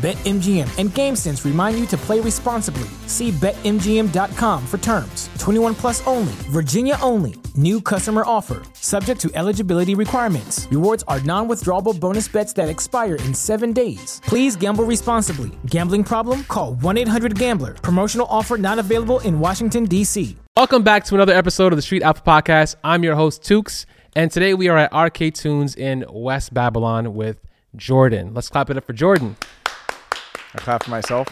BetMGM and GameSense remind you to play responsibly. See BetMGM.com for terms. 21 plus only, Virginia only. New customer offer, subject to eligibility requirements. Rewards are non withdrawable bonus bets that expire in seven days. Please gamble responsibly. Gambling problem? Call 1 800 Gambler. Promotional offer not available in Washington, D.C. Welcome back to another episode of the Street Alpha Podcast. I'm your host, Tukes, and today we are at RK Tunes in West Babylon with Jordan. Let's clap it up for Jordan. I clap for myself.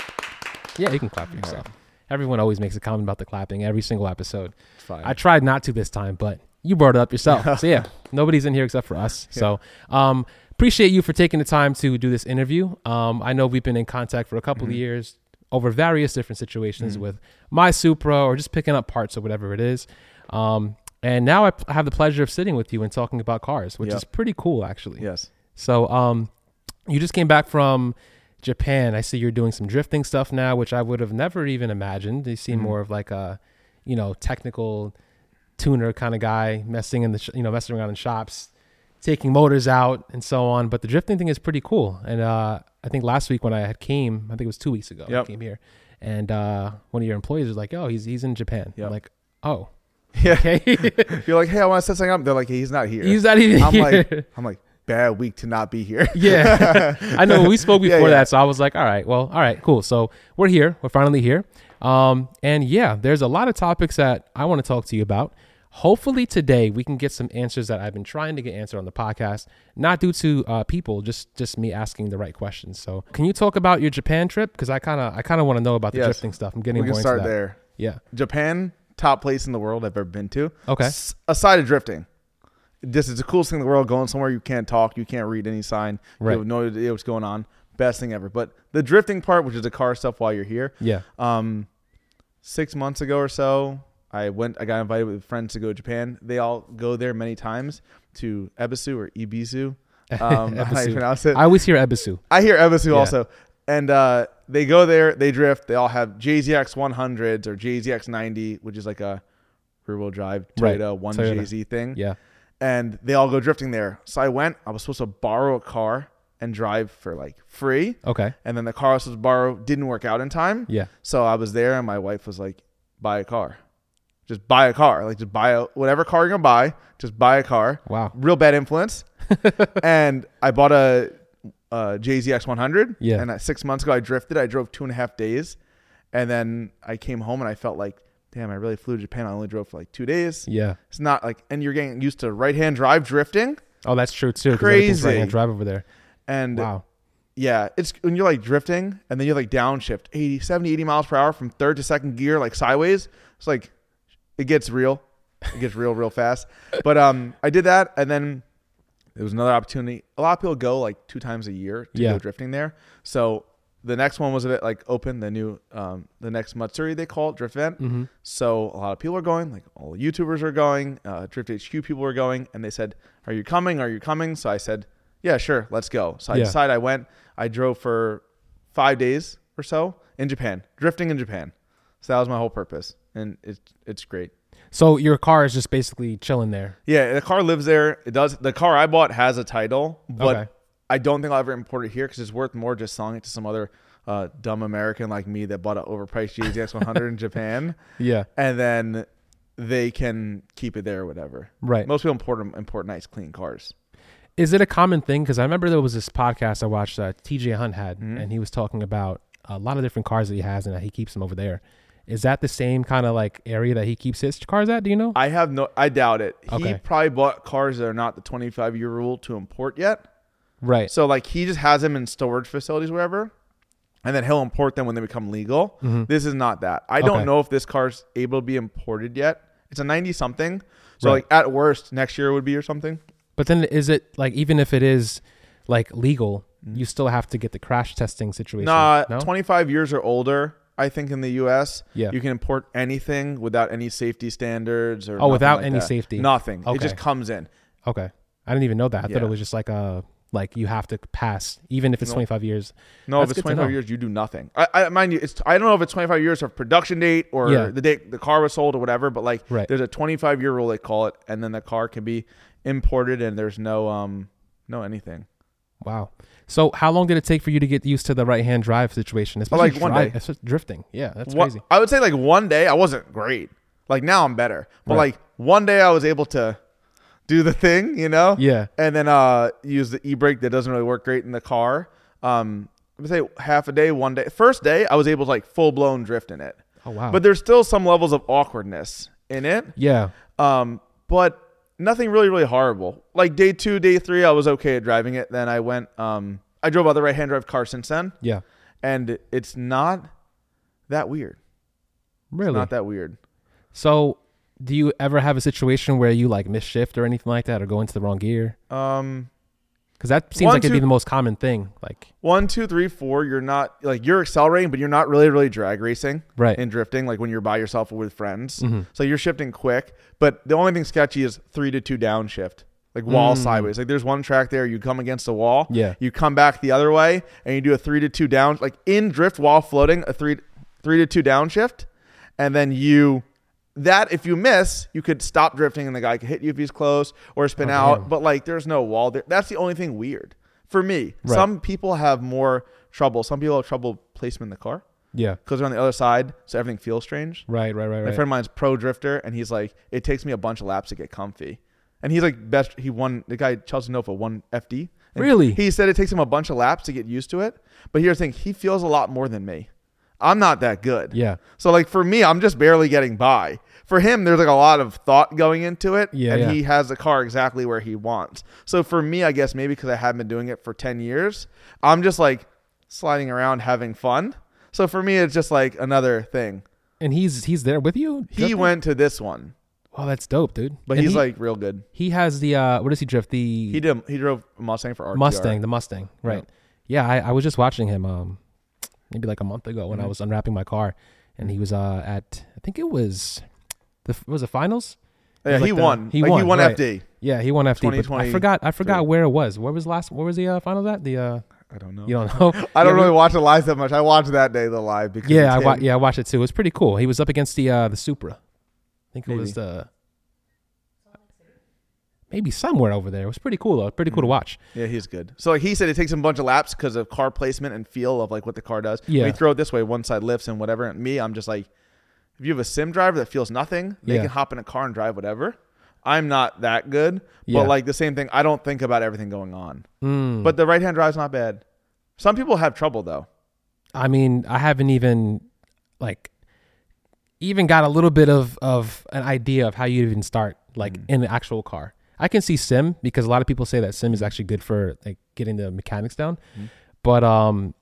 Yeah, you can clap for yourself. Everyone always makes a comment about the clapping every single episode. Fine. I tried not to this time, but you brought it up yourself. so yeah, nobody's in here except for us. So um, appreciate you for taking the time to do this interview. Um, I know we've been in contact for a couple of years over various different situations with my Supra or just picking up parts or whatever it is. Um, and now I p- have the pleasure of sitting with you and talking about cars, which Yep. is pretty cool actually. yes. So um, you just came back from Japan. I see you're doing some drifting stuff now, which I would have never even imagined. You seem more of like a, you know, technical tuner kind of guy, messing in the, sh- you know, messing around in shops, taking motors out and so on. But the drifting thing is pretty cool. And uh, I think last week when I had came, I think it was two weeks ago, I came here, and uh, one of your employees was like, "Oh, he's he's in Japan." Yep. I'm like, "Oh, Yeah. okay." You're like, hey, I want to set something up. They're like, hey, he's not here. he's not even here. I'm here. like, I'm like, bad week to not be here. Yeah, I know. We spoke Yeah, before yeah. that, so I was like, all right, well, all right, cool. So we're here. We're finally here. Um, and yeah, there's a lot of topics that I want to talk to you about. Hopefully today we can get some answers that I've been trying to get answered on the podcast, not due to uh, people, just just me asking the right questions. So, can you talk about your Japan trip? Because I kind of I kind of want to know about the Yes. drifting stuff. I'm getting we can more start there. Yeah. Japan, top place in the world I've ever been to. Okay. S- aside of drifting, this is the coolest thing in the world. Going somewhere you can't talk, you can't read any sign, Right. you have no idea what's going on. Best thing ever. But the drifting part, which is the car stuff while you're here, Yeah. um, six months ago or so, I went. I got invited with friends to go to Japan. They all go there many times to Ebisu or Ibisu. Um, how you pronounce it? I always hear Ebisu. I hear Ebisu Yeah. also. And uh, they go there, they drift. They all have JZX 100s or JZX 90, which is like a rear wheel drive Right. Toyota 1 Toyota. JZ thing. Yeah. And they all go drifting there. So I went, I was supposed to borrow a car and drive for like free. Okay. And then the car I was supposed to borrow didn't work out in time. Yeah. So I was there and my wife was like, buy a car. Just buy a car. Like, just buy a, whatever car you're to buy, just buy a car Wow. real bad influence. and I bought a, a JZX 100. Yeah. And uh, six months ago, I drifted. I drove two and a half days, and then I came home and I felt like, damn, I really flew to Japan. I only drove for like two days. Yeah. It's not like, and you're getting used to right hand drive drifting, Oh, that's true too. Crazy. right-hand drive over there. and Wow. yeah, it's when you're like drifting, and then you're like downshift 80, 70, 80 miles per hour from third to second gear, like sideways. It's like it gets real. It gets real, real fast. But um, I did that, and then it was another opportunity. A lot of people go like two times a year to Yeah. go drifting there. So the next one was a bit like open. The new, um, the next Matsuri they call it drift event. Mm-hmm. So a lot of people are going, like all YouTubers are going, uh, Drift HQ people are going, and they said, "Are you coming? Are you coming?" So I said, "Yeah, sure, let's go." So I Yeah. decided I went. I drove for five days or so in Japan, drifting in Japan. So that was my whole purpose, and it's it's great. So your car is just basically chilling there. Yeah, the car lives there. It does. The car I bought has a title, but Okay. I don't think I'll ever import it here because it's worth more just selling it to some other uh, dumb American like me that bought an overpriced JZX 100 in Japan, Yeah. and then they can keep it there or whatever. Right. Most people import import nice clean cars. Is it a common thing? Because I remember there was this podcast I watched uh, TJ Hunt had, Mhm. and he was talking about a lot of different cars that he has and that he keeps them over there. Is that the same kind of like area that he keeps his cars at? Do you know? I have no. I doubt it. He probably bought cars that are not the 25 year rule to import yet. Right. So like he just has them in storage facilities wherever. and then he'll import them when they become legal. Mhm. This is not that. I don't Okay. know if this car's able to be imported yet. It's a 90 something. So Right. like at worst next year would be or something. But then is it like even if it is like legal, you still have to get the crash testing situation? Nah, no? 25 years or older, I think in the US, Yeah. you can import anything without any safety standards or Oh, without like any that. safety. Nothing. It just comes in. Okay. I didn't even know that. I thought it was just like a like you have to pass even if it's No. 25 years. No, That's if it's 25 years, you do nothing. I, I mind you, it's I don't know if it's 25 years of production date or Yeah. the date the car was sold or whatever, but like Right. there's a 25 year rule they call it, and then the car can be imported and there's no um no anything. Wow. So how long did it take for you to get used to the right hand drive situation? Especially like one dri- day. drifting. Yeah, that's What- crazy. I would say like one day I wasn't great. Like now I'm better, but Right. like one day I was able to do the thing, you know. Yeah. and then uh use the e-brake that doesn't really work great in the car. Um, I would say half a day, one day. First day, I was able to like full blown drift in it, Oh wow. but there's still some levels of awkwardness in it. yeah. Um, but nothing really, really horrible. Like day two, day three, I was okay at driving it. Then I went. Um, I drove other right-hand drive cars since then, Yeah. and it's not that weird. Really? Not that weird. So do you ever have a situation where you like miss shift or anything like that or go into the wrong gear? Um, Because that seems One, like it'd be the most common thing. Like one, two, three, four. You're not like you're accelerating, but you're not really, really drag racing. right. in drifting, like when you're by yourself or with friends. Mhm. So you're shifting quick, but the only thing sketchy is three to two downshift, like wall Mm. sideways. Like there's one track there, you come against the wall, Yeah. you come back the other way, and you do a three to two down, like in drift while floating, a three three to two downshift, and then you. That if you miss, you could stop drifting and the guy could hit you if he's close or spin Oh, out. damn. But like, there's no wall there. That's the only thing weird for me. Right. Some people have more trouble. Some people have trouble placement in the car Yeah. because they're on the other side, so everything feels strange. Right. Right. Right. My Right. friend of mine's pro drifter, and he's like, it takes me a bunch of laps to get comfy. And he's like, best. He won the guy Chelsea DeNofa won FD. Really? He said it takes him a bunch of laps to get used to it. But here's the thing: he feels a lot more than me. I'm not that good. yeah. So like for me, I'm just barely getting by. For him, there's like a lot of thought going into it, Yeah, and yeah. he has the car exactly where he wants. So for me, I guess maybe because I haven't been doing it for ten years, I'm just like sliding around having fun. So for me, it's just like another thing. And he's he's there with you. He went to this one, Oh, that's dope, dude. but And he's he- like real good. he has the uh what does he drift? The He did. He drove Mustang for RTR. Mustang, the Mustang, right? Yeah, I, I was just watching him um maybe like a month ago when I Mhm. was unwrapping my car, and he was uh at I think it was the was it finals. Yeah, was like he the- won. he Like, won, He won right. FD. Yeah, he won FD. But I forgot I forgot where it was. Where was last? Where was the uh, finals at? The uh I don't know. you don't know. I don't Yeah, really watch the live that much. I watched that day the live because Yeah, I wa- yeah I watched it too. It was pretty cool. He was up against the uh the Supra. I think it was the. Maybe somewhere over there. It was pretty cool though. Pretty cool to Mhm. watch. Yeah, he's good. So like he said, it takes him a bunch of laps because of car placement and feel of like what the car does. Yeah. When you throw it this way, one side lifts and whatever. And me, I'm just like, if you have a sim driver that feels nothing, they Yeah. can hop in a car and drive whatever. I'm not that good, Yeah. but like the same thing. I don't think about everything going on. Mm. But the right hand drive's not bad. Some people have trouble though. I mean, I haven't even like even got a little bit of of an idea of how you even start like Mhm. in the actual car. I can see sim because a lot of people say that sim is actually good for like getting the mechanics down. Mhm. But um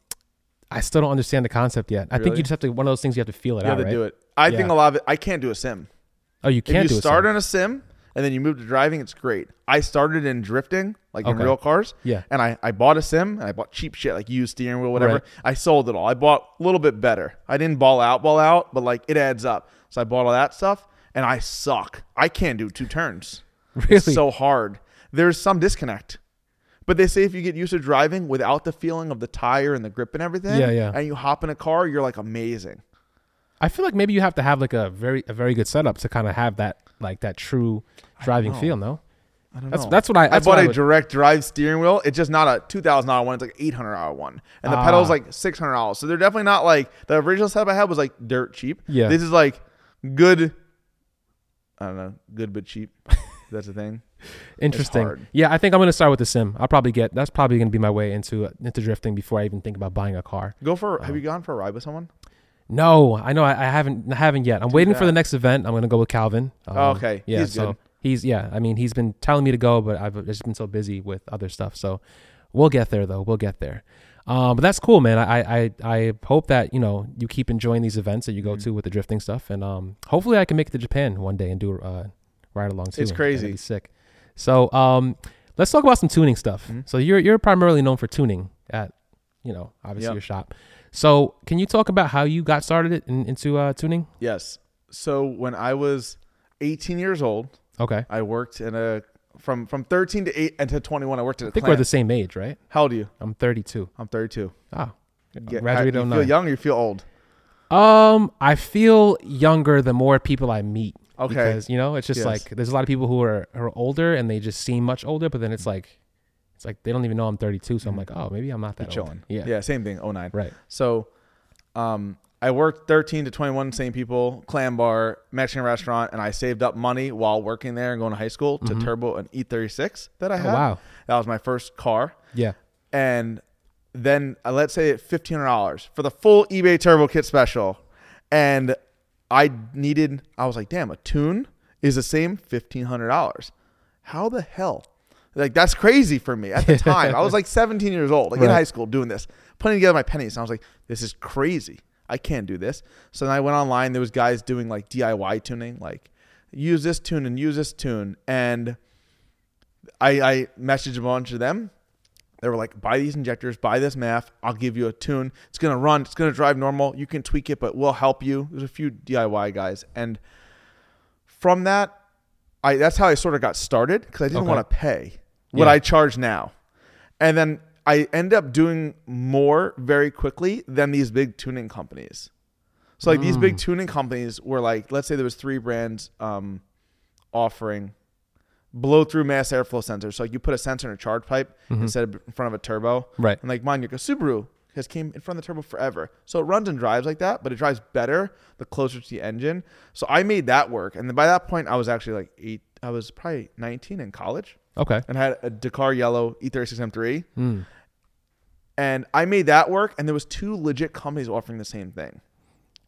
I still don't understand the concept yet. I think you just have to one of those things you have to feel it You have out, to right? do it. I Yeah. think a lot of it. I can't do a sim. Oh, you can't you do it. start on a sim and then you move to driving, it's great. I started in drifting, like in real cars. Yeah. and I, I bought a sim and I bought cheap shit like used steering wheel, whatever. Right. I sold it all. I bought a little bit better. I didn't ball out, ball out, but like it adds up. So I bought all that stuff and I suck. I can't do two turns. Really? It's so hard. There's some disconnect. But they say if you get used to driving without the feeling of the tire and the grip and everything, Yeah, yeah. and you hop in a car, you're like amazing. I feel like maybe you have to have like a very a very good setup to kind of have that like that true driving feel, no? I don't That's know. that's what I I bought what I a would- direct drive steering wheel. It's just not a two thousand dollar one. It's like eight hundred dollar one, and the Ah. pedals like six hundred dollars. So they're definitely not like the original setup I had was like dirt cheap. Yeah. this is like good. I don't know, good but cheap. That's the thing. Interesting. Yeah, I think I'm gonna start with the sim. I'll probably get that's probably gonna be my way into into drifting before I even think about buying a car. Go for. have Oh. you gone for a ride with someone? No, I know I, I haven't I haven't yet. I'm Do waiting for the next event. I'm gonna go with Calvin. Um, Oh, okay. Yeah, He's so good. he's yeah. I mean, he's been telling me to go, but I've just been so busy with other stuff. So we'll get there though. We'll get there. Um, but that's cool, man. I, I I hope that you know you keep enjoying these events that you go Mhm. to with the drifting stuff, and um, hopefully I can make it to Japan one day and do uh, ride along too. It's crazy. sick. So um, let's talk about some tuning stuff. Mhm. So you're you're primarily known for tuning at you know obviously Yep. your shop. So can you talk about how you got started in, into uh, tuning? Yes. So when I was 18 years old, Okay, I worked in a from from 13 to 8 and to 21. I worked at a I think we're the same age, right? How old are you? I'm 32. I'm 32. Ah, Yeah, graduated you feel young or you feel old? Um, I feel younger the more people I meet. Okay. Because you know, it's just Yes. like there's a lot of people who are, are older and they just seem much older, but then it's like it's like they don't even know I'm 32, so I'm Mhm. like, oh, maybe I'm not that old. Yeah. Yeah. Same thing. 09. Right. So, um, I worked 13 to 21, same people, clam bar, Mexican restaurant, and I saved up money while working there and going to high school to Mhm. turbo an E36 that I Oh had. wow. That was my first car. Yeah. and then uh, let's say fifteen hundred dollars for the full eBay Turbo Kit special, and I needed. I was like, damn, a tune is the same fifteen hundred dollars. How the hell? Like that's crazy for me at the time. I was like 17 years old, like in high school, doing this, putting together my pennies. And I was like, this is crazy. I can't do this. So then I went online. There was guys doing like DIY tuning, like use this tune and use this tune, and I, I messaged a bunch of them. They were like, buy these injectors, buy this MAF. I'll give you a tune. It's gonna run. It's gonna drive normal. You can tweak it, but we'll help you. There's a few DIY guys, and from that, I that's how I sort of got started because I didn't Okay. want to pay what Yeah. I charge now, and then I end up doing more very quickly than these big tuning companies. So like these big Mm. tuning companies were like, let's say there was three brands um, offering blow through mass airflow sensors. So like you put a sensor in a charge pipe Mhm. instead of in front of a turbo. Right. And like mine, you go Subaru has came in front of the turbo forever. So it runs and drives like that, but it drives better the closer to the engine. So I made that work. And then by that point I was actually like eight I was probably 19 in college Okay. and had a Dakar yellow E E36 M3 Mm. and I made that work and there was two legit companies offering the same thing.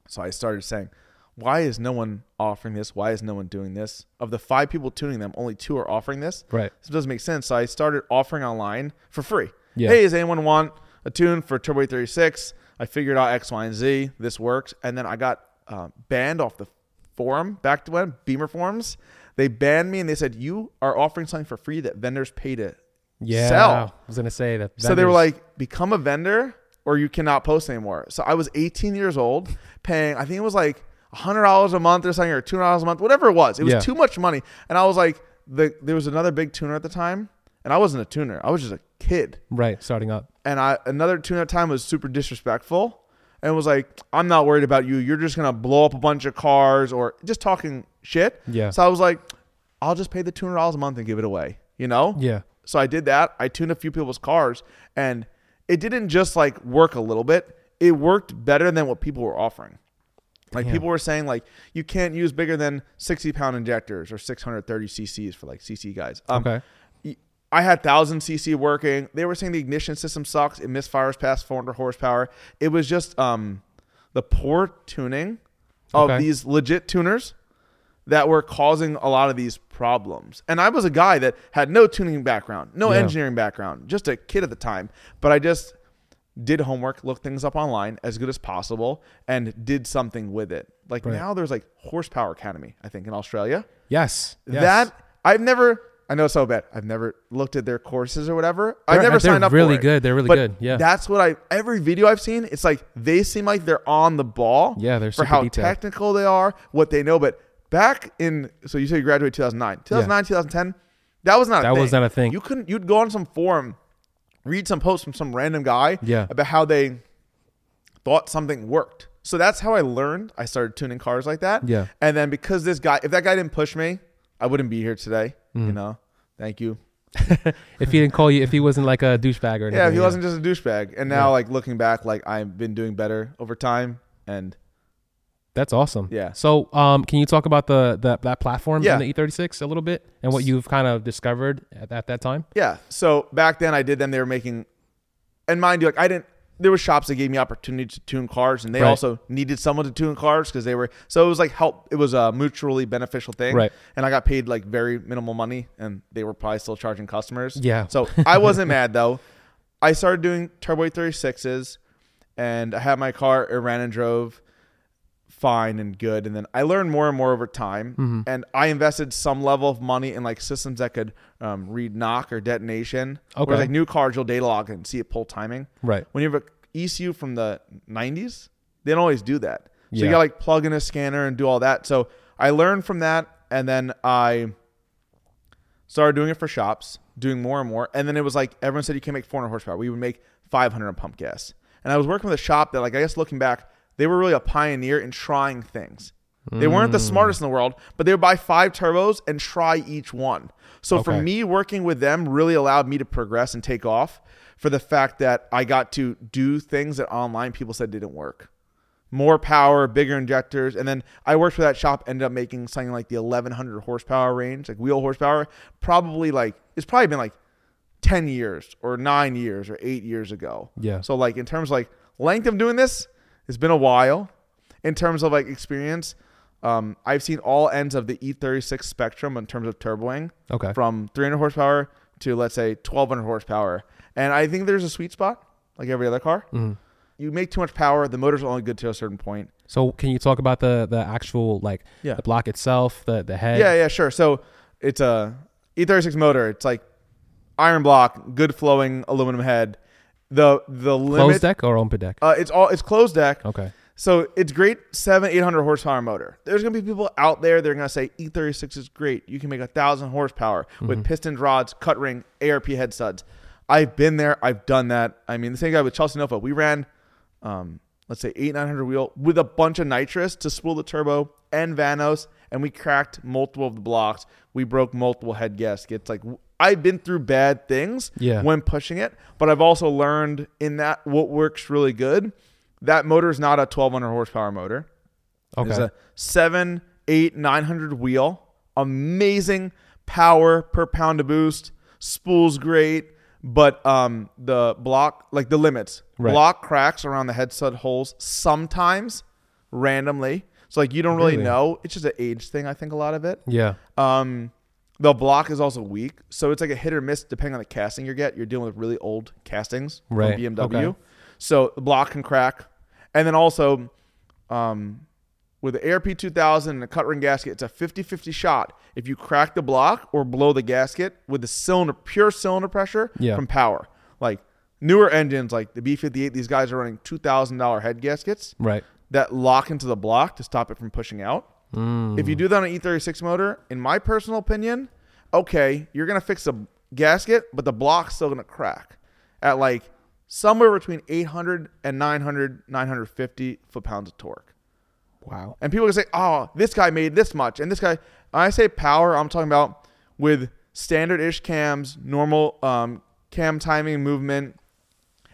So I started saying, why is no one offering this? Why is no one doing this? Of the five people tuning them, only two are offering this. Right. This doesn't make sense. So I started offering online for free. Yeah. Hey, does anyone want a tune for Turbo 36? I figured out X, Y, and Z. This works. And then I got uh, banned off the forum back to when Bimmerforums. They banned me and they said, you are offering something for free that vendors pay to Yeah. sell. I was gonna say that. so they were like, become a vendor or you cannot post anymore. So I was 18 years old, paying, I think it was like $100 a month or something, or $200 a month, whatever it was. It was Yeah. too much money. And I was like, the, there was another big tuner at the time, and I wasn't a tuner. I was just a kid. right starting up. And I another tuner at the time was super disrespectful and was like, I'm not worried about you. You're just going to blow up a bunch of cars or just talking shit. Yeah. So I was like, I'll just pay the $200 a month and give it away, you know? Yeah. So I did that. I tuned a few people's cars, and it didn't just like work a little bit. It worked better than what people were offering. Like Damn. people were saying, like you can't use bigger than sixty pound injectors or six hundred thirty CCs for like CC guys. Um, okay. I had thousand CC working. They were saying the ignition system sucks. It misfires past 400 horsepower. It was just um, the poor tuning of Okay. these legit tuners that were causing a lot of these problems. And I was a guy that had no tuning background, no Yeah. engineering background, just a kid at the time. But I just did homework, looked things up online as good as possible, and did something with it. Like Right. now, there's like Horsepower Academy, I think, in Australia. Yes. yes. That I've never. I know so bad. I've never looked at their courses or whatever. I've They're- never they're signed up. really good. They're really But good. Yeah. that's what I. Every video I've seen, it's like they seem like they're on the ball. Yeah, they're for how detailed. technical they are, what they know. But back in, so you say you graduated 2009, 2009, 2010, that was not. A That was not a thing. You couldn't. You'd go on some forum, read some posts from some random guy. Yeah. About how they thought something worked. So that's how I learned. I started tuning cars like that. Yeah. And then because this guy, if that guy didn't push me, I wouldn't be here today. Mm. You know. Thank you. if he didn't call you, if he wasn't like a douchebag or anything. Yeah, if he wasn't just a douchebag. And now, Yeah. like looking back, like I've been doing better over time. And That's awesome. Yeah. So, um, can you talk about the, the that platform Yeah. in the E36 a little bit and what you've kind of discovered at, at that time? yeah, so back then I did them. They were making, and mind you, like I didn't. There were shops that gave me opportunity to tune cars, and they Right. also needed someone to tune cars because they were. So it was like help. It was a mutually beneficial thing. Right. And I got paid like very minimal money, and they were probably still charging customers. Yeah. So I wasn't mad though. I started doing turbo 36s, and I had my car. It ran and drove fine and good, and then I learned more and more over time. Mhm. And I invested some level of money in like systems that could um, read knock or detonation. Okay. Where like new cars, you'll data log and see it pull timing. Right. When you have an ECU from the 90s, they don't always do that. So you got like plug in a scanner and do all that. So I learned from that, and then I started doing it for shops, doing more and more. And then it was like everyone said you can't make 400 horsepower. We would make 500 on pump gas. And I was working with a shop that, like, I guess looking back, they were really a pioneer in trying things. They weren't the smartest in the world, but they would buy five turbos and try each one. So for me, working with them really allowed me to progress and take off for the fact that I got to do things that online people said didn't work more power, bigger injectors, and then I worked for that shop. Ended up making something like the 1100 horsepower range, like wheel horsepower. Probably like it's probably been like 10 years or nine years or eight years ago. Yeah. So like in terms of like length of doing this, it's been a while. In terms of like experience, um, I've seen all ends of the E36 spectrum in terms of turboing Okay. from 300 horsepower to let's say 1200 horsepower, and I think there's a sweet spot, like every other car. Mhm. You make too much power, the motor's only good to a certain point. So can you talk about the the actual like Yeah. the block itself, the the head? Yeah, yeah, sure. So it's a E36 motor. It's like iron block, good flowing aluminum head. The the Closed limit. deck or open deck? Uh, it's all it's closed deck. Okay. So it's great, seven, eight hundred horsepower motor. There's gonna be people out there. They're gonna say E36 is great. You can make a thousand horsepower with piston rods, cut ring, ARP head studs. I've been there. I've done that. I mean, the same guy with Chelsea DeNofa. We ran, um, let's say eight, nine hundred wheel with a bunch of nitrous to spool the turbo and Vanos, and we cracked multiple of the blocks. We broke multiple head gaskets. Like I've been through bad things Yeah. when pushing it, but I've also learned in that what works really good. That motor is not a 1200 horsepower motor. Okay. It's a seven, eight, 900 wheel. Amazing power per pound of boost. Spools great, but um, the block, like the limits, Right. block cracks around the head stud holes sometimes randomly. So like you don't really, Really? know. It's just an age thing. I think a lot of it. yeah. Um, the block is also weak, so it's like a hit or miss depending on the casting you get. You're dealing with really old castings Right. from BMW, Okay. so the block can crack. And then also, um, with the ARP 2000 and the cut ring gasket, it's a 50-50 shot. If you crack the block or blow the gasket with the cylinder, pure cylinder pressure Yeah. from power, like newer engines like the B58, these guys are running two thousand dollar head gaskets Right. that lock into the block to stop it from pushing out. Mm. If you do that on an E36 motor, in my personal opinion, okay, you're gonna fix the gasket, but the block's still gonna crack at like somewhere between 800 and 900, 950 foot pounds of torque. Wow. And people can say, "Oh, this guy made this much," and this guy. When I say power, I'm talking about with standard-ish cams, normal um, cam timing, movement,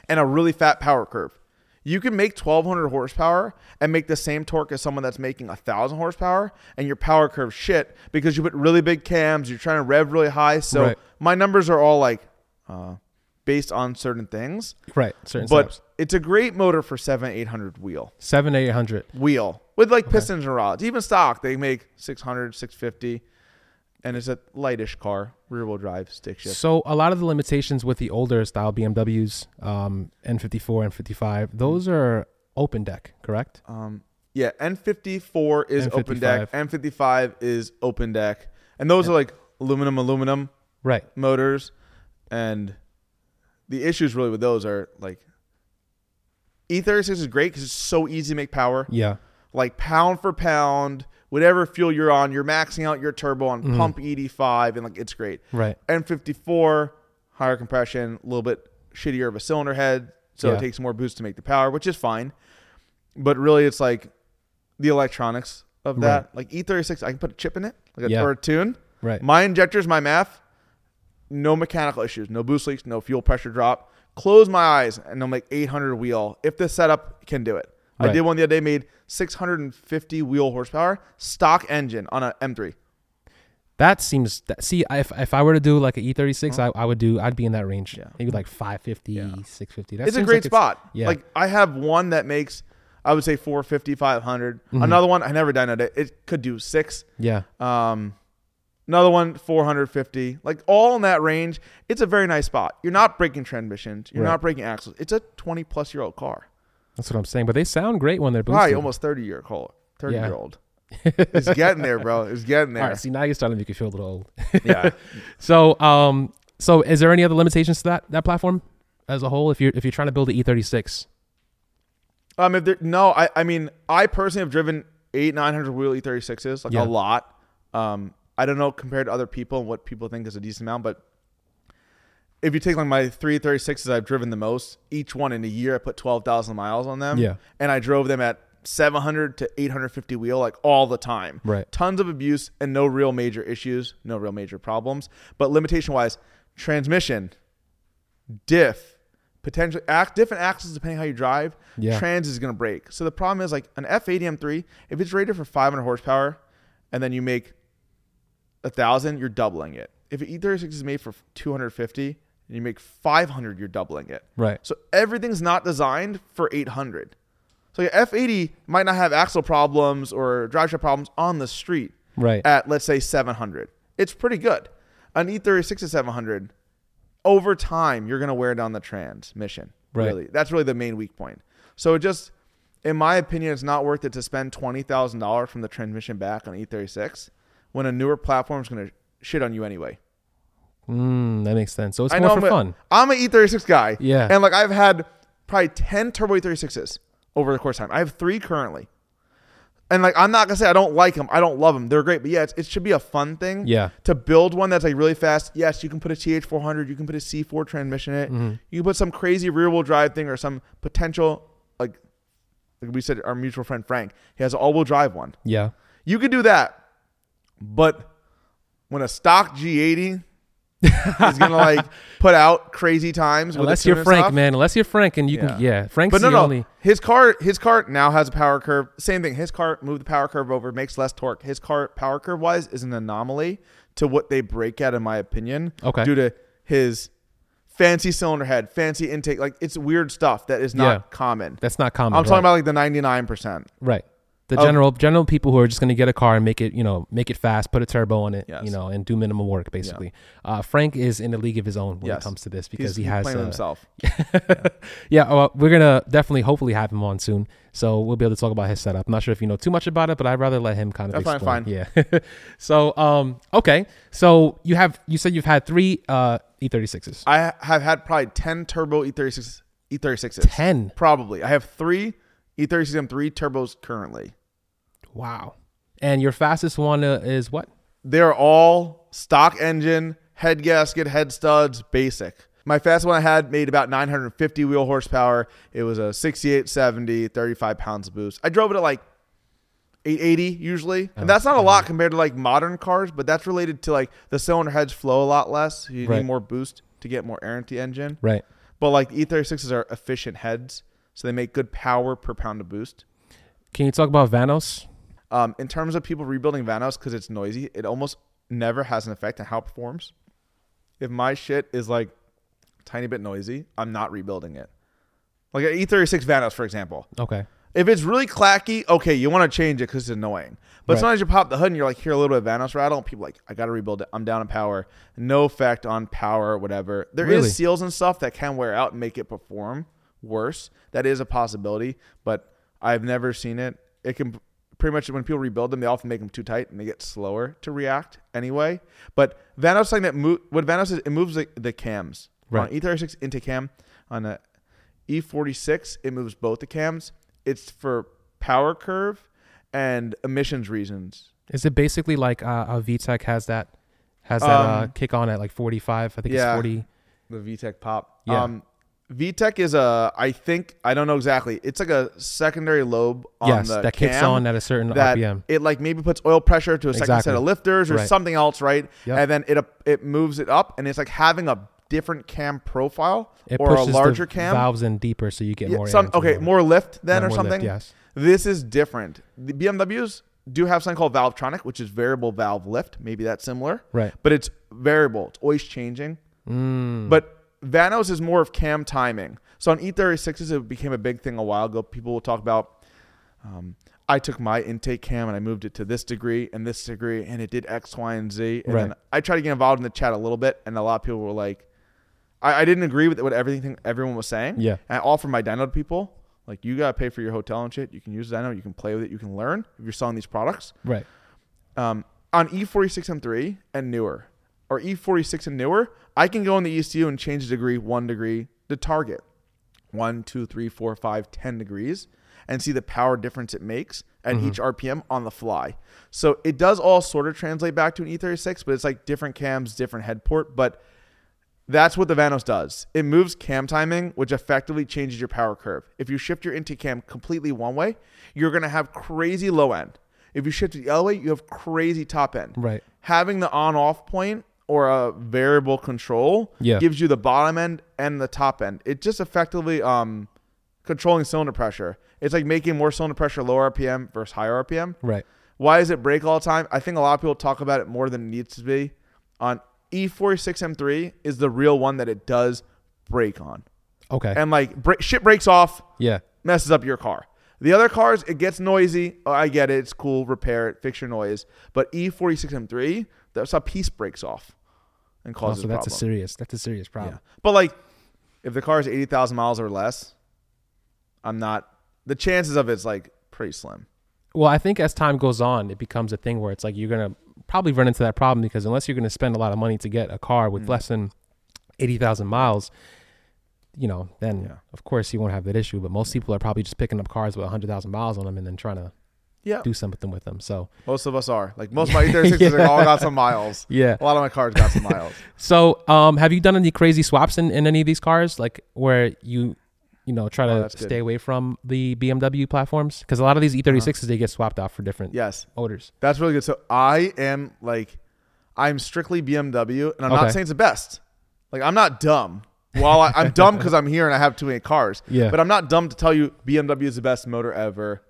and a really fat power curve. You can make 1200 horsepower and make the same torque as someone that's making 1000 horsepower, and your power curve shit because you put really big cams. You're trying to rev really high. So Right. my numbers are all like uh, based on certain things, Right. Certain but steps. it's a great motor for seven, 800 wheel Seven eight hundred. wheel with like pistons and rods. Even stock, they make 600, 650, and it's a lightish car, rear wheel drive, stick shift. So a lot of the limitations with the older style BMWs, um, N54 and 55, those are open deck, correct? Um, yeah, N54 is open N55. deck, N55 is open deck, and those are like aluminum, aluminum Right. motors. And the issues really with those are like E36 is great because it's so easy to make power. Yeah. like pound for pound, whatever fuel you're on, you're maxing out your turbo on Mhm. pump E85, and like it's great. Right. N54, higher compression, a little bit shittier of a cylinder head, so Yeah. it takes more boost to make the power, which is fine. But really, it's like the electronics of that. Like E36, I can put a chip in it, like a, Yeah. or a tune. Right. My injectors, my MAF, no mechanical issues, no boost leaks, no fuel pressure drop. Close my eyes and I'm like 800 wheel. If the setup can do it, I did one the other day, made 650 wheel horsepower, stock engine on a M3. That seems that, see if if I were to do like an E36, I, I would do I'd be in that range. Yeah. Maybe like 550, Yeah. 650. That it's a great like spot. yeah. Like I have one that makes, I would say 450, 500. Mhm. Another one I never done it. It could do six. Yeah. Um, Another one, 450. Like all in that range. It's a very nice spot. You're not breaking transmissions. You're Right. not breaking axles. It's a 20 plus year old car. That's what I'm saying. But they sound great when they're boosted. Probably almost 30 year car. 30 Yeah. year old. it's getting there, bro. It's getting there. right. See, now you're starting to make you feel a little old. yeah. So, um, so is there any other limitations to that that platform as a whole? If you're if you're trying to build the E36, Um, if there, no, I, I mean, I personally have driven eight, 900 wheel E36s, like Yeah. a lot. Um, I don't know compared to other people and what people think is a decent amount, but if you take like my 336s I've driven the most, each one in a year, I put 12,000 miles on them. Yeah. And I drove them at 700 to 850 wheel, like all the time. Right. Tons of abuse and no real major issues, no real major problems. But limitation wise, transmission, diff, potentially act different axles depending how you drive. Yeah. Trans is gonna break. So the problem is like an F80 M3, if it's rated for 500 horsepower, and then you make a thousand, you're doubling it. If an E36 is made for 250 and you make 500, you're doubling it. right? So everything's not designed for 800. So your F80 might not have axle problems or drive shaft problems on the street Right. at let's say 700. It's pretty good. An E36 is 700. Over time, you're gonna wear down the transmission. Right. Really, that's really the main weak point. So it just, in my opinion, it's not worth it to spend twenty thousand dollars from the transmission back on E36 when a newer platform is gonna shit on you anyway. Mm, that makes sense. So it's I more know for I'm a, fun. I'm an E36 guy. Yeah. And like I've had probably 10 turbo E36s over the course of time. I have three currently. And like I'm not gonna say I don't like them. I don't love them. They're great, but yeah, it's, it should be a fun thing. Yeah. To build one that's like really fast. Yes, you can put a TH400. You can put a C4 transmission in it. Mm-hmm. You can put some crazy rear wheel drive thing or some potential like like we said our mutual friend Frank. He has an all wheel drive one. Yeah. You could do that, but when a stock G80 is gonna like put out crazy times, Unless you're Frank, man. Unless you're Frank, and you can, yeah. Frank's But no, no. only. His car, his car now has a power curve. Same thing. His car moved the power curve over, makes less torque. His car power curve wise is an anomaly to what they break at, in my opinion. Okay. Due to his fancy cylinder head, fancy intake, like it's weird stuff that is not Yeah. common. That's not common. I'm right. talking about like the 99 percent. right. The Oh. general general people who are just going to get a car and make it, you know, make it fast, put a turbo on it, Yes. you know, and do minimal work basically. Uh, Frank is in a league of his own when Yes. it comes to this because He's, he has uh, himself. yeah, well, we're gonna definitely, hopefully, have him on soon, so we'll be able to talk about his setup. I'm not sure if you know too much about it, but I'd rather let him kind of That's fine, explain. Yeah. so, um, okay, so you have you said you've had three uh E36s, I have had probably 10 turbo E E36 E36s. ten. Probably. I have three E E36 M3 turbos currently. Wow. And your fastest one uh, is what? They're all stock engine, head gasket, head studs, basic. My fastest one I had made about 950 wheel horsepower. It was a 6870, 35 pounds of boost. I drove it at like 880 usually. And that's not a lot compared to like modern cars, but that's related to like the cylinder heads flow a lot less. You Right. need more boost to get more air into the engine. Right. But like E36s are efficient heads, so they make good power per pound of boost. Can you talk about Vanos? Um, in terms of people rebuilding Vanos because it's noisy, it almost never has an effect on how it performs. If my shit is like a tiny bit noisy, I'm not rebuilding it. Like an E36 Vanos, for example. Okay. If it's really clacky, okay, you want to change it because it's annoying. But Right. sometimes you pop the hood and you're like, hear a little bit of Vanos rattle, and people are like, I got to rebuild it. I'm down in power. No effect on power or whatever. There is Really? seals and stuff that can wear out and make it perform worse. That is a possibility, but I've never seen it. It can pretty much when people rebuild them, they often make them too tight and they get slower to react anyway. But Vanos thing that move what Vanos is it moves the, the cams. Right. On E36 intake cam on a E46 it moves both the cams. It's for power curve and emissions reasons. Is it basically like uh, how VTEC has that has that uh, Um, kick on at like 45? I think yeah. it's 40. The VTEC pop. Yeah. Um, VTEC is a I think I don't know exactly. It's like a secondary lobe on yes, the that kicks on at a certain that RPM. it like maybe puts oil pressure to a second set of lifters or Right. something else, right? Yep. And then it it moves it up, and it's like having a different cam profile It or a larger cam. valves in deeper, so you get Yeah, more. some, okay, more lift then Yeah, or more lift, something. yes. This is different. The BMWs do have something called Valvetronic, which is variable valve lift. Maybe that's similar, Right. but it's variable. It's always changing. Mm. But Vanos is more of cam timing. So on E36s, it became a big thing a while ago. People will talk about um, I took my intake cam and I moved it to this degree and this degree, and it did X, Y, and Z. And then Right. I tried to get involved in the chat a little bit, and a lot of people were like, I, I didn't agree with what everything everyone was saying. Yeah. And I offered my dyno to people. Like, you got to pay for your hotel and shit. You can use dyno. You can play with it. You can learn if you're selling these products. Right. Um, on E46M3 and newer, or E46 and newer, I can go in the ECU and change the degree one degree to target. One, two, three, four, five, ten degrees, and see the power difference it makes at mm-hmm. each RPM on the fly. So it does all sort of translate back to an E36, but it's like different cams, different head port. But that's what the Vanos does. It moves cam timing, which effectively changes your power curve. If you shift your intake cam completely one way, you're going to have crazy low end. If you shift it the other way, you have crazy top end. Right. Having the on off point or a variable control Yeah. gives you the bottom end and the top end. It just effectively um, controlling cylinder pressure. It's like making more cylinder pressure lower RPM versus higher RPM. Right. Why does it break all the time? I think a lot of people talk about it more than it needs to be. On E E46M3 is the real one that it does break on. Okay. And like break, shit breaks off, yeah. messes up your car. The other cars, it gets noisy. Oh, I get it. It's cool. Repair it. Fix your noise. But E E46M3, that's how piece breaks off and Oh, causes so that's a problem. serious. That's a serious Yeah. problem. But like, if the car is 80,000 miles or less, I'm not, the chances of it's like pretty slim. Well, I think as time goes on, it becomes a thing where it's like you're gonna probably run into that problem because unless you're gonna spend a lot of money to get a car Mm. with less than eighty thousand miles, you know, then Yeah. of course you won't have that issue. But most people are probably just picking up cars with hundred thousand miles on them and then trying to Yeah. do something with them. So Most of us are. Like most of my E36s are all got some miles. yeah. A lot of my cars got some miles. So um, have you done any crazy swaps in, in any of these cars, like where you you know try Oh, to that's good. stay away from the BMW platforms? Because a lot of these E36s they get swapped out for different Yes. odors. That's really good. So I am like, I'm strictly BMW, and I'm Okay. not saying it's the best. Like I'm not dumb. Well, I, I'm dumb because I'm here and I have too many cars. Yeah. But I'm not dumb to tell you BMW is the best motor ever,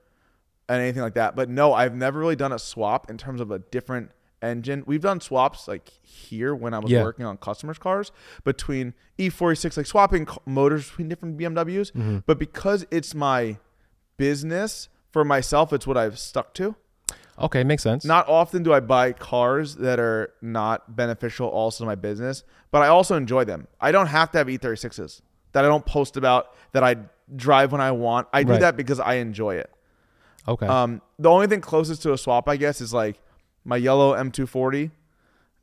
and anything like that. But no, I've never really done a swap in terms of a different engine. We've done swaps like here when I was Yeah. working on customers' cars between E46, like swapping motors between different BMWs. Mm-hmm. But because it's my business for myself, it's what I've stuck to. Okay, makes sense. Not often do I buy cars that are not beneficial also to my business, but I also enjoy them. I don't have to have E36s that I don't post about that I drive when I want. I do Right. that because I enjoy it. Okay. Um, the only thing closest to a swap, I guess, is like my yellow M240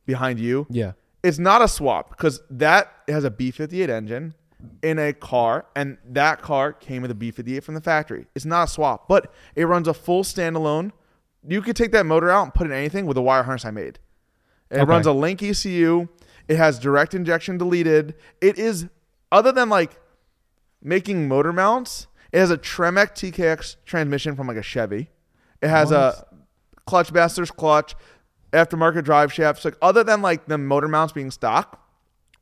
behind you. yeah. It's not a swap because that has a B58 engine in a car, and that car came with a B58 from the factory. It's not a swap, but it runs a full standalone. You could take that motor out and put in anything with a wire harness I made. It Okay. runs a Link ECU. It has direct injection deleted. It is, other than like making motor mounts, it has a Tremec TKX transmission from like a Chevy. It has a clutch master's clutch, aftermarket drive shafts. Like other than like the motor mounts being stock,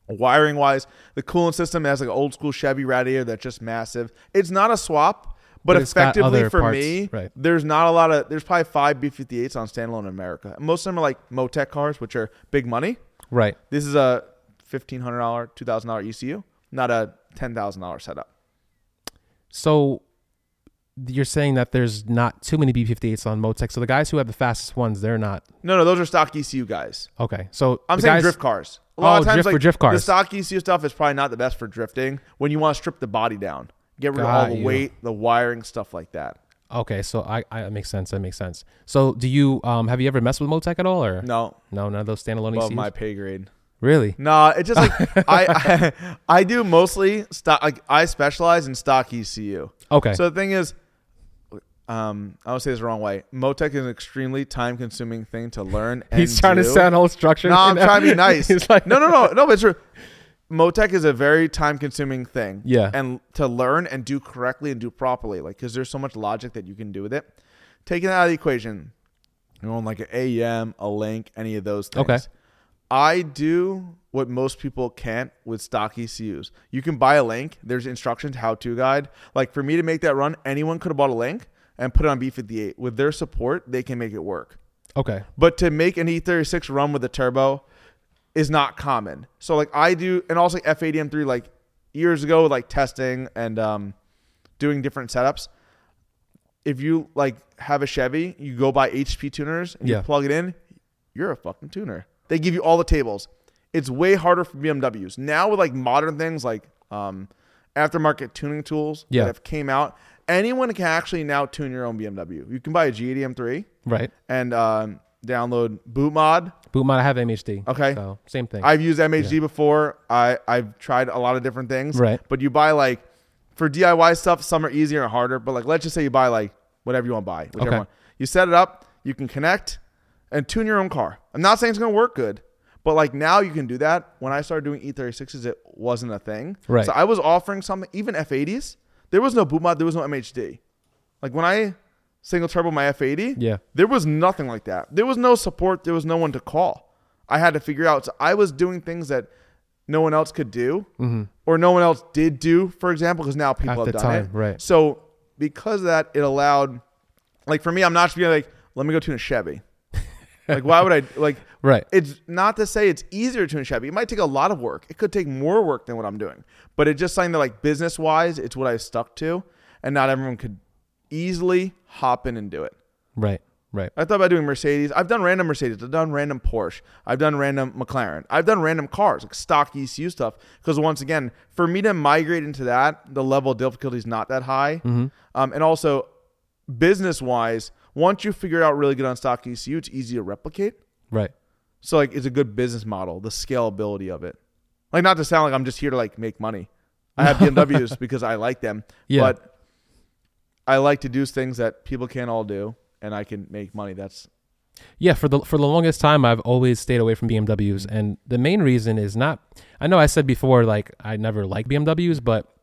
wiring wise, the coolant system has like an old school Chevy radiator that's just massive. It's not a swap, but, But effectively for parts, me, right. there's not a lot of. There's probably five B58s on standalone in America. Most of them are like Motec cars, which are big money. Right. This is a fifteen hundred dollar, two thousand dollar ECU, not a ten thousand dollar setup. So you're saying that there's not too many B58s on Motec. So the guys who have the fastest ones, they're not No, no, those are stock ECU guys. okay. So I'm saying guys, drift cars. A lot Oh, of times, drift for drift drift The stock ECU stuff is probably not the best for drifting when you want to strip the body down, get rid of all the you. weight, the wiring, stuff like that. Okay, so I, I that makes sense. That makes sense. So do you um have you ever messed with Motec at all or No, no none of those standalone above ECUs? my pay grade. Really? No, it's just like I, I I do mostly stock. Like I specialize in stock ECU. Okay. So the thing is, um, I don't say this the wrong way. Motec is an extremely time consuming thing to learn. And He's trying to do. sound all structured. No, I'm right now. trying to be nice. He's like, no, no, no, no. But it's true. Motec is a very time consuming thing. Yeah. And to learn and do correctly and do properly, like because there's so much logic that you can do with it. Taking that out of the equation, you know, like an AM, a link, any of those things. Okay. I do what most people can't with stock ECUs. You can buy a link. There's instructions, how to guide. Like for me to make that run, anyone could have bought a link and put it on B58. With their support, they can make it work. Okay. But to make an E36 run with a turbo is not common. So like I do, and also like F80M3 like years ago, like testing and um, doing different setups. if you like have a Chevy, you go buy HP tuners and Yeah. you plug it in, you're a fucking tuner. They give you all the tables. It's way harder for BMWs now with like modern things like um, aftermarket tuning tools Yeah. that have came out. Anyone can actually now tune your own BMW. You can buy a G80 M3 Right. and um, download Boot Mod. Boot Mod. I have MHD. Okay. So same thing. I've used MHD before. I I've tried a lot of different things. Right. But you buy like for DIY stuff, some are easier and harder. But like let's just say you buy like whatever you want to buy, whichever Okay. one. You set it up, you can connect and tune your own car. I'm not saying it's gonna work good, but like now you can do that. When I started doing E36s, it wasn't a thing. Right. So I was offering something, even F80s. There was no boot mod, there was no MHD. Like when I single turbo my F80, Yeah. there was nothing like that. There was no support. There was no one to call. I had to figure out. So I was doing things that no one else could do, or no one else did do. For example, because now people Mm-hmm. At have the done time, it. right. So because of that, it allowed, like for me, I'm not just being like, let me go tune a Chevy. Like why would I like? Right. It's not to say it's easier to tune Chevy. It might take a lot of work. It could take more work than what I'm doing. But it's just something that like business wise, it's what I stuck to, and not everyone could easily hop in and do it. Right. Right. I thought about doing Mercedes. I've done random Mercedes. I've done random Porsche. I've done random McLaren. I've done random cars, like stock ECU stuff. Because once again, for me to migrate into that, the level of difficulty is not that high. Um, and also, business wise, once you figure it out really good on stock ECU, it's easy to replicate. Right. So like, it's a good business model. The scalability of it. Like, not to sound like I'm just here to like make money. I have BMWs because I like them. Yeah. But I like to do things that people can't all do, and I can make money. That's Yeah, for the for the longest time, I've always stayed away from BMWs, mm-hmm. and the main reason is not. I know I said before, like I never liked BMWs, but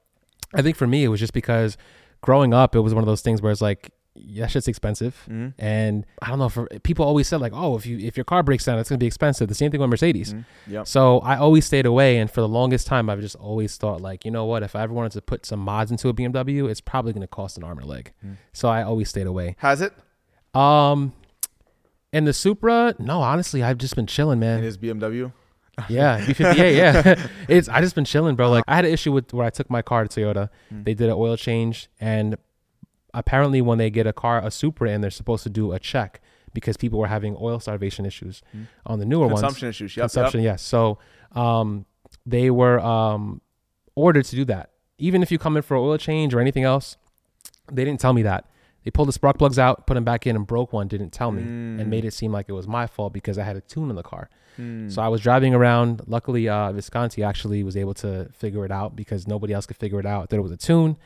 I think for me it was just because growing up, it was one of those things where it's like, that shit's expensive, and I don't know. For people always said like, oh, if you if your car breaks down, it's gonna be expensive. The same thing with Mercedes. Yep. So I always stayed away, and for the longest time, I've just always thought like, you know what? If I ever wanted to put some mods into a BMW, it's probably gonna cost an arm and a leg. So I always stayed away. has it. Um, and the Supra, no, honestly, I've just been chilling, It man. is BMW. Yeah, B58, yeah. it's I just been chilling, bro. Like I had an issue with where I took my car to Toyota. Hmm. They did an oil change, and apparently, when they get a car, a Supra, and they're supposed to do a check because people were having oil starvation issues on the newer ones. Hmm. Consumption issues. Yep, Consumption, Yep. yes. So, um, they were um ordered to do that. Even if you come in for an oil change or anything else, they didn't tell me that. They pulled the spark plugs out, put them back in, and broke one. Didn't tell me, and made it seem like it was my fault because I had a tune in the car. So I was driving around. Luckily, uh, Visconti actually was able to figure it out because nobody else could figure it out that it was a tune,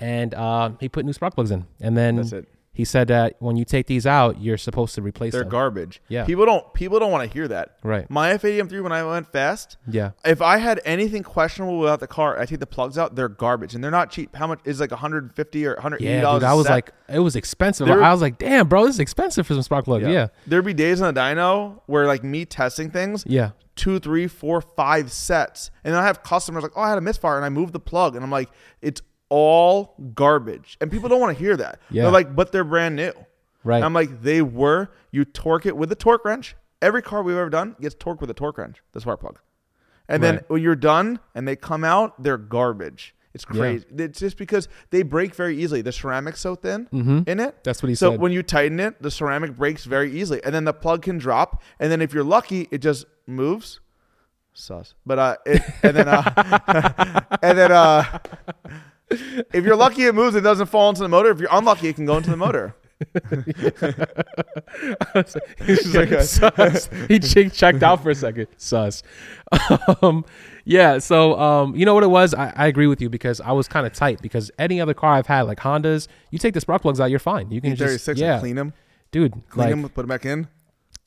and uh, he put new spark plugs in. And then That's it. he said that when you take these out, you're supposed to replace them. They're them. garbage. Yeah. People don't people don't want to hear that. Right. My F80 M3 when I went fast, yeah. if I had anything questionable without the car, I take the plugs out. They're garbage and they're not cheap. How much is like 150 or 180 Yeah, dollars? dude, I was like, it was expensive. There- I was like, damn, bro, this is expensive for some spark plugs. Yeah. There'd be days on the dyno where like me testing things, Yeah. two, three, four, five sets, and then I have customers like, oh, I had a misfire and I moved the plug, and I'm like, it's all garbage, and people don't want to hear that. Yeah. They're like, but they're brand new. Right. And I'm like, they were. You torque it with a torque wrench. Every car we've ever done gets torqued with a torque wrench, the spark plug. And then when you're done and they come out, they're garbage. It's Yeah. crazy. It's just because they break very easily. The ceramic's so thin Mhm. in it. That's what he so said. So when you tighten it, the ceramic breaks very easily, and then the plug can drop. And then if you're lucky, it just moves. Sus. But uh, it, and then uh, and then uh, if you're lucky, it moves. It doesn't fall into the motor. If you're unlucky, it can go into the motor. He's just like, sus. He che- checked out for a second. Sus. Um, yeah. So, um, you know what it was? I, I agree with you because I was kind of tight because any other car I've had, like Hondas, you take the spark plugs out, you're fine. You can just, E36, yeah, clean them, dude, clean like, them, put them back in.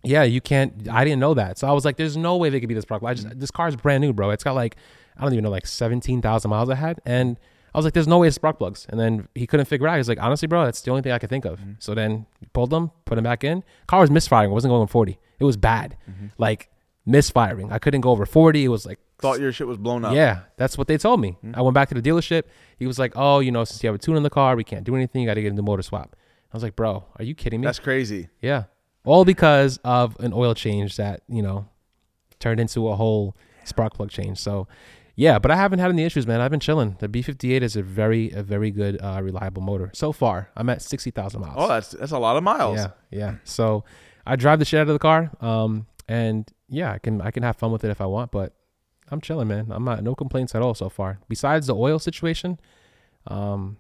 yeah, you can't. I didn't know that, so I was like, "There's no way they could be this spark plug." I just this car is brand new, bro. It's got like I don't even know, like seventeen thousand miles I had, and I was like, "There's no way it's spark plugs." And then he couldn't figure it out. He's like, "Honestly, bro, that's the only thing I could think of." Mm-hmm. So then he pulled them, put them back in. Car was misfiring. It wasn't going 40. It was bad, mm-hmm. like misfiring. I couldn't go over 40. It was like Thought your shit was blown up. yeah, that's what they told me. Mm-hmm. I went back to the dealership. He was like, "Oh, you know, since you have a tune in the car, we can't do anything. You got to get a new motor swap." I was like, "Bro, are you kidding me?" That's crazy. Yeah. All because of an oil change that, you know, turned into a whole spark plug change. So, yeah, but I haven't had any issues, man. I've been chilling. The B58 is a very, a very good, uh, reliable motor so far. I'm at sixty thousand miles. Oh, that's that's a lot of miles. yeah, yeah. So I drive the shit out of the car, um, and yeah, I can, I can have fun with it if I want, but I'm chilling, man. I'm not no complaints at all so far. Besides the oil situation, um,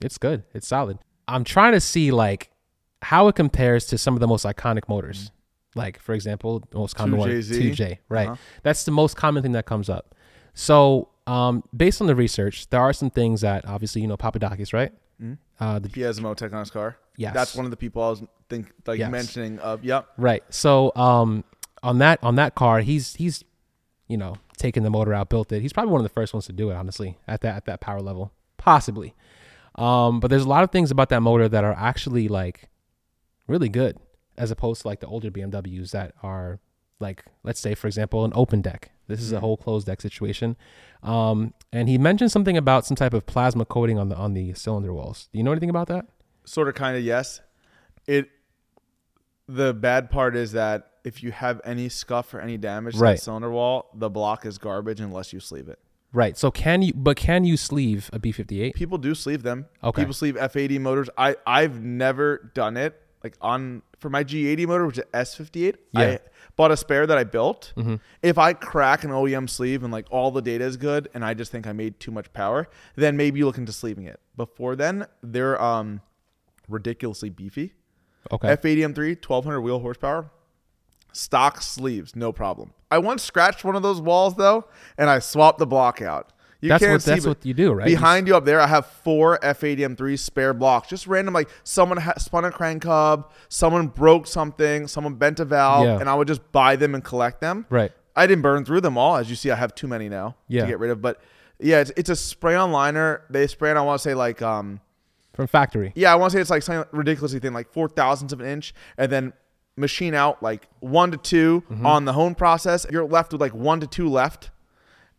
it's good. It's solid. I'm trying to see like how it compares to some of the most iconic motors. Like for example, the most common one, 2JZ. 2J, right? Uh-huh. That's the most common thing that comes up. So, um, based on the research, there are some things that obviously you know Papadakis, right? Mhm. Uh, the, He has a Motec on his car. yes, That's one of the people I was think like Yes. mentioning of. Yep. Right. So um on that on that car, he's he's you know taken the motor out, built it. He's probably one of the first ones to do it, honestly, at that at that power level, possibly. Um, but there's a lot of things about that motor that are actually like really good, as opposed to like the older BMWs that are like, let's say for example, an open deck. This is a whole closed deck situation. Um, and he mentioned something about some type of plasma coating on the on the cylinder walls. Do you know anything about that? Sort of, kind of, yes. It. The bad part is that if you have any scuff or any damage to Right. the cylinder wall, the block is garbage unless you sleeve it. Right. So can you? But can you sleeve a B58? People do sleeve them. Okay. People sleeve F80 motors. I I've never done it. Like on for my G80 motor, which is S58. Yeah. I bought a spare that I built. Mhm. If I crack an OEM sleeve and like all the data is good, and I just think I made too much power, then maybe you look into sleeving it. Before then, they're um ridiculously beefy. Okay. F80 M3, 1200 wheel horsepower, stock sleeves, no problem. I once scratched one of those walls though, and I swapped the block out. You that's can't what see, that's what you do, right? Behind you up there, I have four F80 M3 spare blocks, just random. Like someone ha- spun a crank hub, someone broke something, someone bent a valve, Yeah. and I would just buy them and collect them. Right. I didn't burn through them all, as you see. I have too many now Yeah. to get rid of, but yeah, it's, it's a spray on liner. They spray on. I want to say like um From factory. yeah, I want to say it's like something ridiculously thin, like four thousandths of an inch, and then machine out like one to 2 Mm-hmm. on the hone process. You're left with like one to two left,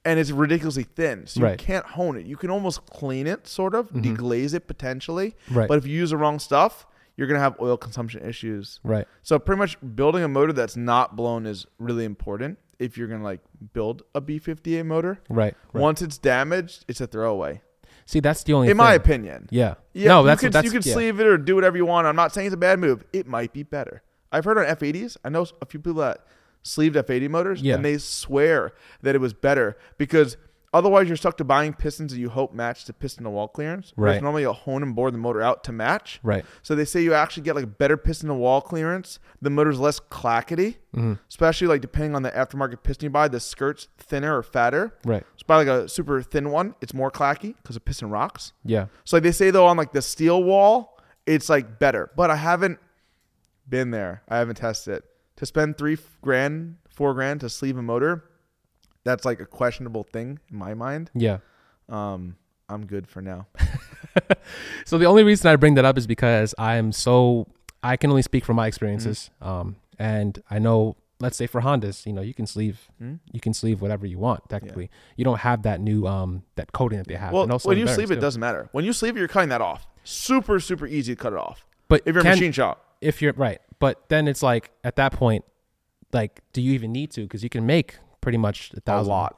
and it's ridiculously thin, so you Right. can't hone it. You can almost clean it, sort of mm-hmm. deglaze it potentially, Right. but if you use the wrong stuff, you're gonna have oil consumption issues. Right. So pretty much building a motor that's not blown is really important if you're gonna like build a B58 motor. Right. right. Once it's damaged, it's a throwaway, See, that's the only. in my opinion. Yeah. Yeah, no, you that's can, that's you can yeah. sleeve it or do whatever you want. I'm not saying it's a bad move. It might be better. I've heard on F80s. I know a few people that sleeved F80 motors, Yeah. and they swear that it was better because otherwise you're stuck to buying pistons that you hope match the piston to wall clearance. Right. Normally you'll hone and bore the motor out to match. Right. So they say you actually get like better piston to wall clearance. The motor's less clackety, Mhm. especially like depending on the aftermarket piston you buy. The skirt's thinner or fatter. Right. So buy like a super thin one, it's more clacky because the piston rocks. Yeah. So like they say though on like the steel wall, it's like better. But I haven't been there. I haven't tested it. To spend three grand, four grand to sleeve a motor, that's like a questionable thing in my mind. Yeah. Um, I'm good for now. So the only reason I bring that up is because I am so I can only speak from my experiences. Mm-hmm. Um, and I know, let's say for Hondas, you know, you can sleeve Hmm? you can sleeve whatever you want. Technically, you don't have that new um that coating that they have. Well, when you sleeve it, it doesn't matter. When you sleeve you're cutting that off. Super, super easy to cut it off. But If you're a machine shop, if you're right, but then it's like at that point, like, do you even need to? Because you can make pretty much a thousand. a lot.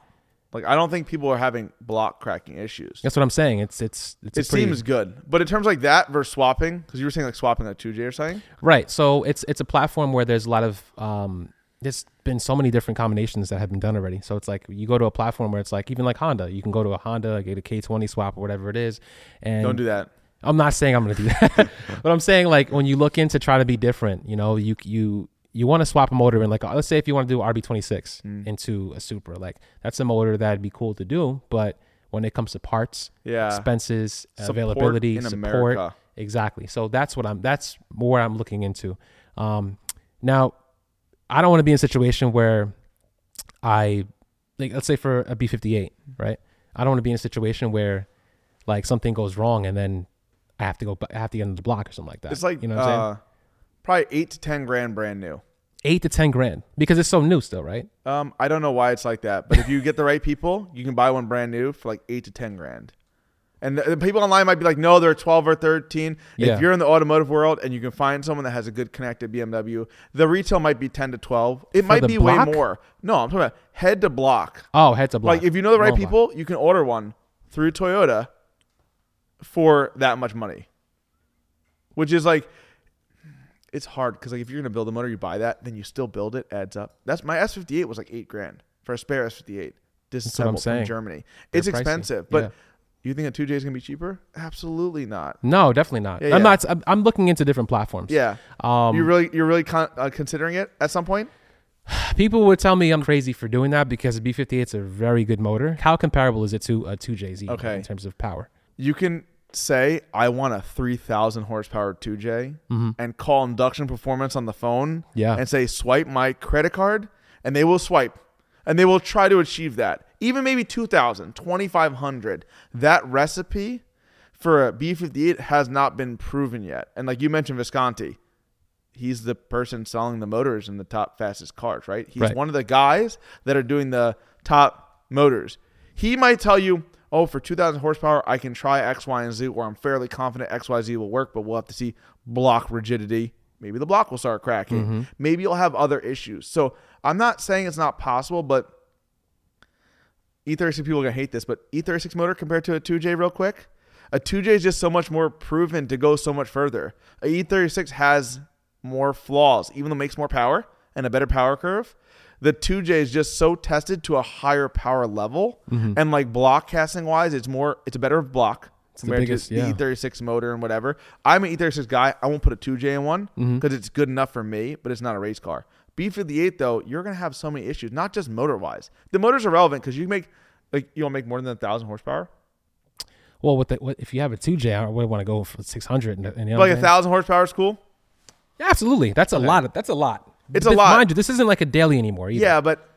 Like I don't think people are having block cracking issues. That's what I'm saying. It's it's it's it pretty- seems good, but in terms like that versus swapping, because you were saying like swapping like 2J or something. Right. So it's it's a platform where there's a lot of um there's been so many different combinations that have been done already. So it's like you go to a platform where it's like even like Honda, you can go to a Honda, get a K20 swap or whatever it is. And Don't do that. I'm not saying I'm going to do that. but I'm saying like when you look into try to be different, you know, you you you want to swap a motor in like let's say if you want to do RB26 Mm. into a Supra, like that's a motor that'd be cool to do, but when it comes to parts, Yeah. expenses, Support availability, in support, America. Exactly. So that's what I'm. That's where I'm looking into. Um, now, I don't want to be in a situation where I, like, let's say for a B58, right? I don't want to be in a situation where, like, something goes wrong and then I have to go. I have to get into the block or something like that. It's like you know what I'm saying? uh, probably eight to ten grand brand new. Eight to ten grand because it's so new still, right? Um, I don't know why it's like that, but if you get the right people, you can buy one brand new for like eight to ten grand. And the, the people online might be like, no, they're 12 or 13. Yeah. If you're in the automotive world and you can find someone that has a good connected BMW, the retail might be 10 to 12. It might be block? way more. No, I'm talking about head to block. Oh, head to block. Like if you know the right Oh, people, you can order one through Toyota for that much money. Which is like it's hard because like if you're gonna build a motor, you buy that, then you still build it, adds up. That's my S58 was like eight grand for a spare S58. what I'm Disassembled from. Germany. They're it's pricey. expensive, but Yeah. you think a 2J is gonna be cheaper? Absolutely not. No, definitely not. Yeah, I'm yeah. not. I'm, I'm looking into different platforms. Yeah, Um, you really you're really con- uh, considering it at some point. people would tell me I'm crazy for doing that because the B58 is a very good motor. How comparable is it to a 2JZ Okay. in terms of power? You can say I want a 3,000 horsepower 2J and call induction performance on the phone Mm-hmm. Yeah. and say swipe my credit card and they will swipe and they will try to achieve that. Even maybe 2,000, 2,500. That recipe for a B58 has not been proven yet. And like you mentioned Visconti, he's the person selling the motors in the top fastest cars, right? He's Right. one of the guys that are doing the top motors. He might tell you, oh, for 2,000 horsepower, I can try X, Y, and Z, or I'm fairly confident X, Y, Z will work, but we'll have to see block rigidity. Maybe the block will start cracking. Mm-hmm. Maybe you'll have other issues. So I'm not saying it's not possible, but E36 people are going to hate this, but E36 motor compared to a 2J, real quick, a 2J is just so much more proven to go so much further. A E36 has more flaws, even though it makes more power and a better power curve. The 2J is just so tested to a higher power level, and like block casting wise, it's more, it's a better block the compared biggest, to yeah. the E36 motor and whatever. I'm an E36 guy. I won't put a 2J in one Mm-hmm. because it's good enough for me, but it's not a race car. B58 though, you're gonna have so many issues, not just motor wise. The motors are relevant because you make like you don't make more than a thousand horsepower. Well, with the, what, if you have a 2J, I would want to go for 600. And, and Like a thousand horsepower is cool. Yeah, absolutely. That's a lot. Of, that's a lot. It's a lot. Mind you, this isn't like a daily anymore. Either. Yeah, but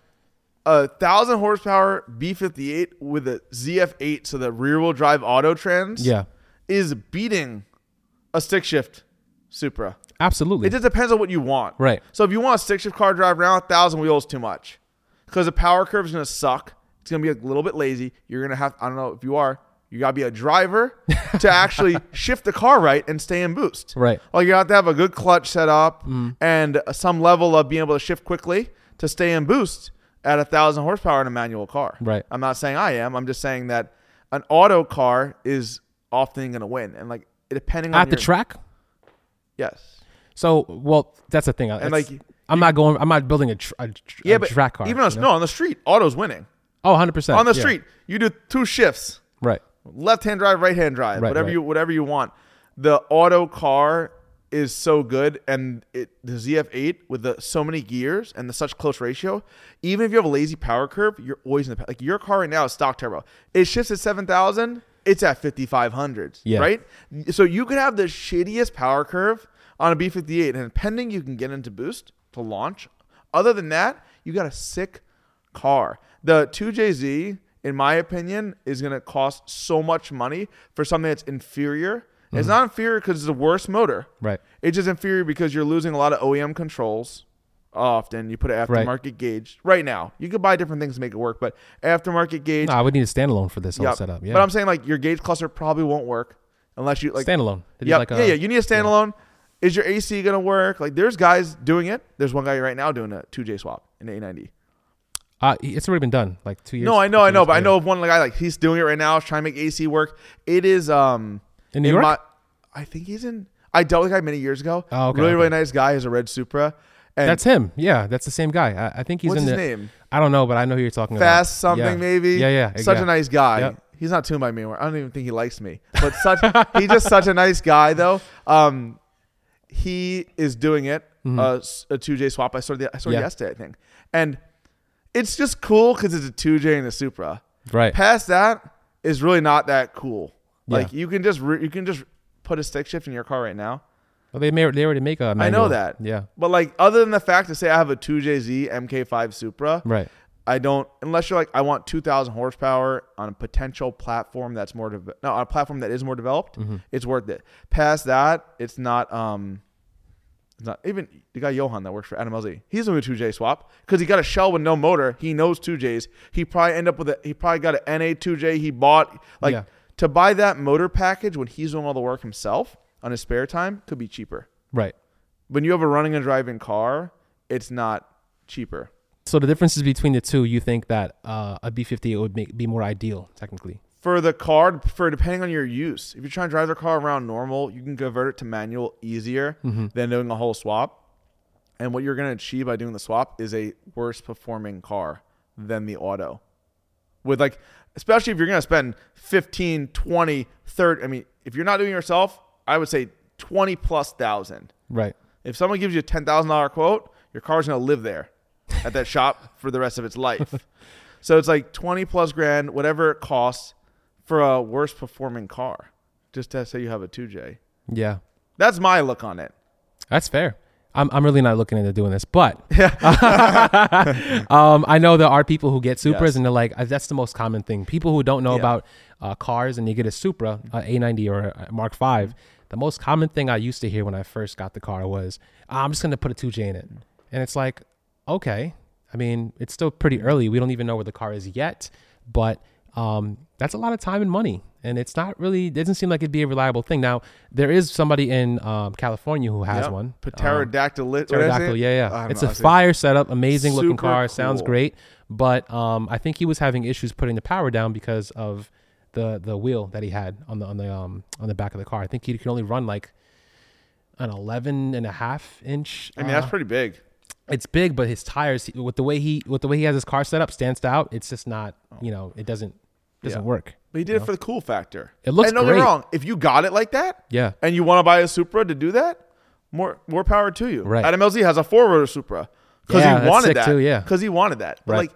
a thousand horsepower B58 with a ZF8, so the rear wheel drive auto trans, Yeah. is beating a stick shift Supra. Absolutely. It just depends on what you want. Right. So if you want a stick shift car drive around, a thousand wheels too much, because the power curve is gonna suck. It's gonna be a little bit lazy. You're gonna have I don't know if you are. You gotta be a driver to actually shift the car right and stay in boost. Right. Like you have to have a good clutch set up mm. and some level of being able to shift quickly to stay in boost at a thousand horsepower in a manual car. Right. I'm not saying I am. I'm just saying that an auto car is often gonna win, and like depending on At the your- track. Yes. So, well, that's the thing. And like I'm not going. I'm not building a, tr- a, tr- Yeah, a track car. even on you know? no on the street, auto's winning. Oh, 100 percent on the street, you do two shifts: Right. Left hand drive, right hand drive, Right, whatever right. you whatever you want. The auto car is so good, and it the ZF8 with the so many gears and the such close ratio. Even if you have a lazy power curve, you're always in the like your car right now is stock turbo. It shifts at seven thousand. It's at 5,500, Yeah. Right. So you could have the shittiest power curve on a B58, and pending you can get into boost to launch. Other than that, you got a sick car. The 2JZ, in my opinion, is going to cost so much money for something that's inferior. It's mm-hmm. not inferior because it's a worse motor. Right. It's just inferior because you're losing a lot of OEM controls. Often you put an Right. aftermarket gauge. Right now, you could buy different things to make it work, but aftermarket gauge. No, I would need a standalone for this whole Yep. setup. Yeah. But I'm saying like your gauge cluster probably won't work unless you like standalone. Yep. like a- yeah, yeah. You need a standalone. Is your AC gonna work? Like, there's guys doing it. There's one guy right now doing a 2J swap in the A90. Uh, it's already been done like two years. No, I know, I know, but I know of one guy like he's doing it right now, trying to make AC work. It is um In New York? my- I think he's in. I dealt with a guy many years ago. Oh, okay, really, really nice guy. He's a red Supra. And That's him. Yeah, that's the same guy. I, I think he's what's in his the. name? I don't know, but I know who you're talking about. Fast something Yeah. maybe. Yeah, yeah. Such yeah. a nice guy. Yep. He's not tuned by me anymore. I don't even think he likes me. But such he's just such a nice guy though. Um, he is doing it uh, s- a two J swap. I saw the I saw Mm-hmm. Yeah. yesterday I think, and it's just cool because it's a two J and a Supra. Right. Past that is really not that cool. Yeah. Like you can just re- you can just put a stick shift in your car right now. Well, they may, they already make a. I Manual. know that. Yeah. But like other than the fact to say I have a 2JZ MK5 Supra, Right. I don't unless you're like I want 2000 horsepower on a potential platform that's more de- no on a platform that is more developed. Mm-hmm. It's worth it. Past that, it's not um it's not even the guy Johan that works for Adam LZ. He's doing a 2J swap because he got a shell with no motor. He knows 2Js. He probably end up with a he probably got an NA 2J he bought like Yeah. to buy that motor package when he's doing all the work himself on his spare time could be cheaper. Right. When you have a running and driving car, it's not cheaper. So the differences between the two, you think that uh, a B58 would make, be more ideal, technically. For the car, for depending on your use, if you're trying to drive the car around normal, you can convert it to manual easier mm-hmm. than doing a whole swap. And what you're going to achieve by doing the swap is a worse performing car than the auto. With like, especially if you're going to spend 15, 20, 30, I mean, if you're not doing it yourself, I would say 20 plus thousand. Right. If someone gives you a ten thousand dollar quote, your car's gonna live there at that shop for the rest of its life. So it's like twenty plus grand, whatever it costs for a worse performing car. Just to say you have a two J. Yeah. That's my look on it. That's fair. I'm, I'm really not looking into doing this, but um, I know there are people who get Supras Yes. and they're like, uh, that's the most common thing. People who don't know Yeah. about uh, cars and you get a Supra, a A90 or a Mark V, the most common thing I used to hear when I first got the car was, "Ah, I'm just going to put a 2J in it. And it's like, okay. I mean, it's still pretty early. We don't even know where the car is yet, but um, that's a lot of time and money. And it's not really, it doesn't seem like it'd be a reliable thing. Now, there is somebody in um, California who has Yep. one. Um, Pterodactyl. is Pterodactyl, yeah, yeah. It's know. a fire setup, amazing looking Super car, sounds great. But um, I think he was having issues putting the power down because of the the wheel that he had on the on the um on the back of the car. I think he could only run like an 11 and a half inch. I mean, that's uh, pretty big. It's big, but his tires with the way he with the way he has his car set up stands out. It's just not, oh. you know, it doesn't doesn't Yeah. work. But he did it for the cool factor. It looks and don't get great. me wrong. If you got it like that, Yeah. and you want to buy a Supra to do that, more more power to you. Right. Adam LZ has a four rotor Supra because Yeah, he wanted that. too, yeah. because he wanted that. But Right. like,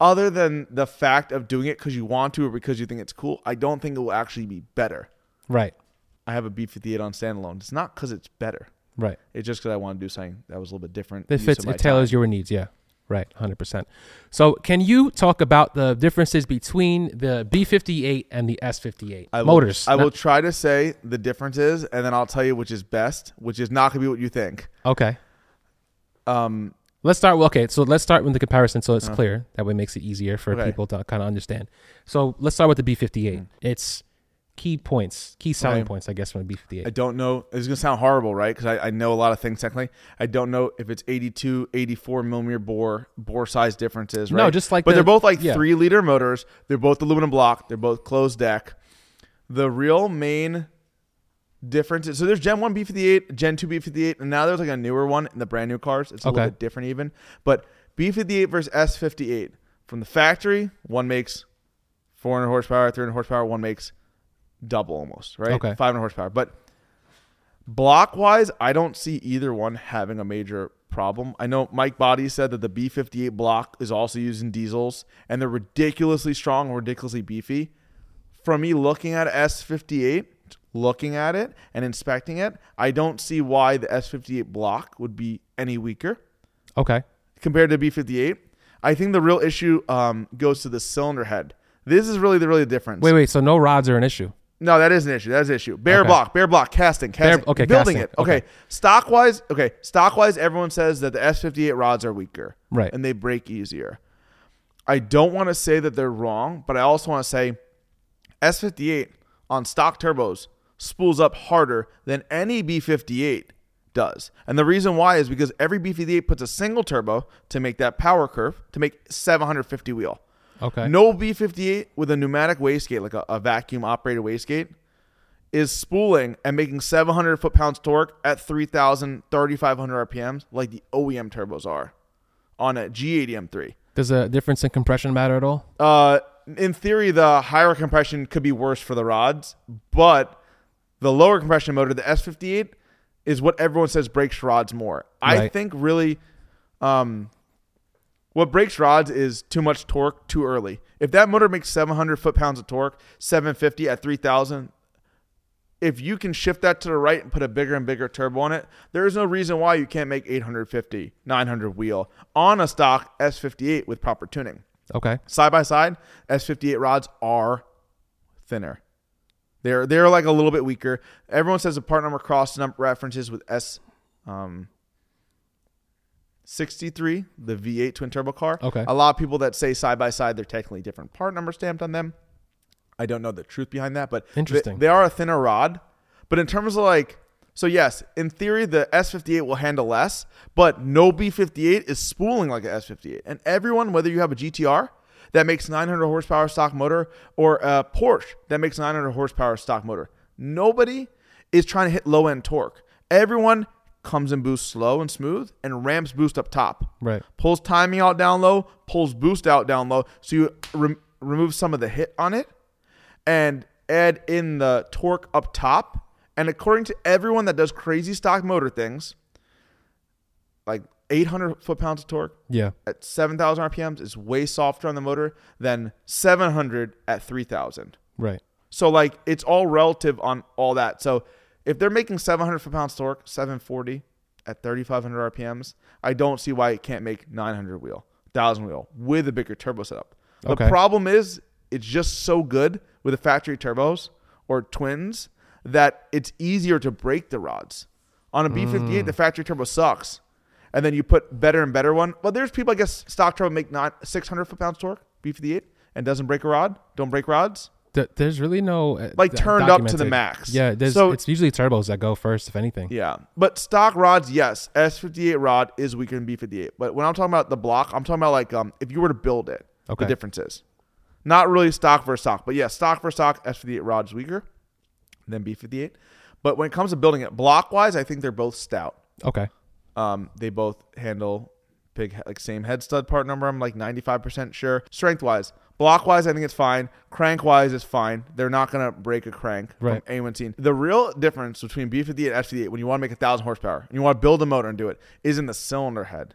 other than the fact of doing it because you want to or because you think it's cool, I don't think it will actually be better. Right. I have a B58 on standalone. It's not because it's better. Right. It's just because I want to do something that was a little bit different. It fits. It tailors time. your needs. Yeah. Right. Hundred percent. So, can you talk about the differences between the B58 and the S58 motors? I Not- will try to say the differences, and then I'll tell you which is best, which is not going to be what you think. Okay. Um, Let's start. Well, okay. So let's start with the comparison, so it's clear. That way, makes it easier for Okay. people to kind of understand. So let's start with the B58. It's key points, key selling points, I guess, from a I B58. I don't know. It's going to sound horrible, right? Because I, I know a lot of things technically. I don't know if it's 82, 84 millimeter bore bore size differences, right? No, just like but the- they're both like yeah. three liter motors. They're both aluminum block. They're both closed deck. The real main difference is so there's Gen 1 B58, Gen 2 B58, and now there's like a newer one in the brand new cars. It's a Okay. little bit different even. But B58 versus S58 from the factory, one makes 400 horsepower, 300 horsepower, one makes double almost, right? Okay. 500 horsepower. But block wise, I don't see either one having a major problem. I know Mike Body said that the B58 block is also used in diesels and they're ridiculously strong, ridiculously beefy. From me looking at S58, looking at it and inspecting it, I don't see why the S58 block would be any weaker Okay. compared to B58. I think the real issue um, goes to the cylinder head. This is really the really the difference. Wait, wait. So no rods are an issue. No, that is an issue. That is an issue. Bare Okay. block, bare block, casting, casting. okay, building casting. it. Okay. Okay. Stock wise, okay. Stock wise, everyone says that the S58 rods are weaker. Right. And they break easier. I don't want to say that they're wrong, but I also want to say S58 on stock turbos spools up harder than any B58 does. And the reason why is because every B58 puts a single turbo to make that power curve to make 750 wheel. Okay. No B58 with a pneumatic wastegate, like a, a vacuum operated wastegate, is spooling and making 700 foot pounds torque at 3,000, 3,500 RPMs like the OEM turbos are on a G80 M3. Does a difference in compression matter at all? Uh, in theory, the higher compression could be worse for the rods, but the lower compression motor, the S58, is what everyone says breaks rods more. I think really, um, what breaks rods is too much torque too early. If that motor makes 700 foot pounds of torque, 750 at 3,000, if you can shift that to the right and put a bigger and bigger turbo on it, there is no reason why you can't make 850, 900 wheel on a stock S58 with proper tuning. Okay. Side by side, S58 rods are thinner. They're they're like a little bit weaker. Everyone says the part number cross number references with S um 63, the V8 twin turbo car. Okay. A lot of people that say side by side, they're technically different part number stamped on them. I don't know the truth behind that, but Interesting. They, are a thinner rod, but in terms of like, so yes, in theory the S58 will handle less, but no B58 is spooling like a S58, and everyone, whether you have a GTR that makes 900 horsepower stock motor or a Porsche that makes 900 horsepower stock motor, nobody is trying to hit low end torque. Everyone comes and boosts slow and smooth and ramps boost up top Right. pulls timing out down low, pulls boost out down low. So you rem- remove some of the hit on it and add in the torque up top. And according to everyone that does crazy stock motor things, like 800 foot pounds of torque Yeah. at 7,000 RPMs is way softer on the motor than 700 at 3,000. Right. So like it's all relative on all that. So if they're making 700 foot pounds torque, 740 at 3,500 RPMs, I don't see why it can't make 900 wheel, 1,000 wheel with a bigger turbo setup. The Okay. problem is it's just so good with the factory turbos or twins that it's easier to break the rods. On a B58, mm. the factory turbo sucks. And then you put better and better one. Well, there's people, I guess, stock turbo make not 600 foot pounds torque, B58, and doesn't break a rod, don't break rods. Th- there's really no uh, Like turned up to the max. Yeah. There's, So- it's usually turbos that go first, if anything. Yeah, but stock rods, yes, S58 rod is weaker than B58. But when I'm talking about the block, I'm talking about like um if you were to build it, Okay. the differences. not really stock versus stock, but yeah, stock for stock, S58 rod is weaker than B58. But when it comes to building it block wise, I think they're both stout. Okay. Um, they both handle big like same head stud part number. I'm like 95% sure. Strength wise, block wise, I think it's fine. Crank wise, it's fine. They're not gonna break a crank Right. from anyone seen. The real difference between B58 and S58 when you want to make a thousand horsepower and you want to build a motor and do it is in the cylinder head.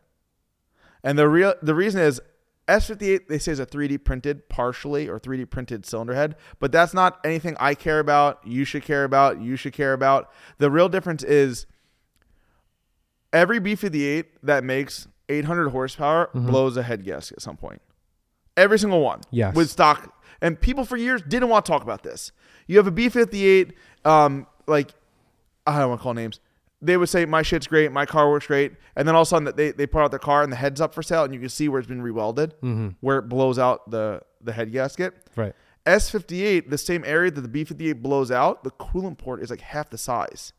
And the real the reason is S58 they say is a 3D printed partially or 3D printed cylinder head, but that's not anything I care about. You should care about. You should care about. The real difference is every B58 that makes 800 horsepower mm-hmm. blows a head gasket at some point. Every single one. Yes. With stock. And people for years didn't want to talk about this. You have a B58, um, like, I don't want to call names. They would say, My shit's great. My car works great. And then all of a sudden, they, they put out their car and the head's up for sale, and you can see where it's been rewelded, where it blows out the, the head gasket. Right. S58, the same area that the B58 blows out, the coolant port is like half the size.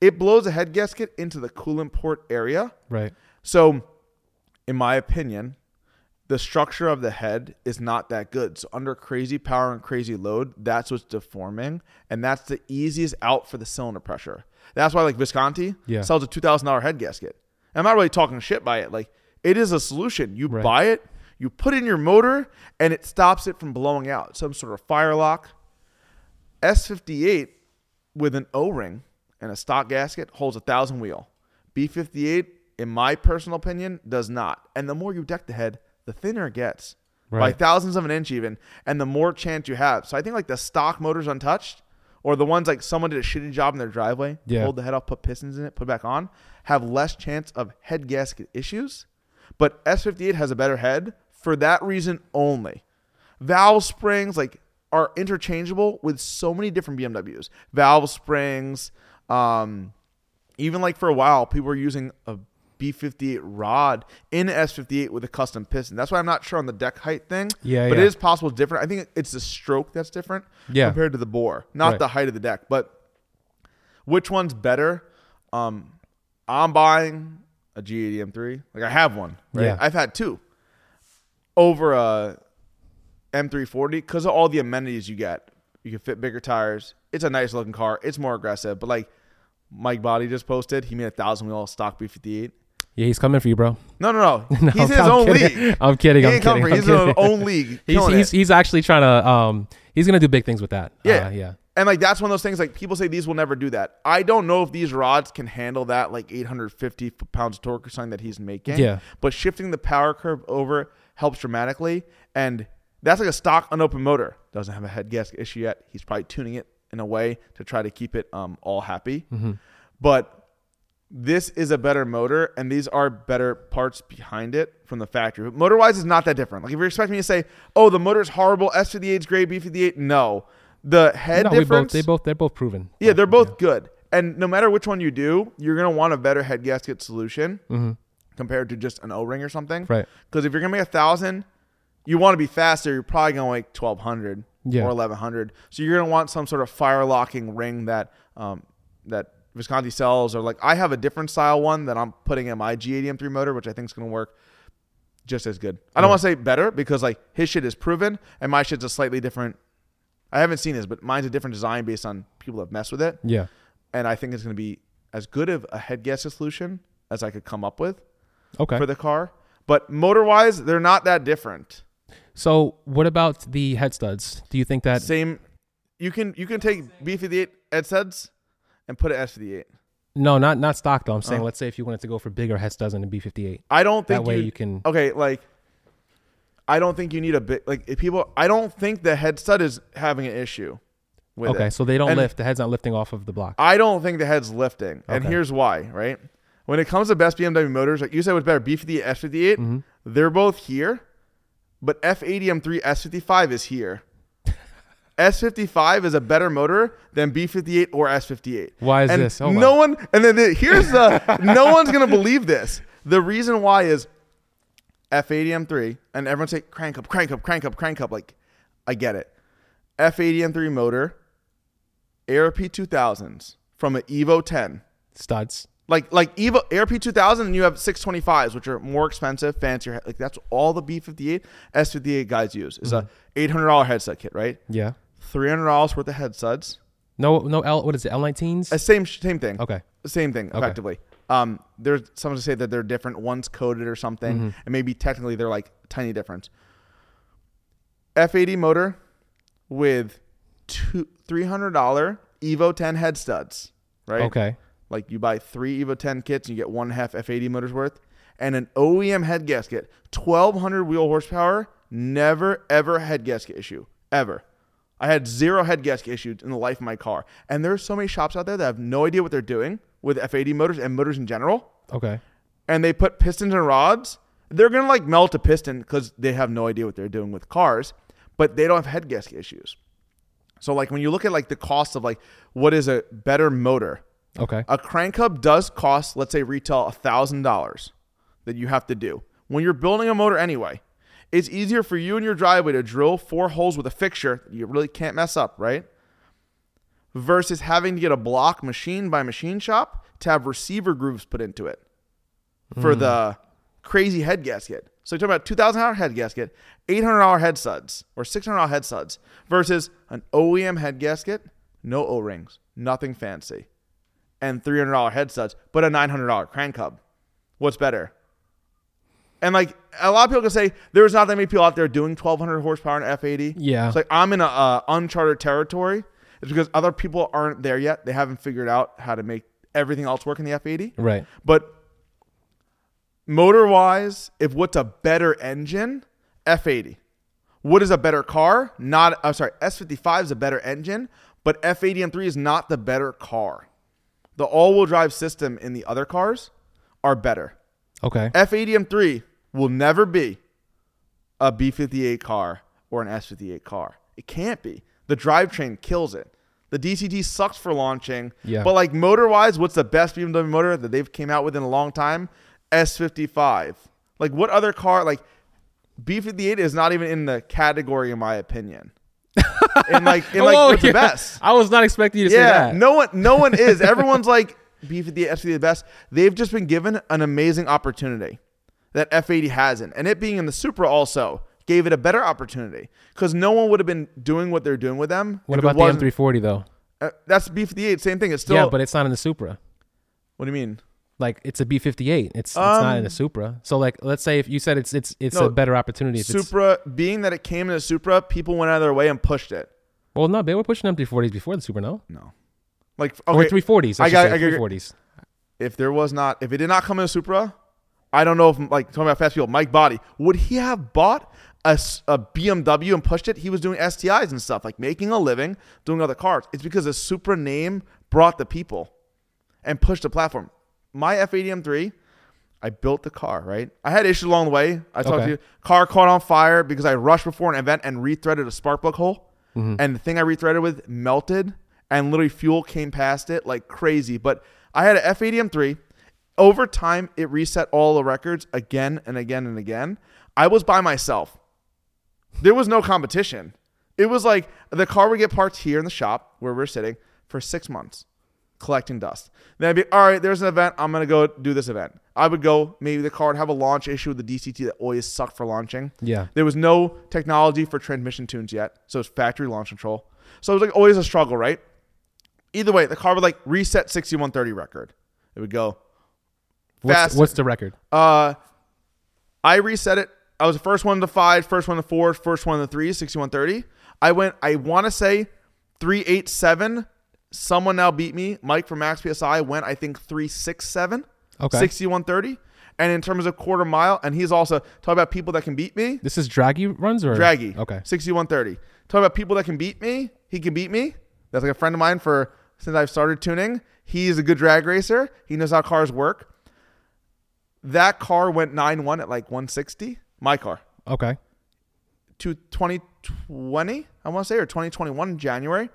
It blows a head gasket into the coolant port area. Right. So, in my opinion, the structure of the head is not that good. So, under crazy power and crazy load, that's what's deforming. And that's the easiest out for the cylinder pressure. That's why, like, Visconti Yeah. sells a $2,000 head gasket. And I'm not really talking shit by it. Like, it is a solution. You Right. buy it, you put in your motor, and it stops it from blowing out. Some sort of fire lock. S58 with an O ring and a stock gasket holds a thousand wheel. B58, in my personal opinion, does not. And the more you deck the head, the thinner it gets by thousands of an inch, even, and the more chance you have. So I think like the stock motors untouched, or the ones like someone did a shitty job in their driveway, Yeah. hold the head off, put pistons in it, put it back on, have less chance of head gasket issues. But S58 has a better head for that reason only. Valve springs like are interchangeable with so many different BMWs. Valve springs, um, even like for a while, people were using a B58 rod in S58 with a custom piston. That's why I'm not sure on the deck height thing. Yeah, but yeah. it is possible different. I think it's the stroke that's different Yeah. compared to the bore, not Right. the height of the deck. But which one's better? Um, I'm buying a G80 M3. Like I have one. Right? Yeah. I've had two over a M340 because of all the amenities you get. You can fit bigger tires. It's a nice looking car. It's more aggressive. But like Mike Body just posted, he made a thousand wheel stock B58. Yeah, he's coming for you, bro. No, no, no. No, he's in his I'm own kidding. league. I'm kidding. He I'm kidding. for- I'm He's in his own league. He's he's, he's actually trying to um he's gonna do big things with that. Yeah. Uh, yeah. And like that's one of those things like people say these will never do that. I don't know if these rods can handle that like 850 pounds of torque or something that he's making. Yeah. But shifting the power curve over helps dramatically. And that's like a stock unopened motor. Doesn't have a head gasket issue yet. He's probably tuning it in a way to try to keep it um, all happy. But this is a better motor, and these are better parts behind it from the factory. Motor wise, is not that different. Like if you're expecting me to say, "Oh, the motor's horrible," S58 is great, B58, no. The head No, we both they both they're both proven. yeah, they're both good. And no matter which one you do, you're gonna want a better head gasket solution compared to just an O-ring or something. Mm-hmm. Right. Because if you're gonna make a thousand, you want to be faster. You're probably gonna make twelve hundred, Yeah. or 1100. So you're gonna want some sort of fire locking ring that um, that Visconti sells, or like I have a different style one that I'm putting in my G80M3 motor, which I think is gonna work just as good. I don't Yeah. want to say better because like his shit is proven and my shit's a slightly different. I haven't seen his, but mine's a different design based on people that have messed with it, Yeah. and I think it's gonna be as good of a head gasket solution as I could come up with Okay. for the car. But motor wise, they're not that different. so what about the head studs? Do you think that? Same. You can you can take B58 head studs and put it S58. No, not not stock though. I'm saying Oh. let's say if you wanted to go for bigger head studs than a B58. I don't think That way you, can. okay like. I don't think you need a bit like if people. I don't think the head stud is having an issue with Okay, it. so they don't And- lift. The head's not lifting off of the block. I don't think the head's lifting, and here's why. Right, when it comes to best BMW motors, like you said, what's better, B58, S58? Mm-hmm. They're both here, but F80M3 S55 is here. S55 is a better motor than B58 or S58. Why is and this? Oh, no wow. one, and then the, here's the, no one's gonna believe this. The reason why is F80M3, and everyone say crank up, crank up, crank up, crank up. Like, I get it. F80M3 motor, ARP 2000s from an Evo 10 Studs. like like Evo ARP 2000 and you have 625s which are more expensive fancier like that's all the B58 S58 guys use is a mm-hmm. $800 head stud kit right Yeah. $300 worth of head studs No, no. L. What is it? L19s. uh, same same thing Okay. same thing effectively um there's some to say that they're different one's coded or something Mm-hmm. and maybe technically they're like tiny difference F80 motor with two $300 Evo 10 head studs right Okay. Like you buy three Evo 10 kits, and you get one half F80 motors worth, and an OEM head gasket, 1200 wheel horsepower, never ever head gasket issue ever. I had zero head gasket issues in the life of my car, and there's so many shops out there that have no idea what they're doing with F80 motors and motors in general, Okay. and they put pistons and rods. They're gonna like melt a piston because they have no idea what they're doing with cars, but they don't have head gasket issues. So like when you look at like the cost of like what is a better motor, Okay. a crank hub does cost, let's say, retail a thousand dollars that you have to do. When you're building a motor anyway, it's easier for you in your driveway to drill four holes with a fixture you really can't mess up, right? Versus having to get a block machine by machine shop to have receiver grooves put into it for hmm. the crazy head gasket. So you're talking about two thousand dollar head gasket, eight hundred dollar head studs, or six hundred dollar head studs, versus an OEM head gasket, no O rings, nothing fancy and three hundred dollar head studs, but a nine hundred dollar crank hub. What's better? And like a lot of people can say, there's not that many people out there doing twelve hundred horsepower in F eighty. Yeah. it's like I'm in a uh, uncharted territory. It's because other people aren't there yet. They haven't figured out how to make everything else work in the F eighty. Right. But motor wise, if what's a better engine, F eighty. What is a better car? Not I'm sorry, S fifty five is a better engine, but F eighty M three is not the better car. The all wheel drive system in the other cars are better. Okay. F eighty M three will never be a B fifty eight car or an S fifty eight car. It can't be. The drivetrain kills it. The DCT sucks for launching. Yeah. But like motor wise, what's the best BMW motor that they've came out with in a long time? S55. Like what other car like B58 is not even in the category in my opinion. in like in like Whoa, what's yeah. the best? I was not expecting you to say Yeah, that. no one, no one is. Everyone's like B50, S50 the best. They've just been given an amazing opportunity that F80 hasn't, and it being in the Supra also gave it a better opportunity because no one would have been doing what they're doing with them. What about the M340 though? Uh, that's B58, same thing. It's still. yeah, but it's not in the Supra. what do you mean? Like it's a B58. It's it's not in Um, a Supra. So like let's say if you said it's it's it's No, a better opportunity. If it's, Supra, being that it came in a Supra, people went out of their way and pushed it. well, no, they were pushing M340s before the Supra, no? No, like Or okay, 340s. I, I got- say, I got- 340s. if there was not, if it did not come in a Supra, I don't know if like talking about fast people, Mike Body, would he have bought a BMW and pushed it? He was doing STIs and stuff, like making a living doing other cars. It's because the Supra name brought the people and pushed the platform. My F80 M3, I built the car, right? I had issues along the way. I talked Okay. to you. Car caught on fire because I rushed before an event and rethreaded a spark plug hole. Mm-hmm. And the thing I rethreaded with melted and literally fuel came past it like crazy. But I had an F80 M3. Over time, it reset all the records again and again and again. I was by myself. There was no competition. It was like the car would get parked here in the shop where we're sitting for six months, collecting dust. Then I'd be, all right, there's an event. I'm gonna go do this event. I would go. Maybe the car would have a launch issue with the DCT that always sucked for launching. Yeah. There was no technology for transmission tunes yet, so it's factory launch control. So it was like always a struggle, right? Either way, the car would like reset 6130 record. It would go What's, what's the record? Uh, I reset it. I was the first one to five, first one to four, first one to three, 6130. I went, I want to say 387. Someone now beat me. Mike from Max PSI went, I think 367, Okay. 6130. And in terms of quarter mile, and he's also talking about people that can beat me. This is Dragy runs or Dragy. Okay. 6130. Talking about people that can beat me. He can beat me. That's like a friend of mine for since I've started tuning. He's a good drag racer. He knows how cars work. That car went 9 1 at like 160. My car. Okay. To 2020, I want to say, or 2021 January.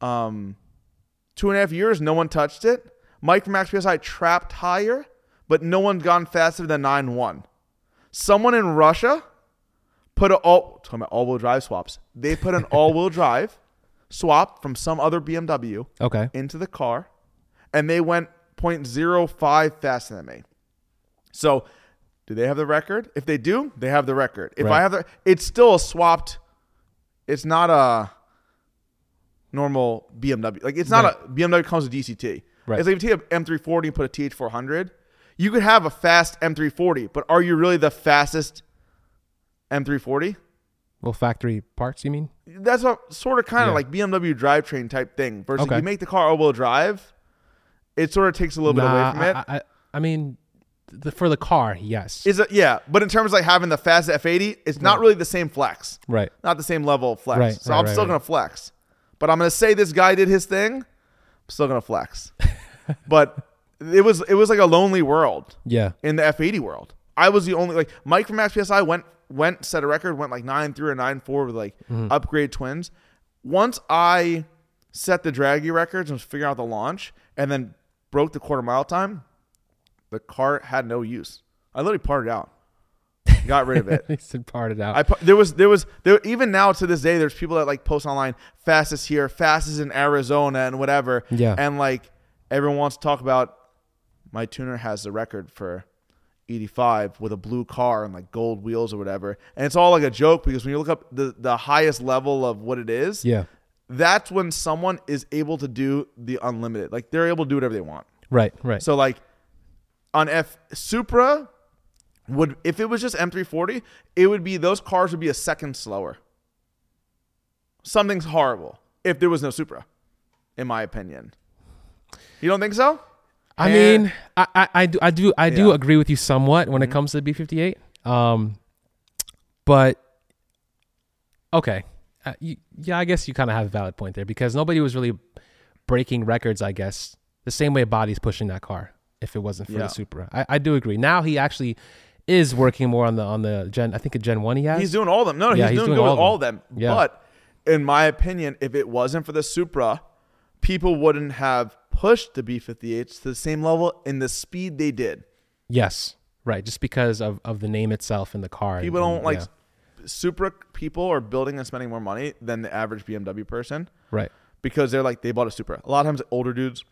Um, two and a half years, no one touched it. Mike from Max PSI trapped higher, but no one's gone faster than 9 1. Someone in Russia put a all talking about all wheel drive swaps. They put an all wheel drive swap from some other BMW Okay. into the car, and they went 0.05 faster than me. So, do they have the record? If they do, they have the record. If I have the, it's still a swapped. It's not a normal BMW. Like it's not Right. a BMW comes with DCT. Right. It's like if you take an M340 and put a TH400, you could have a fast M340, but are you really the fastest M340? Well, factory parts, you mean? That's a sort of kind of Yeah. like BMW drivetrain type thing. Versus Okay. you make the car all wheel drive, it sort of takes a little bit away from it. I, I, I mean, the, for the car, yes. Is it yeah? But in terms of like having the fast F80, it's not really the same flex, right. not the same level of flex. Right, so right, I'm still gonna flex, but I'm gonna say this guy did his thing. I'm still gonna flex, but it was it was like a lonely world Yeah. in the F80 world. I was the only like Mike from Max PSI went went set a record, went like nine three or nine four with like Mm-hmm. upgrade twins. Once I set the Dragy records and was figuring out the launch, and then broke the quarter mile time, the car had no use. I literally parted out, got rid of it. He said parted out. I there was there was there even now to this day there's people that like post online fastest here, fastest in Arizona and whatever. Yeah. And like everyone wants to talk about my tuner has the record for 85 with a blue car and like gold wheels or whatever. And it's all like a joke because when you look up the the highest level of what it is, yeah. that's when someone is able to do the unlimited. Like they're able to do whatever they want. Right. Right. So like on F Supra would if it was just M340, it would be those cars would be a second slower. Something's horrible if there was no Supra, in my opinion. You don't think so? I And- mean, I, I, I do, I do, I do Yeah. Mm-hmm. agree with you somewhat when it comes to the B58. Um, but okay, uh, you, yeah, I guess you kind of have a valid point there because nobody was really breaking records. I guess the same way Body's pushing that car. If it wasn't for Yeah. the Supra, I, I do agree. Now he actually is working more on the on the Gen. I think a Gen One he has. He's doing all of them. No, Yeah, he's, he's doing, doing good all with of all of them. Yeah. But in my opinion, if it wasn't for the Supra, people wouldn't have pushed the B58s to the same level in the speed they did. yes, right. Just because of, of the name itself and the car. and- People don't like yeah, Supra people are building and spending more money than the average BMW person right. because they're like they bought a Supra. A lot of times older dudes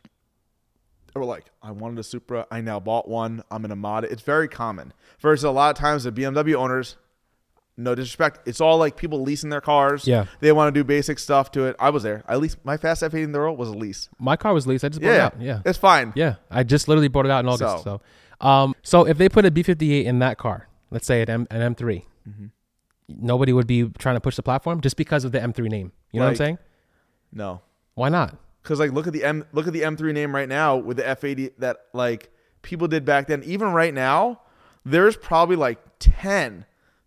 are like, I wanted a Supra, I now bought one, I'm gonna mod it. It's very common. Versus a lot of times the BMW owners, no disrespect, it's all like people leasing their cars. Yeah. They want to do basic stuff to it. I was there. I leased my fast F80 in the world was a lease. My car was leased. I just bought it Yeah. out. Yeah. It's fine. Yeah, I just literally bought it out in August. So- So, um, so if they put a B58 in that car, let's say an, M, an M3, Mm-hmm. nobody would be trying to push the platform just because of the M3 name. You know what I'm saying? No. Why not? Because like look at the M look at the M3 name right now with the F80 that like people did back then. Even right now, there's probably like ten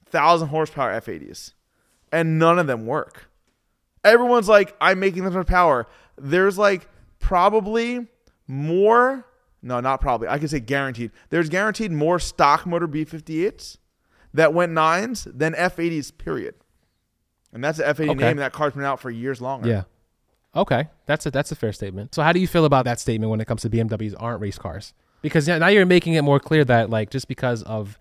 thousand horsepower F80s, and none of them work. Everyone's like, I'm making them for power. There's like probably more. No, not probably. I can say guaranteed. There's guaranteed more stock motor B58s that went nines than F80s. Period. And that's the F80 Okay. name. That car's been out for years longer. Yeah. Okay, that's a that's a fair statement. So how do you feel about that statement when it comes to BMWs aren't race cars? Because now you're making it more clear that like just because of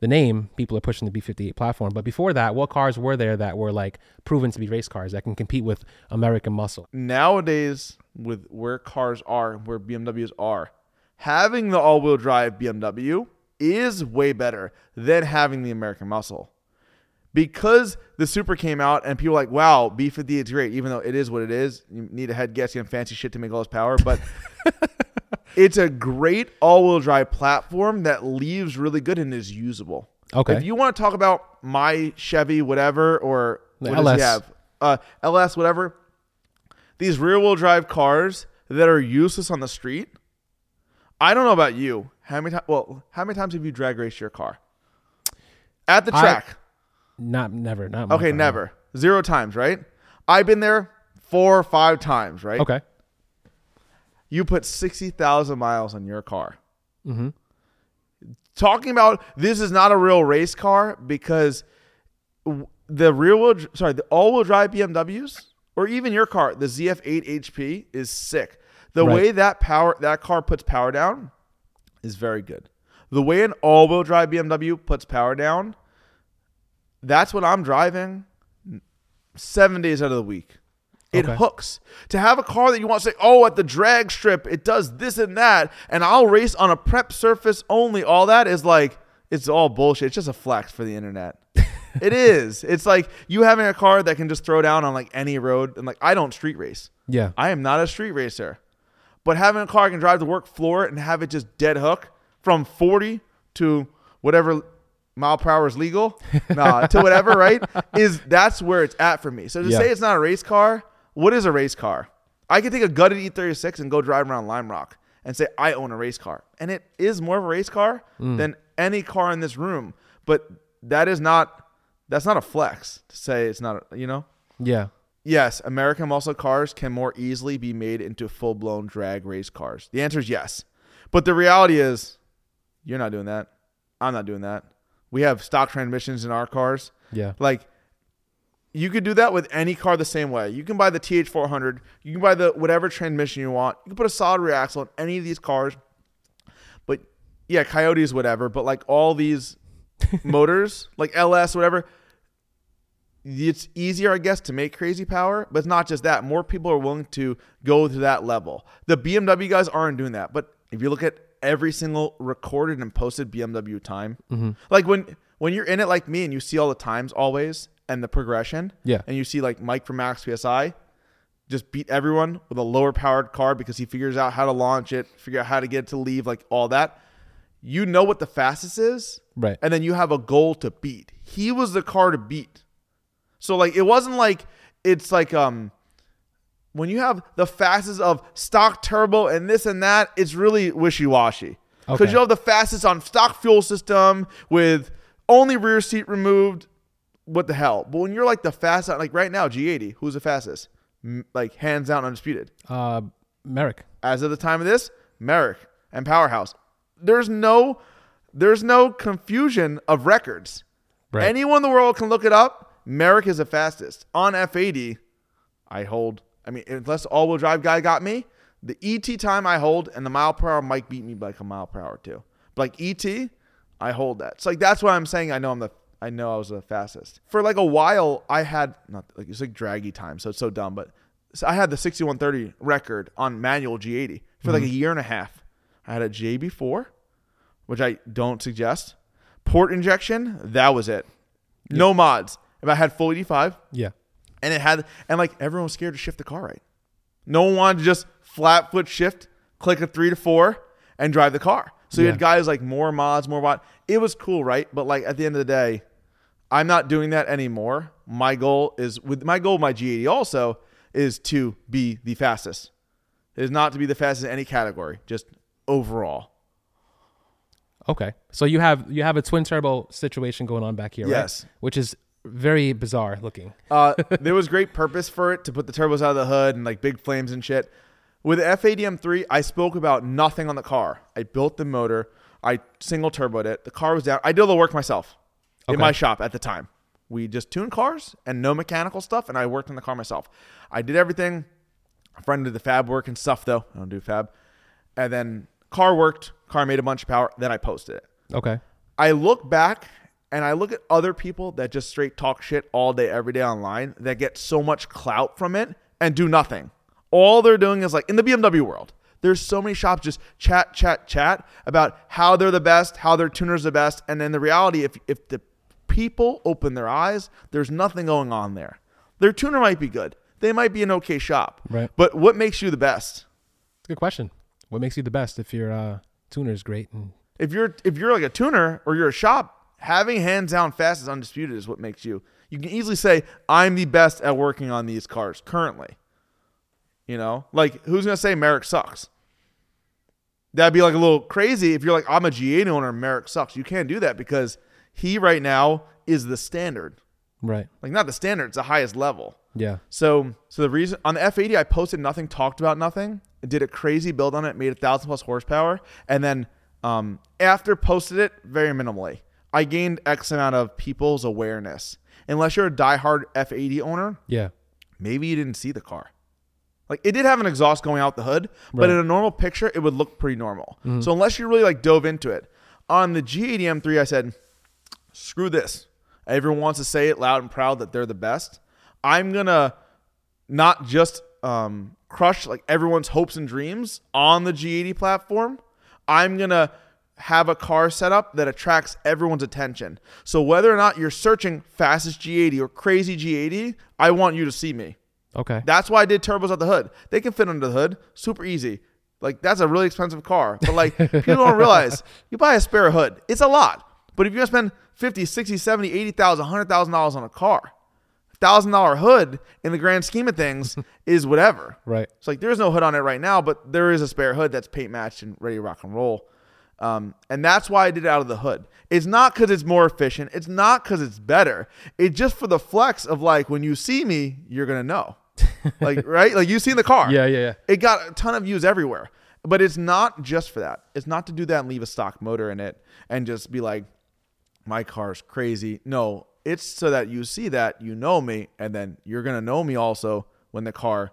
the name, people are pushing the B58 platform. But before that, what cars were there that were like proven to be race cars that can compete with American muscle? Nowadays, with where cars are, where BMWs are, having the all-wheel drive BMW is way better than having the American muscle. Because the Supra came out and people were like, wow, B58 is great, even though it is what it is. You need a head gasket and fancy shit to make all this power. But it's a great all-wheel drive platform that leaves really good and is usable. Okay. If you want to talk about my Chevy, whatever, or what does LS. he have? Uh, LS, whatever. These rear-wheel drive cars that are useless on the street. I don't know about you. How many times? Well, how many times have you drag raced your car at the track? Not never. Not okay, never. Zero times, right? I've been there four or five times, right? Okay. You put sixty thousand miles on your car. Mm-hmm. talking about this is not a real race car because the rear wheel, sorry, the all wheel drive BMWs or even your car, the ZF8 HP is sick. The Right. way that power that car puts power down is very good. The way an all wheel drive BMW puts power down, that's what I'm driving seven days out of the week. It Okay. hooks. To have a car that you want to say, oh, at the drag strip, it does this and that, and I'll race on a prep surface only, all that is like, it's all bullshit. It's just a flex for the internet. it is. It's like you having a car that can just throw down on like any road. And like, I don't street race. Yeah. I am not a street racer. But having a car I can drive to work floor and have it just dead hook from 40 to whatever mile per hour is legal, nah, to whatever, right? Is that's where it's at for me. So to Yeah. say it's not a race car, what is a race car? I could take a gutted E36 and go drive around Lime Rock and say I own a race car. And it is more of a race car mm. than any car in this room. But that is not that's not a flex to say it's not, a, you know? Yeah. Yes, American muscle cars can more easily be made into full blown drag race cars. The answer is yes. But the reality is, you're not doing that. I'm not doing that. We have stock transmissions in our cars. Yeah. Like, you could do that with any car the same way. You can buy the TH400. You can buy the whatever transmission you want. You can put a solid rear axle in any of these cars. But yeah, Coyotes, whatever. But like all these motors, like LS, whatever, it's easier, I guess, to make crazy power, but it's not just that. More people are willing to go to that level. The BMW guys aren't doing that. But if you look at every single recorded and posted BMW time, like when when you're in it like me and you see all the times always and the progression, Yeah. and you see like Mike from Max PSI just beat everyone with a lower powered car because he figures out how to launch it, figure out how to get it to leave, like all that. You know what the fastest is, Right. and then you have a goal to beat. He was the car to beat. So like it wasn't like it's like um when you have the fastest of stock turbo and this and that, it's really wishy washy. Because Okay. you have the fastest on stock fuel system with only rear seat removed. What the hell? But when you're like the fastest, like right now, G80, who's the fastest? M- Like hands down, undisputed. Uh, Merrick. As of the time of this, Merrick and Powerhouse. There's no, there's no confusion of records. Right. Anyone in the world can look it up. Merrick is the fastest. On F80, I hold, I mean, unless all wheel drive guy got me, the ET time I hold and the mile per hour might beat me by like a mile per hour too. But like ET, I hold that. It's like that's why I'm saying I know I'm the I know I was the fastest. For like a while, I had not like it's like Dragy time, so it's so dumb, but so I had the 6130 record on manual G80 for like mm-hmm. a year and a half. I had a JB4, which I don't suggest. Port injection, that was it. No mods. If I had full 85, Yeah. And it had and like everyone was scared to shift the car right. No one wanted to just flat foot shift, click a three to four, and drive the car. So you had guys like more mods, more mod. It was cool, right? But like at the end of the day, I'm not doing that anymore. My goal is with my goal, my G80 also is to be the fastest. It is not to be the fastest in any category, just overall. Okay. So you have you have a twin turbo situation going on back here, Yes. right? Which is very bizarre looking. Uh, there was great purpose for it to put the turbos out of the hood and like big flames and shit. With the F80M3, I spoke about nothing on the car. I built the motor. I single turboed it. The car was down. I did all the work myself in my shop at the time. We just tuned cars and no mechanical stuff, and I worked on the car myself. I did everything. A friend did the fab work and stuff, though. I don't do fab. And then car worked. Car made a bunch of power. Then I posted it. Okay. I look back and I look at other people that just straight talk shit all day, every day online that get so much clout from it and do nothing. All they're doing is like in the BMW world, there's so many shops just chat, chat, chat about how they're the best, how their tuner's the best. And then the reality, if, if the people open their eyes, there's nothing going on there. Their tuner might be good. They might be an okay shop. Right. But what makes you the best? It's a good question. What makes you the best if your uh, tuner is great? And if you're if you're like a tuner or you're a shop, having hands down fast is undisputed is what makes you. You can easily say I'm the best at working on these cars currently. You know, like who's gonna say Merrick sucks? That'd be like a little crazy if you're like I'm a G8 owner, Merrick sucks. You can't do that because he right now is the standard. right, Like not the standard, it's the highest level. yeah, So, so the reason on the F80, I posted nothing, talked about nothing, did a crazy build on it, made a thousand plus horsepower, and then um, after posted it very minimally, I gained X amount of people's awareness. Unless you're a diehard F80 owner, yeah, maybe you didn't see the car. Like it did have an exhaust going out the hood, but in a normal picture, it would look pretty normal. So unless you really like dove into it, on the G80 M3, I said, screw this. Everyone wants to say it loud and proud that they're the best. I'm gonna not just um, crush like everyone's hopes and dreams on the G80 platform. I'm gonna have a car set up that attracts everyone's attention. So whether or not you're searching fastest G80 or crazy G80, I want you to see me. okay, That's why I did turbos at the hood. They can fit under the hood, super easy. Like that's a really expensive car, but like people don't realize you buy a spare hood, it's a lot. But if you're gonna spend 50, 60, 70, 80,000, 100,000 dollars on a car, thousand dollar hood in the grand scheme of things is whatever. right, It's like there's no hood on it right now, but there is a spare hood that's paint matched and ready to rock and roll. Um, and that's why I did it out of the hood. It's not because it's more efficient. It's not because it's better. It's just for the flex of like when you see me, you're gonna know, like right, like you've seen the car. yeah, yeah, yeah. It got a ton of views everywhere, but it's not just for that. It's not to do that and leave a stock motor in it and just be like, my car's crazy. No, it's so that you see that you know me, and then you're gonna know me also when the car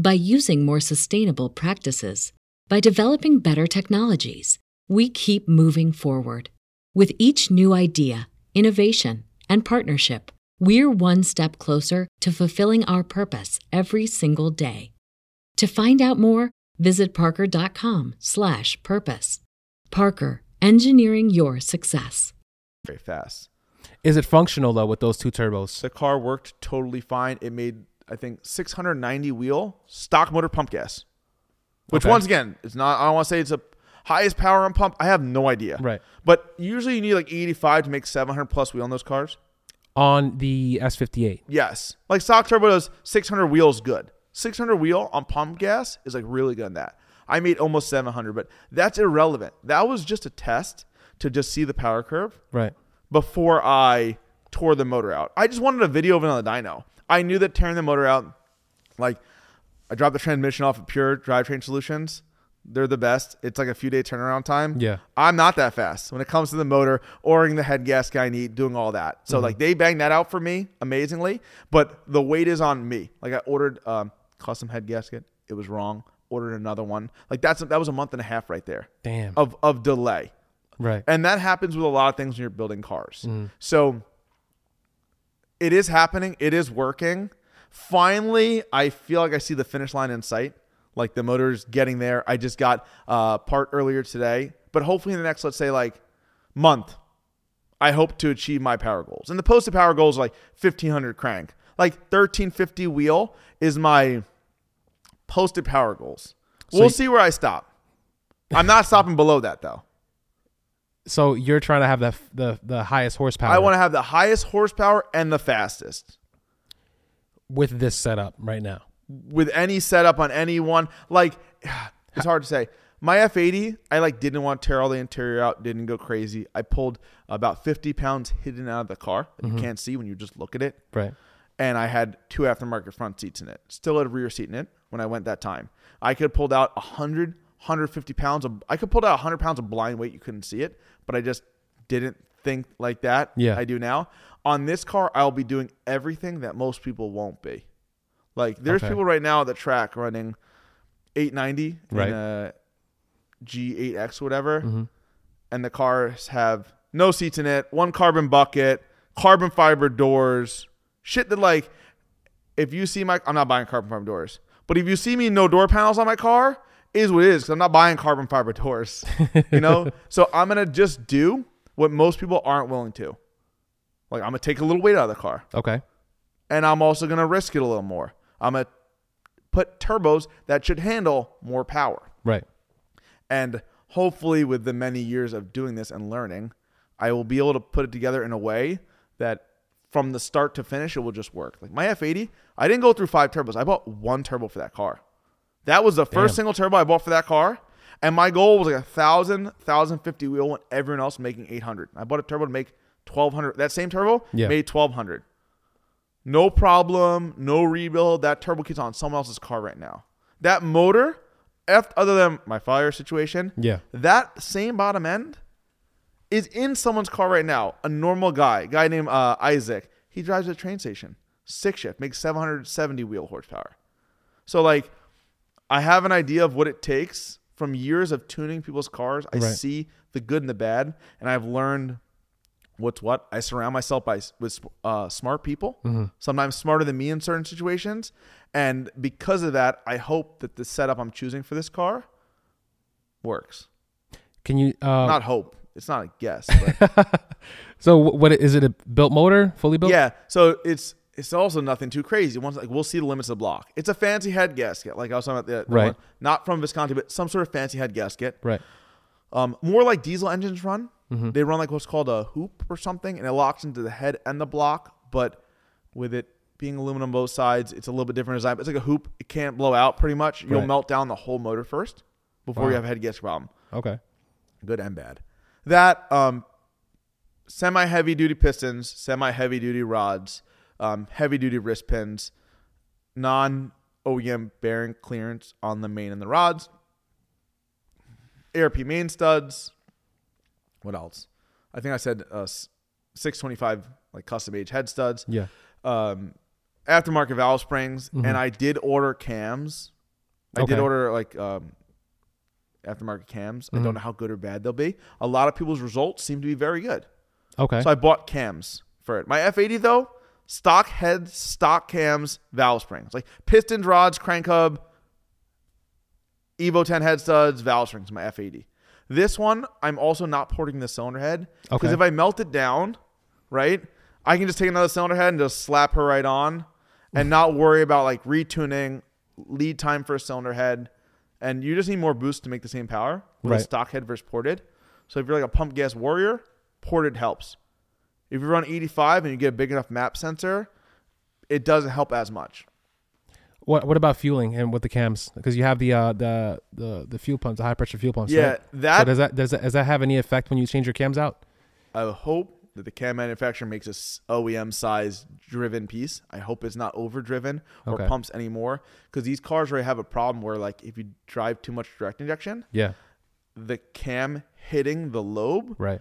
by using more sustainable practices, by developing better technologies. We keep moving forward. With each new idea, innovation, and partnership, we're one step closer to fulfilling our purpose every single day. To find out more, visit parker.com/purpose. Parker, engineering your success. very fast. Is it functional though with those two turbos? The car worked totally fine. It made I think 690 wheel stock motor pump gas, which Okay. once again it's not. I don't want to say it's a highest power on pump. I have no idea. Right. But usually you need like 85 to make 700 plus wheel on those cars. On the S58. Yes. Like stock turbo does 600 wheels good. 600 wheel on pump gas is like really good in that. I made almost 700, but that's irrelevant. That was just a test to just see the power curve Right. before I tore the motor out. I just wanted a video of it on the dyno. I knew that tearing the motor out, like I dropped the transmission off of Pure Drivetrain Solutions. They're the best. It's like a few day turnaround time. Yeah. I'm not that fast when it comes to the motor, ordering the head gasket I need, doing all that. So like they banged that out for me amazingly, but the weight is on me. Like I ordered um, custom head gasket, it was wrong. Ordered another one. Like that's that was a month and a half right there Damn. of of delay. right. And that happens with a lot of things when you're building cars. So it is happening, it is working, Finally, I feel like I see the finish line in sight. Like the motor's getting there. I just got uh, part earlier today, but hopefully in the next, let's say, like month, I hope to achieve my power goals. And the posted power goals are like 1500 crank. Like 1350 wheel is my posted power goals. So we'll see where I stop. I'm not stopping below that though. So you're trying to have the the the highest horsepower. I want to have the highest horsepower and the fastest with this setup right now. with any setup on any one. Like it's hard to say. My F80, I like didn't want to tear all the interior out, didn't go crazy. I pulled about 50 pounds hidden out of the car that you mm-hmm. can't see when you just look at it. Right. and I had two aftermarket front seats in it. Still had a rear seat in it when I went that time. I could have pulled out 100, 150 pounds of, I could pull out 100 pounds of blind weight. You couldn't see it, but I just didn't think like that. Yeah. I do now. On this car, I'll be doing everything that most people won't be. Like there's Okay. people right now at the track running 890 Right. in a G8X, whatever Mm-hmm. and the cars have no seats in it, one carbon bucket, carbon fiber doors, shit that like if you see my I'm not buying carbon fiber doors. But if you see me no door panels on my car, is what it is cuz I'm not buying carbon fiber doors. you know? so I'm going to just do what most people aren't willing to. Like I'm going to take a little weight out of the car Okay. and I'm also going to risk it a little more. I'm going to put turbos that should handle more power. Right. And hopefully, with the many years of doing this and learning, I will be able to put it together in a way that from the start to finish, it will just work. Like my F80, I didn't go through five turbos. I bought one turbo for that car. That was the first Damn. single turbo I bought for that car. And my goal was like a thousand, thousand fifty wheel when everyone else making 800. I bought a turbo to make 1200. That same turbo Yeah. made 1200. No problem, no rebuild. That turbo kit's on someone else's car right now. That motor, F, other than my fire situation, Yeah. that same bottom end is in someone's car right now. A normal guy, guy named uh, Isaac. He drives a train station, six shift, makes 770 wheel horsepower. So like, I have an idea of what it takes from years of tuning people's cars. I Right. see the good and the bad, and I've learned what's what. I surround myself by with uh, smart people, sometimes smarter than me in certain situations, and because of that, I hope that the setup I'm choosing for this car works. Can you? Uh, Not hope. It's not a guess. So what is it? A built motor, fully built? yeah. So it's it's also nothing too crazy. Once like we'll see the limits of the block. It's a fancy head gasket, like I was talking about the, the Right. one- not from Visconti, but some sort of fancy head gasket. Right. Um, more like diesel engines run. Mm-hmm. They run like what's called a hoop or something, and it locks into the head and the block. But with it being aluminum both sides, it's a little bit different design. But It's like a hoop; it can't blow out. Pretty much, you'll Right. melt down the whole motor first before Wow. you have a head gasket problem. Okay. good and bad. That um, semi heavy duty pistons, semi heavy duty rods, um, heavy duty wrist pins, non OEM bearing clearance on the main and the rods, ARP main studs. What else? I think I said uh, 625 like custom age head studs Yeah. um, aftermarket valve springs, and I did order cams. I did order like um, aftermarket cams. I don't know how good or bad they'll be. A lot of people's results seem to be very good, Okay. so I bought cams for it. My F80 though, stock heads, stock cams, valve springs, like pistons, rods, crank hub, Evo 10 head studs, valve springs. My F80. This one, I'm also not porting the cylinder head because Okay. if I melt it down, right, I can just take another cylinder head and just slap her right on, and not worry about like retuning, lead time for a cylinder head, and you just need more boost to make the same power with a Right. stock head versus ported. So if you're like a pump gas warrior, ported helps. If you run 85 and you get a big enough map sensor, it doesn't help as much. What What about fueling and with the cams? Because you have the uh the the the fuel pumps, the high pressure fuel pumps. Yeah, right? that so does that does that does that have any effect when you change your cams out? I hope that the cam manufacturer makes a OEM size driven piece. I hope it's not overdriven or Okay. pumps anymore because these cars already have a problem where like if you drive too much direct injection, Yeah. the cam hitting the lobe, Right.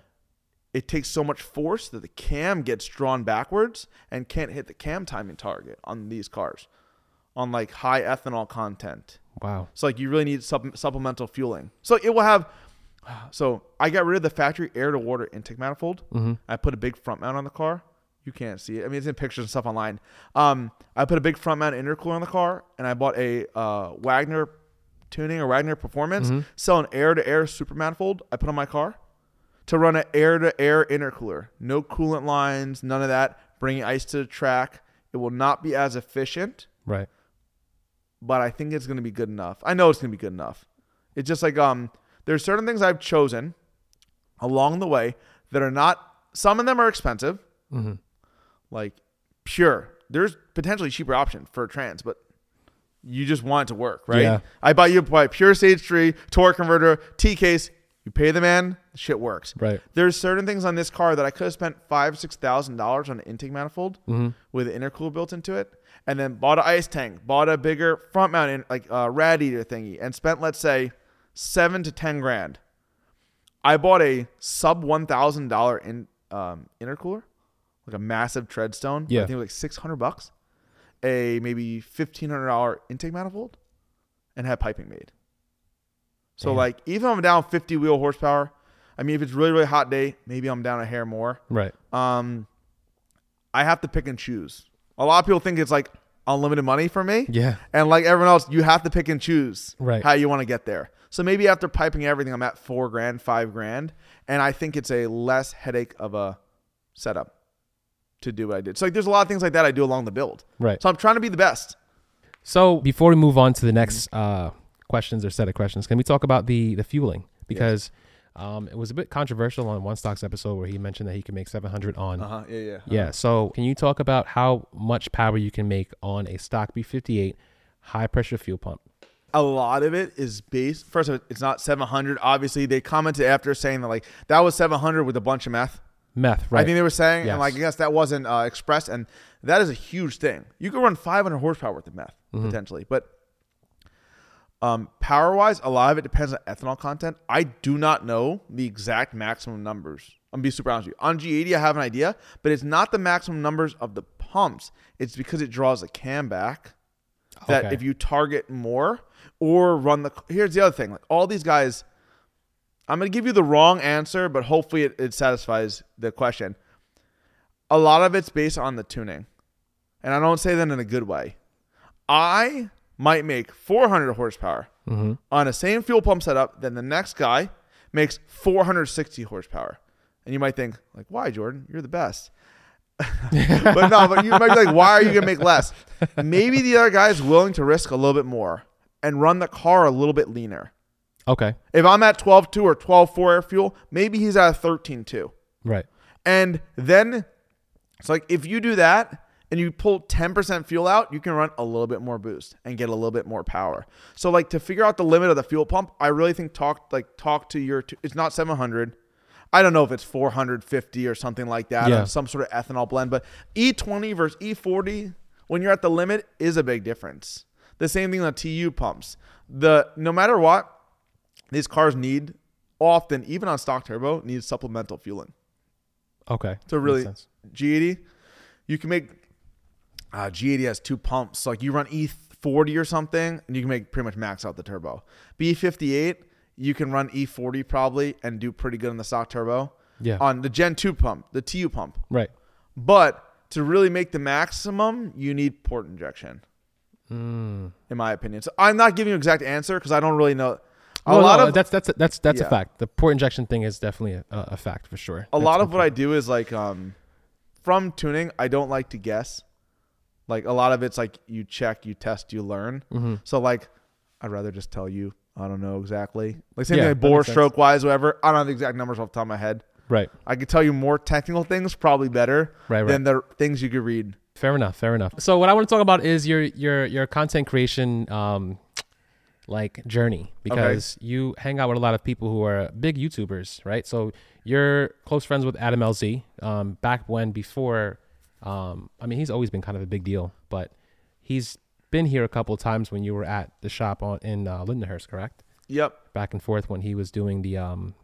It takes so much force that the cam gets drawn backwards and can't hit the cam timing target on these cars on like high ethanol content. Wow. So like you really need supp- supplemental fueling. So it will have. So I got rid of the factory air to water intake manifold. Mm-hmm. I put a big front mount on the car. You can't see it. I mean, it's in pictures and stuff online. Um, I put a big front mount intercooler on the car, and I bought a uh, Wagner tuning or Wagner Performance, Mm-hmm. sell an air to air super manifold. I put on my car to run an air to air intercooler. No coolant lines, none of that. Bringing ice to the track. It will not be as efficient, Right. but I think it's going to be good enough. I know it's going to be good enough. It's just like um, there's certain things I've chosen along the way that are not. Some of them are expensive, Mm-hmm. like pure. There's potentially cheaper option for trans, but you just want it to work, right? Yeah. I bought you a pure stage three torque converter T case. You pay the man, the shit works. Right. There's certain things on this car that I could have spent five, six thousand dollars on an intake manifold Mm-hmm. with an intercooler built into it, and then bought an ice tank, bought a bigger front mount in, like uh, radiator thingy, and spent let's say seven to ten grand. I bought a sub one thousand dollar in um, intercooler, like a massive Treadstone. Yeah. I think it was like six hundred bucks. A maybe fifteen hundred dollar intake manifold, and had piping made. So Damn. like even if I'm down fifty wheel horsepower, I mean if it's really really hot day, maybe I'm down a hair more. Right. Um, I have to pick and choose. A lot of people think it's like unlimited money for me. Yeah. And like everyone else, you have to pick and choose Right. how you want to get there. So maybe after piping everything, I'm at four grand, five grand, and I think it's a less headache of a setup to do what I did. So like, there's a lot of things like that I do along the build. Right. So I'm trying to be the best. So before we move on to the next uh, questions or set of questions, can we talk about the the fueling because um, it was a bit controversial on one stocks episode where he mentioned that he can make 700 on. huh. Yeah. Yeah. Yeah. So can you talk about how much power you can make on a stock B58 high pressure fuel pump? a lot of it is based. First, of all, it's not 700. Obviously, they commented after saying that like that was 700 with a bunch of meth. Meth, right? I think they were saying, Yes. and like I guess that wasn't uh, expressed, and that is a huge thing. You could run 500 horsepower with the meth Mm-hmm. potentially, but um, power wise, a lot of it depends on ethanol content. I do not know the exact maximum numbers. I'm gonna be super honest with you. On G80, I have an idea, but it's not the maximum numbers of the pumps. It's because it draws the cam back. That Okay. if you target more or run the here's the other thing. Like all these guys, I'm gonna give you the wrong answer, but hopefully it, it satisfies the question. A lot of it's based on the tuning. And I don't say that in a good way. I might make 400 horsepower mm-hmm. on a same fuel pump setup than the next guy makes 460 horsepower. And you might think, like, why, Jordan? You're the best. but no, but you might be like, why are you gonna make less? Maybe the other guy is willing to risk a little bit more and run the car a little bit leaner. okay. If I'm at 12.2 or 12.4 air fuel, maybe he's at a 13.2. Right. And then it's like if you do that and you pull 10% fuel out, you can run a little bit more boost and get a little bit more power. So like to figure out the limit of the fuel pump, I really think talk like talk to your it's not 700. I don't know if it's 450 or something like that, Yeah. some sort of ethanol blend, but E20 versus E40 when you're at the limit is a big difference. The same thing on TU pumps. The no matter what, these cars need often, even on stock turbo, need supplemental fueling. Okay. So really, sense. G80, you can make uh, G80 has two pumps. So Like you run E40 or something, and you can make pretty much max out the turbo. B58, you can run E40 probably and do pretty good on the stock turbo. Yeah. On the Gen 2 pump, the TU pump. right. But to really make the maximum, you need port injection, Mm. in my opinion. So I'm not giving you an exact answer because I don't really know. A No, lot no, of that's that's that's that's Yeah. a fact. The port injection thing is definitely a, a fact for sure. a That's lot of what I do is like um from tuning, I don't like to guess. Like a lot of it's like you check, you test, you learn. Mm-hmm. So like I'd rather just tell you I don't know exactly. Like same Yeah, thing like bore sense. stroke wise, whatever. I don't have the exact numbers off the top of my head. Right. I could tell you more technical things, probably better Right, right. than the things you could read. Fair enough. Fair enough. So what I want to talk about is your your your content creation um like journey because you hang out with a lot of people who are big YouTubers, right? So you're close friends with Adam LZ. Um, back when before, um, I mean, he's always been kind of a big deal, but he's been here a couple of times when you were at the shop on in uh, Lindenhurst, correct? Yep. Back and forth when he was doing the um,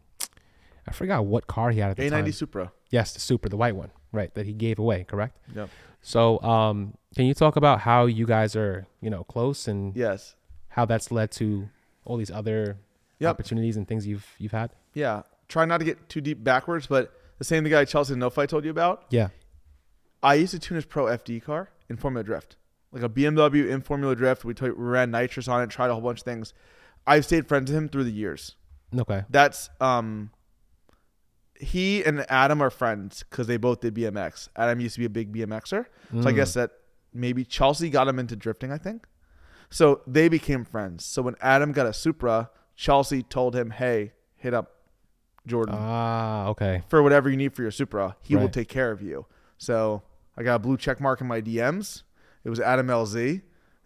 I forgot what car he had at the time. A90 Supra. Yes, the Supra, the white one, right? That he gave away, correct? Yep. So, um, can you talk about how you guys are, you know, close and Yes. how that's led to all these other Yep. opportunities and things you've you've had? Yeah. Try not to get too deep backwards, but the same guy Chelsea DeNofa told you about. Yeah. I used to tune his Pro FD car in Formula Drift, like a BMW in Formula Drift. We, t- we ran nitrous on it, tried a whole bunch of things. I've stayed friends with him through the years. Okay. That's um. He and Adam are friends because they both did BMX. Adam used to be a big BMXer, so I Mm. guess that maybe Chelsea got him into drifting. I think, so they became friends. So when Adam got a Supra, Chelsea told him, "Hey, hit up Jordan Ah, okay. for whatever you need for your Supra. He will take care of you." So I got a blue check mark in my DMs. It was Adam LZ,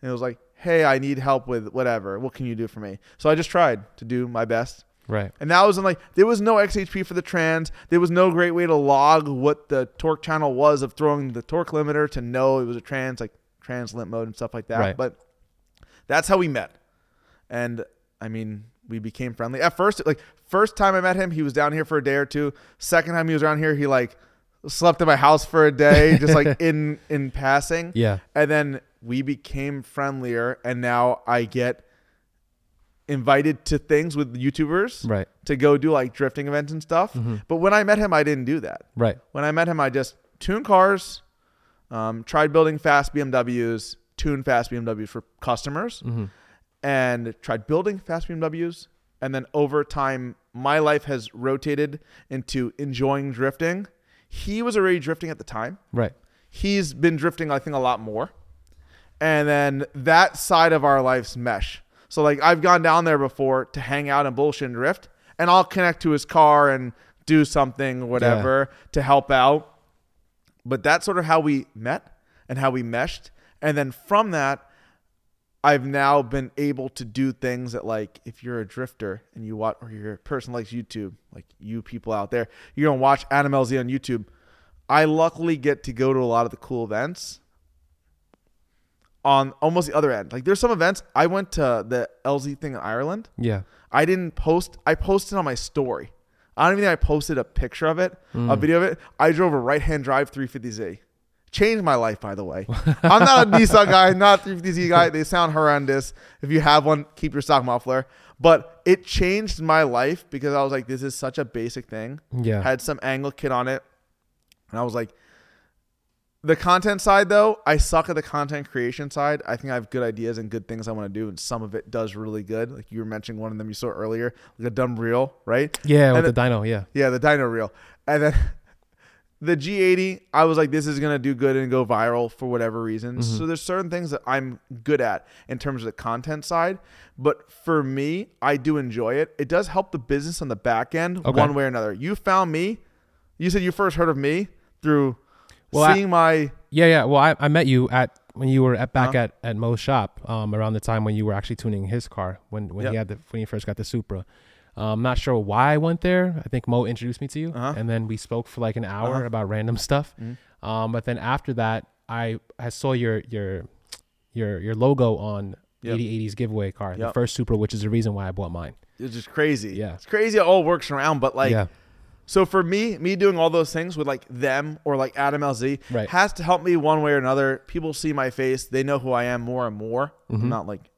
and it was like, "Hey, I need help with whatever. What can you do for me?" So I just tried to do my best. Right. And that was like there was no XHP for the trans. There was no great way to log what the torque channel was of throwing the torque limiter to know it was a trans, like trans limp mode and stuff like that. Right. But that's how we met. And I mean, we became friendly. At first, like first time I met him, he was down here for a day or two. Second time he was around here, he like slept in my house for a day, just like in in passing. Yeah. And then we became friendlier, and now I get invited to things with YouTubers Right. to go do like drifting events and stuff. Mm-hmm. But when I met him, I didn't do that. Right. When I met him, I just tuned cars, um, tried building fast BMWs, tuned fast BMWs for customers, Mm-hmm. and tried building fast BMWs. And then over time, my life has rotated into enjoying drifting. He was already drifting at the time. Right. he's been drifting i think a lot more. And then that side of our lives mesh. So like i've gone down there before to hang out and bullshit and drift and i'll connect to his car and do something whatever to help out. But that's sort of how we met and how we meshed. And then from that I've now been able to do things that like if you're a drifter and you watch or you're a person likes YouTube, like you people out there, you're gonna watch Adam LZ on YouTube. I luckily get to go to a lot of the cool events on almost the other end. Like there's some events I went to the LZ thing in Ireland. Yeah. I didn't post. I posted on my story. I don't even think I posted a picture of it, a mm. video of it. I drove a right hand drive 350Z. Changed my life, by the way. I'm not a Nissan guy, not a 350Z guy. They sound horrendous. If you have one, keep your stock muffler. But it changed my life because I was like, this is such a basic thing. Yeah. Had some angle kit on it. And I was like, the content side though, I suck at the content creation side. I think I have good ideas and good things I want to do, and some of it does really good. Like you were mentioning one of them you saw earlier, like a dumb reel, right? yeah. With and the dyno. Yeah. Yeah, the dyno reel. And then the G80, I was like, this is gonna do good and go viral for whatever reason. Mm-hmm. So there's certain things that I'm good at in terms of the content side. But for me, I do enjoy it. It does help the business on the back end Okay. one way or another. You found me. You said you first heard of me through Well, I- seeing my Yeah. Yeah. Well, I, I met you at when you were at back Uh-huh. at at Mo's shop um, around the time when you were actually tuning his car when when he had the when he first got the Supra. Um, I'm not sure why I went there. I think Mo introduced me to you, Uh-huh. and then we spoke for like an hour Uh-huh. about random stuff. Mhm. Um, but then after that, I I saw your your your your logo on Yep. 8080's giveaway car, the first Supra, which is the reason why I bought mine. it's just crazy. Yeah. It's crazy how it all works around. But like yeah, So for me, me doing all those things with like them or like Adam LZ Right. has to help me one way or another. People see my face, they know who I am more and more. Mm-hmm. I'm not like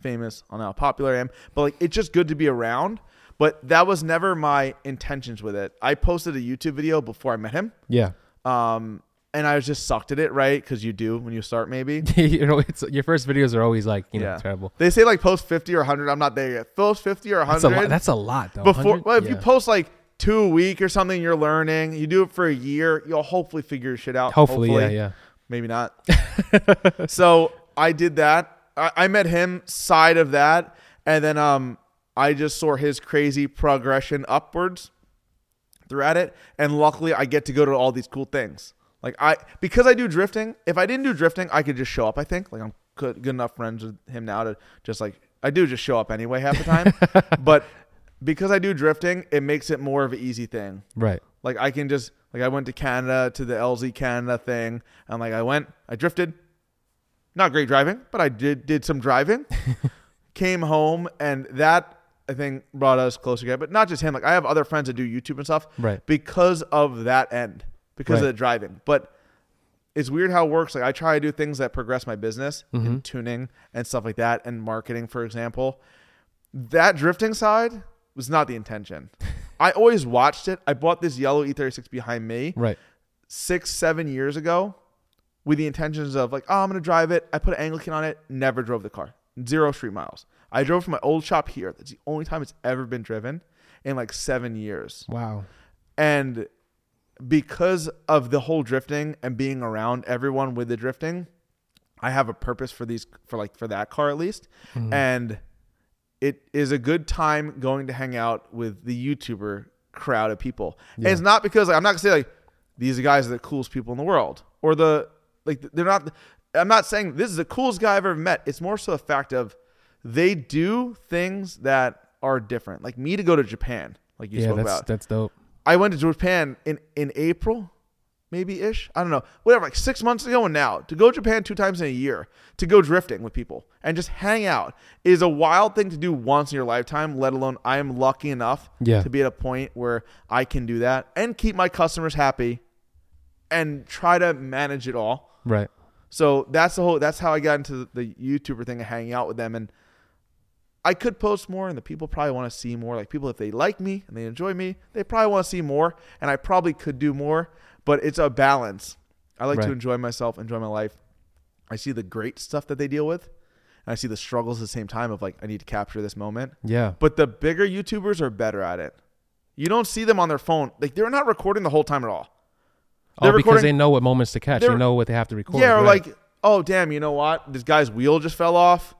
famous on how popular I am, but like it's just good to be around. But that was never my intentions with it. I posted a YouTube video before I met him, yeah. um, and I was just sucked at it, right? Because you do when you start, maybe. you know, it's your first videos are always like you know Yeah. terrible. They say like post 50 or 100. I'm not there yet. Post 50 or 100. That's a lot. That's a lot though. before 100? well, if you post like two a week or something you're learning you do it for a year you'll hopefully figure your shit out hopefully, yeah, yeah. maybe not so i did that I, I met him side of that and then um i just saw his crazy progression upwards throughout it and luckily i get to go to all these cool things like i because i do drifting if i didn't do drifting i could just show up i think like i'm good, good enough friends with him now to just like i do just show up anyway half the time but because i do drifting it makes it more of an easy thing Right. like I can just like I went to Canada to the LZ Canada thing, and like I went, I drifted. Not great driving, but I did did some driving. Came home, and that I think brought us closer together. But not just him. Like I have other friends that do YouTube and stuff Right. because of that end, because of the driving. But it's weird how it works. Like I try to do things that progress my business Mm-hmm. in tuning and stuff like that, and marketing, for example. That drifting side was not the intention. I always watched it. I bought this yellow E36 behind me Right. six, seven years ago with the intentions of like, oh, I'm gonna drive it. I put an angle kit on it. Never drove the car. Zero street miles. I drove from my old shop here. That's the only time it's ever been driven in like seven years. Wow. And because of the whole drifting and being around everyone with the drifting, I have a purpose for these for like for that car at least. Mhm. And it is a good time going to hang out with the YouTuber crowd of people. And it's not because like, I'm not gonna say like these guys are the coolest people in the world or the like they're not I'm not saying this is the coolest guy I've ever met. It's more so a fact of they do things that are different. Like me to go to Japan, like you yeah, spoke that's about. that's dope. I went to Japan in in April, maybe ish. I don't know, whatever, like six months ago and now. To go to Japan two times in a year, to go drifting with people and just hang out is a wild thing to do once in your lifetime. Let alone I am lucky enough Yeah. to be at a point where I can do that and keep my customers happy, and try to manage it all. Right. So that's the whole. That's how I got into the YouTuber thing of hanging out with them, and I could post more, and the people probably want to see more. Like people, if they like me and they enjoy me, they probably want to see more, and I probably could do more. But it's a balance. I like to enjoy myself, enjoy my life. I see the great stuff that they deal with, and I see the struggles at the same time of like I need to capture this moment. Yeah. But the bigger YouTubers are better at it. You don't see them on their phone. Like they're not recording the whole time at all. Oh, They're because they know what moments to catch. They know what they have to record. Yeah, or right. like, oh damn, you know what? This guy's wheel just fell off.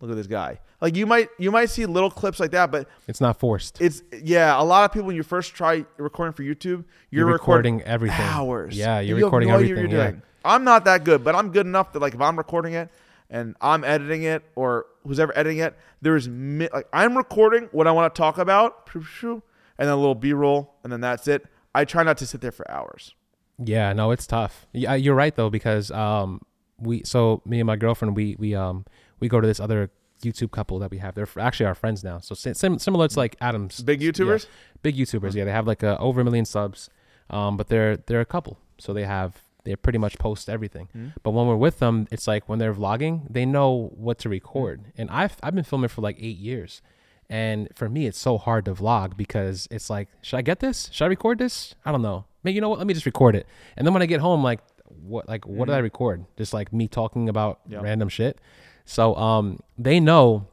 Look at this guy. Like you might you might see little clips like that, but it's not forced. it's yeah. A lot of people when you first try recording for YouTube, you're, You're recording, recording everything. hours. Yeah, you're You recording no everything, you're yeah. I'm not that good, but I'm good enough that like if I'm recording it and I'm editing it or who's ever editing it, there's mi- like I'm recording what I want to talk about, and then a little B-roll, and then that's it. I try not to sit there for hours. Yeah, no, it's tough. Yeah, you're right though because um we so me and my girlfriend we we um we go to this other YouTube couple that we have. They're actually our friends now. So sim- sim- similar to like Adam's Big yeah, YouTubers. big YouTubers. Yeah, they have like a, over a million subs. Um, but they're they're a couple, so they have they pretty much post everything. Mhm. But when we're with them, it's like when they're vlogging, they know what to record. And I've I've been filming for like eight years, and for me, it's so hard to vlog because it's like, should I get this? Should I record this? I don't know. Maybe you know what? Let me just record it. And then when I get home, like what like what did I record? Just like me talking about Yeah. random shit. So um, they know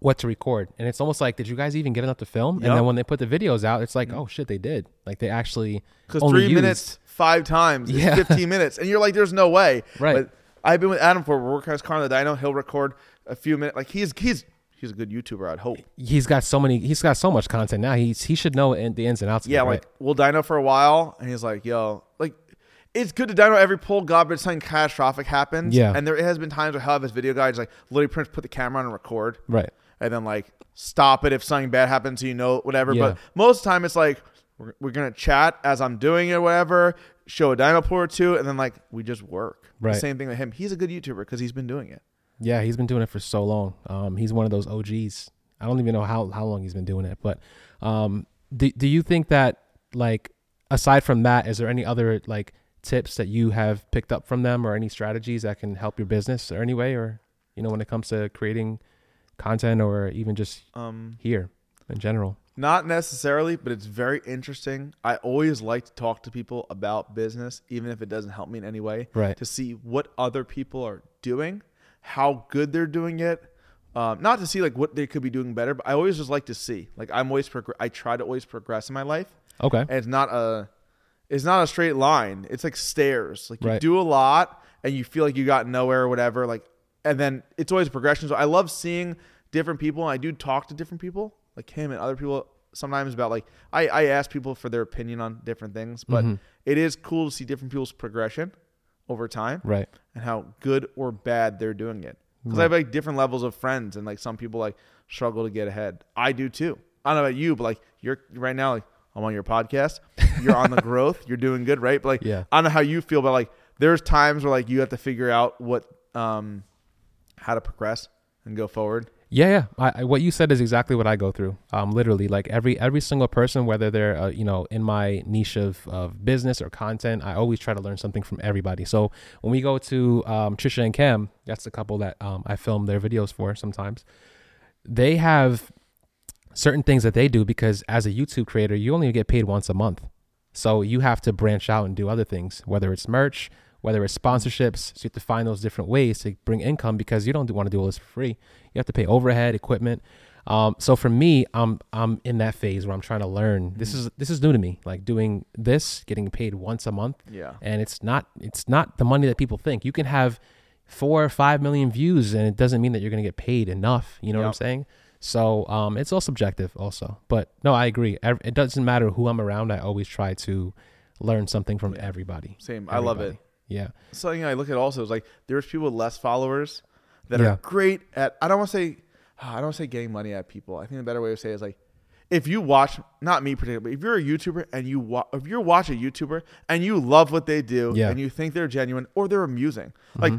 what to record, and it's almost like, did you guys even get enough to film? And then when they put the videos out, it's like, oh shit, they did. Like they actually Because three used- minutes, five times, is Yeah. 15 minutes. And you're like, there's no way. Right. But I've been with Adam for we're working on his car on the dyno. He'll record a few minutes. Like he's he's he's a good YouTuber, I'd hope. He's got so many. He's got so much content now. He's he should know in, the ins and outs. Of Yeah, it, right? like we'll dyno for a while, and he's like, yo, like it's good to dyno every pull, God, but something catastrophic happens. Yeah. And there has been times where he'll have his video guys like literally print, put the camera on and record, right. and then like stop it if something bad happens, so you know whatever. Yeah. But most of the time, it's like we're, we're gonna chat as I'm doing it, or whatever. Show a dyno pull or two, and then like we just work. Right. The same thing with him. He's a good YouTuber because he's been doing it. Yeah, he's been doing it for so long. Um, he's one of those OGs. I don't even know how how long he's been doing it, but um, do do you think that like aside from that, is there any other like tips that you have picked up from them, or any strategies that can help your business or any way, or you know when it comes to creating content or even just Um, here in general? Not necessarily, but it's very interesting. I always like to talk to people about business, even if it doesn't help me in any way, Right. to see what other people are doing, how good they're doing it. Um, not to see like what they could be doing better, but I always just like to see. Like I'm always progr- I try to always progress in my life, Okay. and it's not a it's not a straight line. It's like stairs. Like you Right. do a lot, and you feel like you got nowhere or whatever. Like, and then it's always progression. So I love seeing different people, and I do talk to different people, like him and other people. Sometimes about like I I ask people for their opinion on different things, but Mhm. it is cool to see different people's progression over time Right. and how good or bad they're doing it. Because I have like different levels of friends, and like some people like struggle to get ahead. I do too. I don't know about you, but like you're right now, like I'm on your podcast. You're on the growth. You're doing good, right? But like Yeah. I don't know how you feel, but like there's times where like you have to figure out what um how to progress and go forward. Yeah, yeah. I, I, what you said is exactly what I go through. Um, literally, like every every single person, whether they're uh, you know in my niche of of business or content, I always try to learn something from everybody. So when we go to um, Trisha and Cam, that's the couple that um, I film their videos for sometimes. They have certain things that they do because as a YouTube creator, you only get paid once a month. So you have to branch out and do other things, whether it's merch, whether it's sponsorships. So you have to find those different ways to bring income because you don't want to do all this for free. You have to pay overhead, equipment. Um, so for me, I'm I'm in that phase where I'm trying to learn. This is this is new to me. Like doing this, getting paid once a month, Yeah. and it's not it's not the money that people think. You can have four or five million views, and it doesn't mean that you're going to get paid enough. You know what I'm saying? So um, it's all subjective, also. But no, I agree. It doesn't matter who I'm around. I always try to learn something from everybody. Same. I love it. Everybody. Yeah. Something I look at also is like there's people with less followers that Yeah. are great at. I don't want to say. I don't want to say getting money at people. I think the better way to say it is like, if you watch, not me particularly, but if you're a YouTuber and you wa- if you watch a YouTuber and you love what they do Yeah. and you think they're genuine or they're amusing, like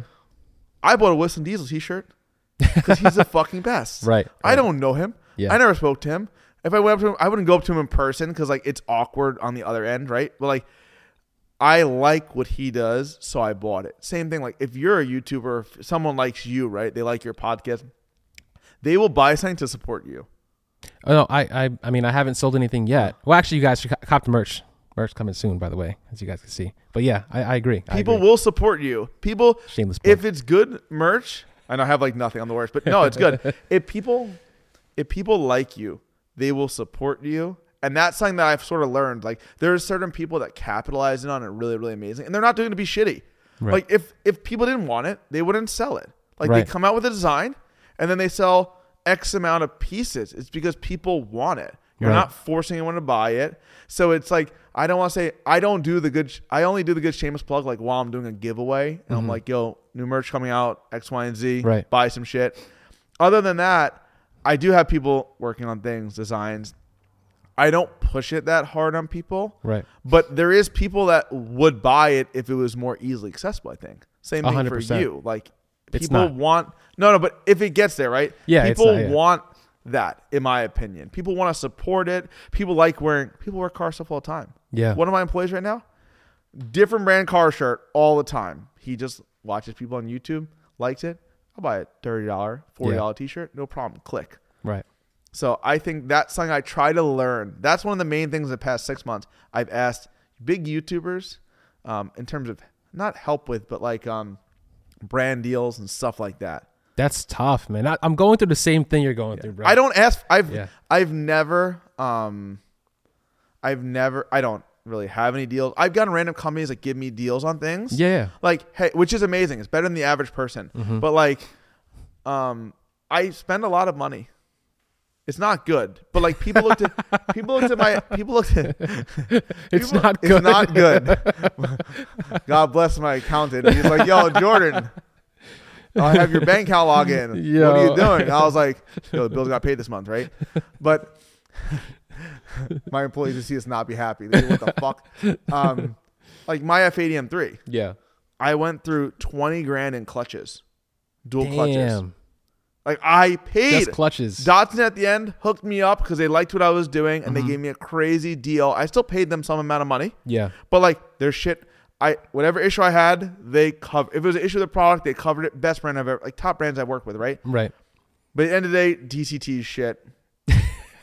I bought a Wilson Diesel T-shirt because he's the fucking best. Right. I right. don't know him. Yeah. I never spoke to him. If I went up to him, I wouldn't go up to him in person because like it's awkward on the other end, right? But like, I like what he does, so I bought it. Same thing. Like if you're a YouTuber, if someone likes you, right? They like your podcast. They will buy something to support you. Oh, no, I, I, I mean, I haven't sold anything yet. Well, actually, you guys should co- cop the merch. Merch coming soon, by the way, as you guys can see. But yeah, I, I agree. I People agree. will support you. People, Shameless plug. if it's good merch, I know I have like nothing on the worst, but no, it's good. if people, if people like you, they will support you. And that's something that I've sort of learned. Like there's certain people that capitalize it on it really, really amazing, and they're not doing it to be shitty. Right. Like if if people didn't want it, they wouldn't sell it. Like Right. they come out with a design, and then they sell X amount of pieces. It's because people want it. You're Right. not forcing anyone to buy it. So it's like I don't want to say I don't do the good. I only do the good shameless plug like while I'm doing a giveaway, and I'm mm-hmm. like, yo, new merch coming out X, Y, and Z. Right. Buy some shit. Other than that, I do have people working on things, designs. I don't push it that hard on people, right. but there is people that would buy it if it was more easily accessible. I think same thing hundred for you. Like people want no, no, but if it gets there, right? Yeah, people not, yeah. want that, in my opinion. People want to support it. People like wearing. People wear car stuff all the time. Yeah. One of my employees right now, different brand car shirt all the time. He just watches people on YouTube, likes it. I'll buy a thirty dollar, forty dollar t shirt, no problem. Click. Right. So I think that's something I try to learn. That's one of the main things in the past six months. I've asked big YouTubers, um, in terms of not help with, but like um, brand deals and stuff like that. That's tough, man. I, I'm going through the same thing you're going through, bro. I don't ask. I've Yeah. I've never um, I've never. I don't really have any deals. I've gotten random companies that give me deals on things. Yeah. yeah. Like hey, which is amazing. It's better than the average person. Mm-hmm. But like, um, I spend a lot of money. It's not good, but like people looked at people looked at my people looked at It's people- not good. It's not good. God bless my accountant. He's like, "Yo, Jordan, I'll have your bank account log in. What are you doing?" I was like, "Yo, the bills got paid this month, right?" But my employees would see us not be happy. They "What the fuck?" Um, like my F80 M3, Yeah. I went through 20 grand in clutches, dual clutches. Damn. Like I paid. Just clutches. Dodson at the end hooked me up because they liked what I was doing and Mm-hmm. they gave me a crazy deal. I still paid them some amount of money, yeah. but like their shit, I whatever issue I had, they cover. If it was an issue of the product, they covered it. Best brand I've ever like top brands I've worked with, right? Right. But at the end of the day, DCT is shit.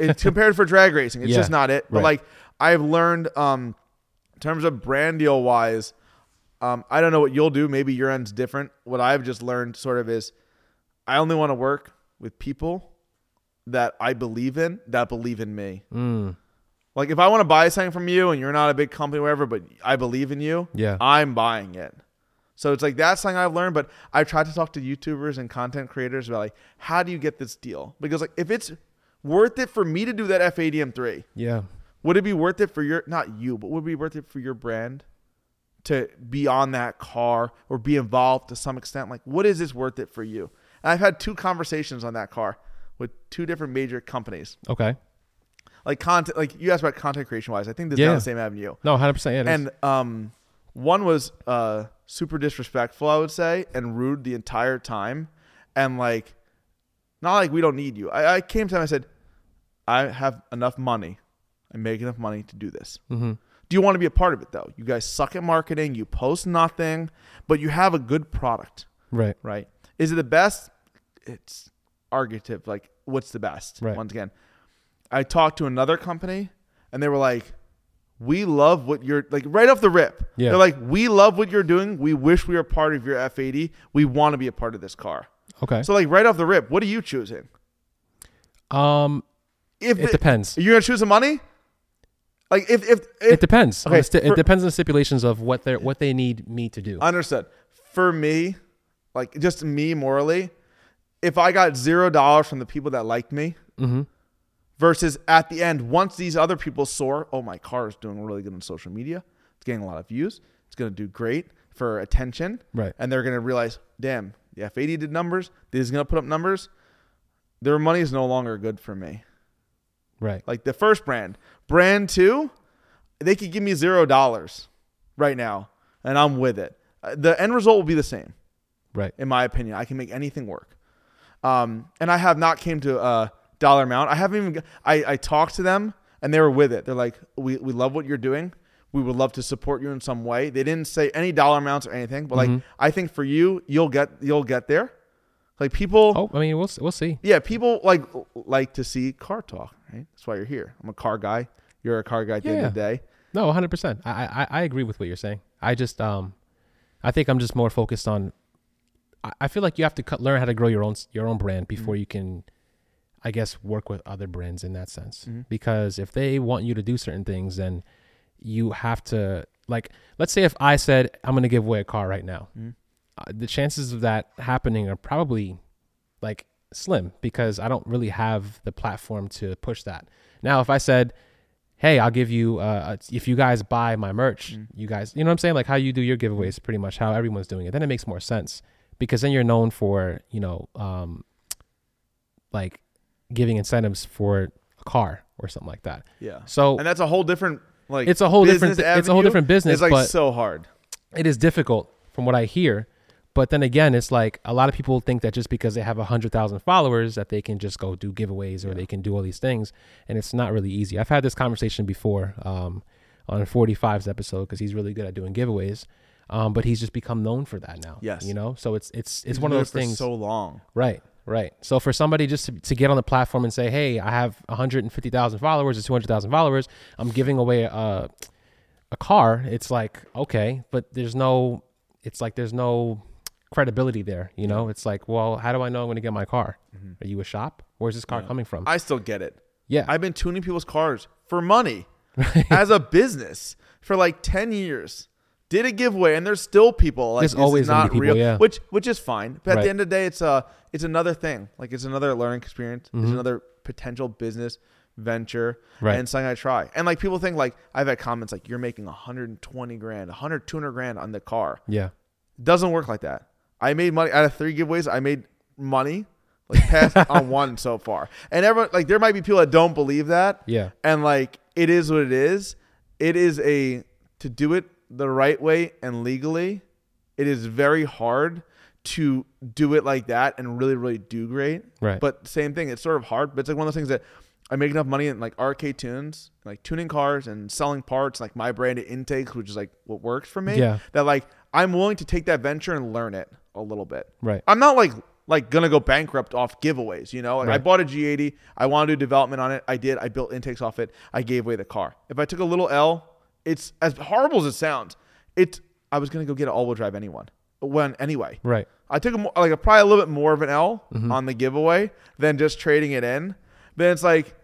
It's compared for drag racing. It's Yeah, just not it. But right. like I've learned, um, in terms of brand deal wise, um, I don't know what you'll do. Maybe your end's different. What I've just learned sort of is, I only want to work with people that I believe in that believe in me. Mm. Like if I want to buy something from you and you're not a big company, or whatever, but I believe in you, Yeah. I'm buying it. So it's like that's something I've learned, but I've tried to talk to YouTubers and content creators about like how do you get this deal? Because like if it's worth it for me to do that F80M3, Yeah. would it be worth it for your not you, but would it be worth it for your brand to be on that car or be involved to some extent? Like what is this worth it for you? And I've had two conversations on that car with two different major companies. Okay. Like content like you asked about content creation wise. I think this is Yeah. down the same avenue. No, 100%. Yeah, it is. And um, one was uh, super disrespectful, I would say, and rude the entire time. And like, not like we don't need you. I, I came to him, I said, I have enough money. I make enough money to do this. Mhm. Do you want to be a part of it though? You guys suck at marketing. You post nothing, but you have a good product, right. right? Is it the best? It's argumentative. Like, what's the best? Right. Once again, I talked to another company, and they were like, we love what you're like right off the rip. Yeah. They're like, we love what you're doing. We wish we were part of your F80. We want to be a part of this car. Okay. So like right off the rip, what are you choosing? um, If it depends. You're gonna choose the money? Like if if, if It depends. okay, sti- for- it depends on the stipulations of what they what they need me to do. Understood. For me, like just me morally, if I got zero dollars from the people that liked me, mm-hmm. versus at the end, once these other people soar, oh, my car is doing really good on social media. It's getting a lot of views. It's going to do great for attention. Right. And they're going to realize, damn, the F80 did numbers. This is going to put up numbers. Their money is no longer good for me. Right. Like the first brand, brand two, they could give me zero dollars right now, and I'm with it. Uh, The end result will be the same Right. in my opinion. I can make anything work. Um, and I have not came to a dollar amount. I haven't even. I I talked to them and they were with it. They're like, we we love what you're doing. We would love to support you in some way. They didn't say any dollar amounts or anything, but like mm-hmm. I think for you, you'll get you'll get there. Like people, Oh, I mean, we'll we'll see. yeah, people like like to see car talk. Right, that's why you're here. I'm a car guy. You're a car guy at the end of the day. No, 100. percent I, I I agree with what you're saying. I just um, I think I'm just more focused on. I, I feel like you have to cut, learn how to grow your own your own brand mm-hmm. before you can, I guess, work with other brands in that sense. Mm-hmm. Because if they want you to do certain things, then you have to like. Let's say if I said I'm going to give away a car right now, uh, the chances of that happening are probably like slim because I don't really have the platform to push that. Now, if I said, "Hey, I'll give you uh, if you guys buy my merch, you guys, you know what I'm saying? Like how you do your giveaways, pretty much how everyone's doing it. Then it makes more sense because then you're known for you know, um, like giving incentives for a car or something like that. Yeah. So And that's a whole different like. It's a whole different thi- it's a whole different business, It's like so hard. it is difficult from what I hear. But then again, it's like a lot of people think that just because they have a hundred thousand followers that they can just go do giveaways or they can do all these things, and it's not really easy. I've had this conversation before um, on 45's episode because he's really good at doing giveaways, um, but he's just become known for that now. Yes. you know, so it's it's it's He's one of those things. So long. Right, right. So for somebody just to, to get on the platform and say, "Hey, I have 150,000 followers or 200,000 followers. I'm giving away a a car." It's like, okay, but there's no it's like there's no credibility there, you know? It's like, "Well, how do I know I'm going to get my car? Mm-hmm. Are you a shop? Where's this car coming from?" I still get it. yeah. I've been tuning people's cars for money as a business for like 10 years. Did a giveaway and there's still people like There's this always is not people, real, yeah. which which is fine. But at Right. the end of the day, it's a it's another thing. Like it's another learning experience. Mm-hmm. It's another potential business venture Right. and something I try. And like people think like I've had comments like you're making 120 grand, 100 200 grand on the car. yeah. Doesn't work like that. I made money out of three giveaways. I made money like past on one so far. And everyone like there might be people that don't believe that. Yeah. And like it is what it is. It is a to do it the right way and legally. It is very hard to do it like that and really really do great. Right. But same thing. It's sort of hard. But it's like one of those things that I make enough money in like RK Tunes, like tuning cars and selling parts, like my branded intakes, which is like what works for me. Yeah. That like I'm willing to take that venture and learn it a little bit. Right. I'm not like like gonna go bankrupt off giveaways, you know. Like I bought a G80, I want to do development on it. I did. I built intakes off it. I gave away the car. If I took a little L, it's as horrible as it sounds. It's I was gonna go get an all-wheel drive anyone when anyway. Right. I took a, like a, probably a little bit more of an L Mm-hmm. on the giveaway than just trading it in. Then it's like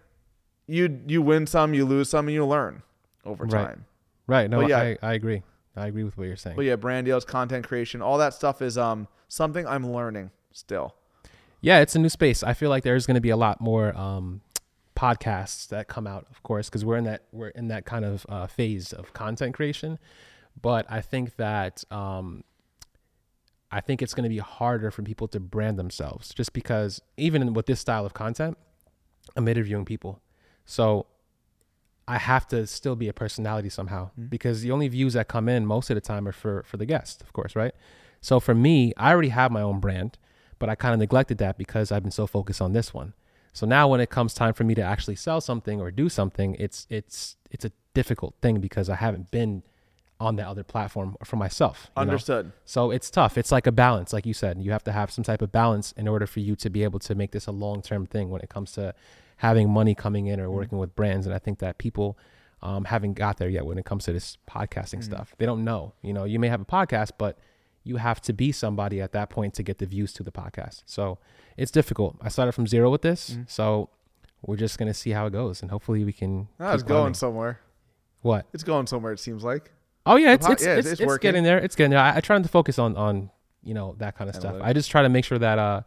you you win some, you lose some, and you learn over Right. time. Right. No, But yeah. I, I agree. I agree with what you're saying. But yeah, brand deals, content creation, all that stuff is um something I'm learning still. yeah, it's a new space. I feel like there's going to be a lot more um, podcasts that come out, of course, because we're in that we're in that kind of uh, phase of content creation. But I think that um, I think it's going to be harder for people to brand themselves, just because even with this style of content, I'm interviewing people, so I have to still be a personality somehow because the only views that come in most of the time are for for the guest, of course, right? So for me, I already have my own brand, but I kind of neglected that because I've been so focused on this one. So now when it comes time for me to actually sell something or do something, it's it's it's a difficult thing because I haven't been on that other platform for myself. you know? Understood. So it's tough. It's like a balance, like you said. You have to have some type of balance in order for you to be able to make this a long term thing when it comes to having money coming in or working with brands. And I think that people um, haven't got there yet when it comes to this podcasting Mm. stuff. They don't know. You know, you may have a podcast, but you have to be somebody at that point to get the views to the podcast. So it's difficult. I started from zero with this, Mm. so we're just gonna see how it goes, and hopefully we can. No, it's going somewhere. What? It's going somewhere. It seems like. Oh yeah, it's it's yeah, it's, it's it's, getting there. It's getting there. I, I try to focus on on you know that kind of stuff. I just try to make sure that uh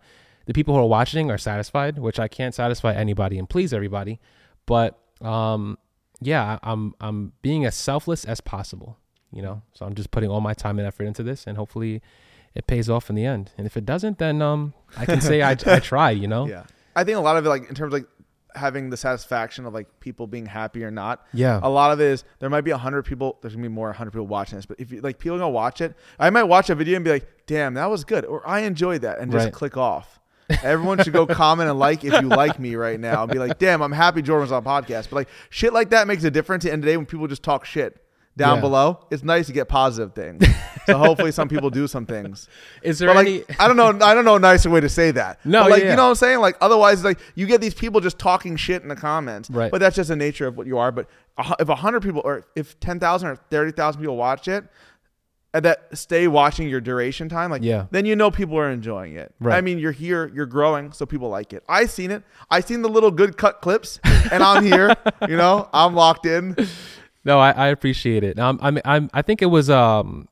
the people who are watching are satisfied, which I can't satisfy anybody and please everybody, but um yeah, I'm I'm being as selfless as possible. You know, so I'm just putting all my time and effort into this, and hopefully it pays off in the end. And if it doesn't, then um I can say I I tried. You know. Yeah. I think a lot of it, like in terms of like having the satisfaction of like people being happy or not. Yeah. A lot of it is there might be a hundred people. There's gonna be more hundred people watching this, but if you like people gonna watch it, I might watch a video and be like, "Damn, that was good," or "I enjoyed that," and just Right. click off. Everyone should go comment and like if you like me right now and be like, "Damn, I'm happy Jordan's on podcast." But like shit like that makes a difference. And today when people just talk shit down Yeah. below, it's nice to get positive things. so hopefully some people do some things. Is there But like, any? I don't know. I don't know a nicer way to say that. No, But, like yeah. you know what I'm saying. Like otherwise, like you get these people just talking shit in the comments. Right. But that's just the nature of what you are. But if hundred people, or if ten thousand or thirty thousand people watch it, and that stay watching your duration time, like Yeah. then you know people are enjoying it. Right. I mean, you're here, you're growing, so people like it. I seen it. I seen the little good cut clips, and I'm here. you know, I'm locked in. No, I, I appreciate it. Um, I'm, I'm, I think it was, um,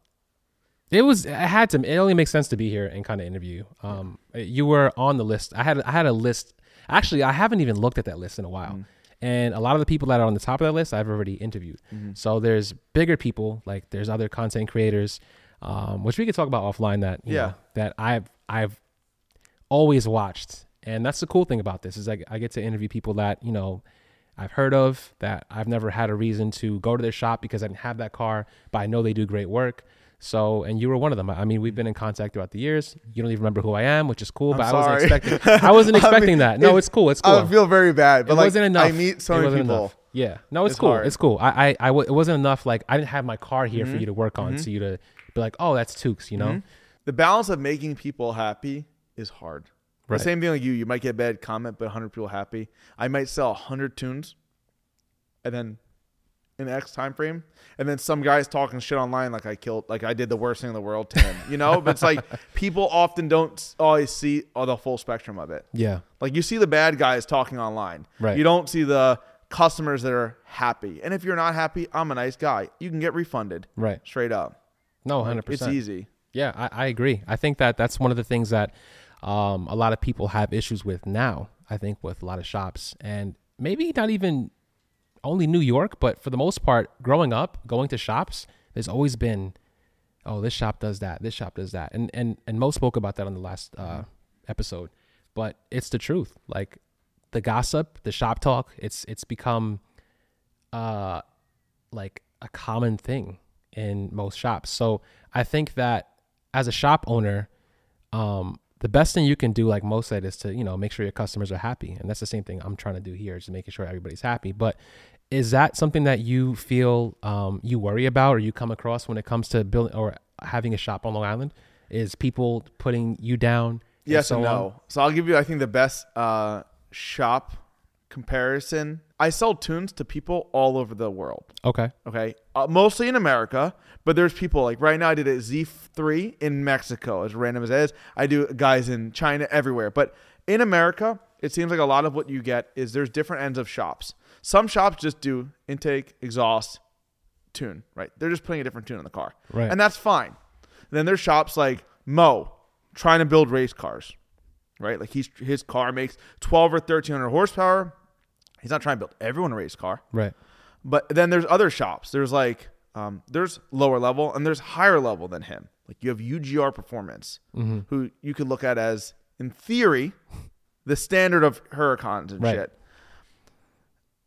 it was, I had to, it only makes sense to be here and kind of interview. you. Um, you were on the list. I had, I had a list. Actually, I haven't even looked at that list in a while. And a lot of the people that are on the top of that list, I've already interviewed. So there's bigger people, like there's other content creators, um, which we could talk about offline. That Yeah. know, that I've, I've always watched, and that's the cool thing about this is I, I get to interview people that you know I've heard of that I've never had a reason to go to their shop because I didn't have that car, but I know they do great work. So, and you were one of them. I mean, we've been in contact throughout the years. You don't even remember who I am, which is cool. I'm but I wasn't sorry. expecting. I wasn't I expecting mean, that. No, it- it's cool. It's cool. I feel very bad, but it like wasn't enough. I meet so many people. enough. Yeah, no, it's, It's cool. hard. It's cool. I, I, I w- it wasn't enough. Like I didn't have my car here Mm-hmm. for you to work on, so you to be like, oh, that's Tukes, you know? The balance of making people happy is hard. Right. The same thing like you. You might get a bad comment, but 100 people happy. I might sell 100 tunes, and then in X time frame, and then some guys talking shit online like I killed, like I did the worst thing in the world to him. You know, but it's like people often don't always see all the full spectrum of it. Yeah, Like you see the bad guys talking online. Right. You don't see the customers that are happy. And if you're not happy, I'm a nice guy. You can get refunded right. straight up. No, hundred It's easy. Yeah, I, I agree. I think that that's one of the things that um, a lot of people have issues with now. I think with a lot of shops, and maybe not even only New York, but for the most part, growing up, going to shops, there's always been, oh, this shop does that, this shop does that, and and and Mo spoke about that on the last uh, episode. But it's the truth. Like the gossip, the shop talk, it's it's become uh like a common thing in most shops. So I think that as a shop owner, um, the best thing you can do, like most said, is to you know make sure your customers are happy, and that's the same thing I'm trying to do here, is making sure everybody's happy. But is that something that you feel um, you worry about, or you come across when it comes to building or having a shop on Long Island? Is people putting you down? Yes so and on? no. So I'll give you, I think, the best uh, shop comparison. I sell tunes to people all over the world. Okay. Okay, uh, mostly in America, but there's people like right now. I did a Z3 in Mexico, as random as it is. I do guys in China, everywhere. But in America, it seems like a lot of what you get is there's different ends of shops. Some shops just do intake, exhaust, tune. Right, they're just putting a different tune in the car, Right. and that's fine. then there's shops like Mo, trying to build race cars. Right, like he's his car makes 12 or 1300 horsepower. He's not trying to build everyone a race car. Right. But then there's other shops. There's like um, there's lower level and there's higher level than him. Like you have UGR Performance, Mm-hmm. who you could look at as, in theory, the standard of Huracans and Right. shit.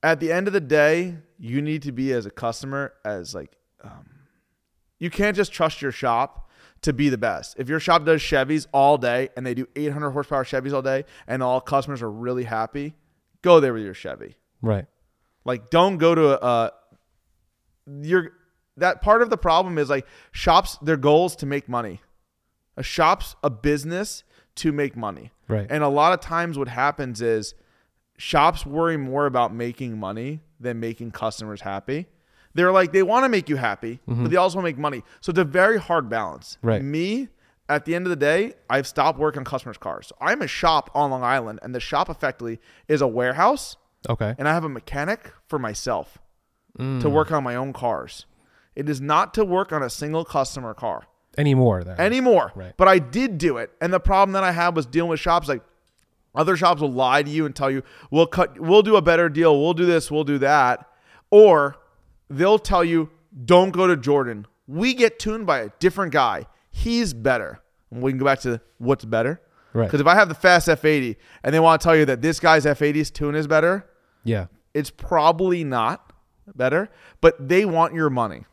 At the end of the day, you need to be as a customer as like, um, you can't just trust your shop to be the best. If your shop does Chevys all day and they do 800 horsepower Chevys all day and all customers are really happy, go there with your Chevy. Right. Like, don't go to a. Uh, your that part of the problem is like shops. Their goal is to make money. A shop's a business to make money, Right. and a lot of times what happens is shops worry more about making money than making customers happy. They're like they want to make you happy, but they also want to make money. So it's a very hard balance. Right. Me, at the end of the day, I've stopped working on customers' cars. So I'm a shop on Long Island, and the shop effectively is a warehouse, Okay. and I have a mechanic for myself to Mm. work on my own cars. It is not to work on a single customer car Anymore there. anymore. Right. But I did do it, and the problem that I had was dealing with shops like other shops will lie to you and tell you we'll cut, we'll do a better deal, we'll do this, we'll do that, or they'll tell you don't go to Jordan. We get tuned by a different guy. He's better. And we can go back to what's better. Right. Because if I have the fast F80 and they want to tell you that this guy's F80's tune is better, yeah. it's probably not better, but they want your money.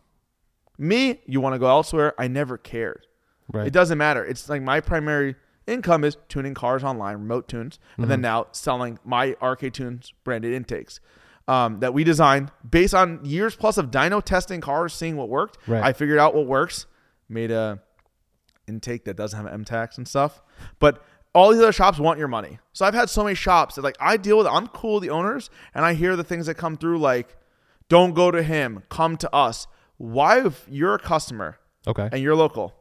Me, you want to go elsewhere. I never cared. Right. It doesn't matter. It's like my primary income is tuning cars online, remote tunes, and Mm-hmm. then now selling my RK Tunes branded intakes um, that we designed based on years plus of dyno testing cars, seeing what worked. Right. I figured out what works, made a intake that doesn't have M tax and stuff. But all these other shops want your money. So I've had so many shops that like I deal with. I'm cool with the owners, and I hear the things that come through like, "Don't go to him, come to us." Why, if you're a customer Okay. and you're local,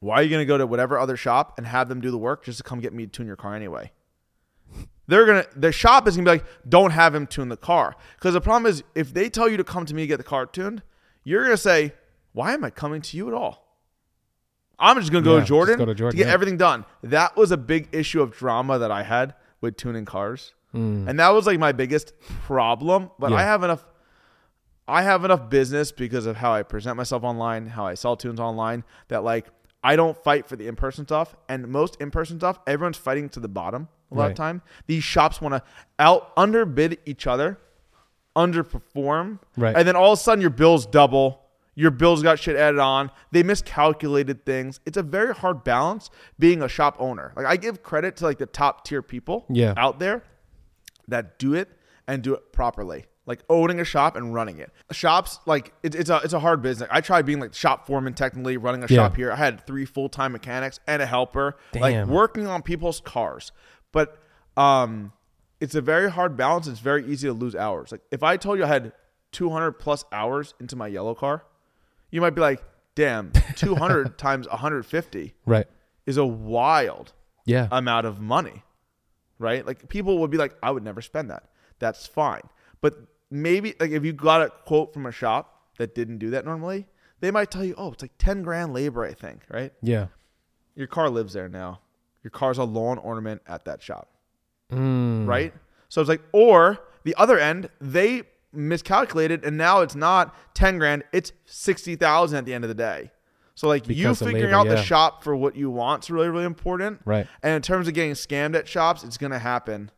why are you going to go to whatever other shop and have them do the work just to come get me to tune your car anyway? They're gonna the shop is gonna be like, don't have him tune the car. Because the problem is if they tell you to come to me to get the car tuned, you're gonna say, Why am I coming to you at all? I'm just gonna go Yeah, to Jordan, go to Jordan, get yeah. everything done. That was a big issue of drama that I had with tuning cars. Mm. And that was like my biggest problem. But Yeah. I have enough I have enough business because of how I present myself online, how I sell tunes online, that like I don't fight for the in person stuff. And most in person stuff, everyone's fighting to the bottom a lot Right. of time. These shops want to out underbid each other, underperform, Right. and then all of a sudden your bills double. Your bills got shit added on. They miscalculated things. It's a very hard balance being a shop owner. Like I give credit to like the top tier people Yeah. out there that do it and do it properly. Like owning a shop and running it. Shops like it, it's a it's a hard business. I tried being like shop foreman technically running a Yeah. shop here. I had three full time mechanics and a helper, Damn. like working on people's cars. But um, it's a very hard balance. It's very easy to lose hours. Like if I told you I had 200 plus hours into my yellow car, you might be like, "Damn, 200 times 150 Right. is a wild Yeah. amount of money, right? Like people would be like, I would never spend that. That's fine. But maybe like if you got a quote from a shop that didn't do that normally, they might tell you, oh, it's like 10 grand labor, I think, right? yeah. Your car lives there now. Your car's a lawn ornament at that shop, Mm. right? So it's like, or the other end, they miscalculated and now it's not 10 grand, it's 60,000 at the end of the day. So like you Because of figuring labor, out yeah. the shop for what you want is really, really important. Right. And in terms of getting scammed at shops, it's gonna happen.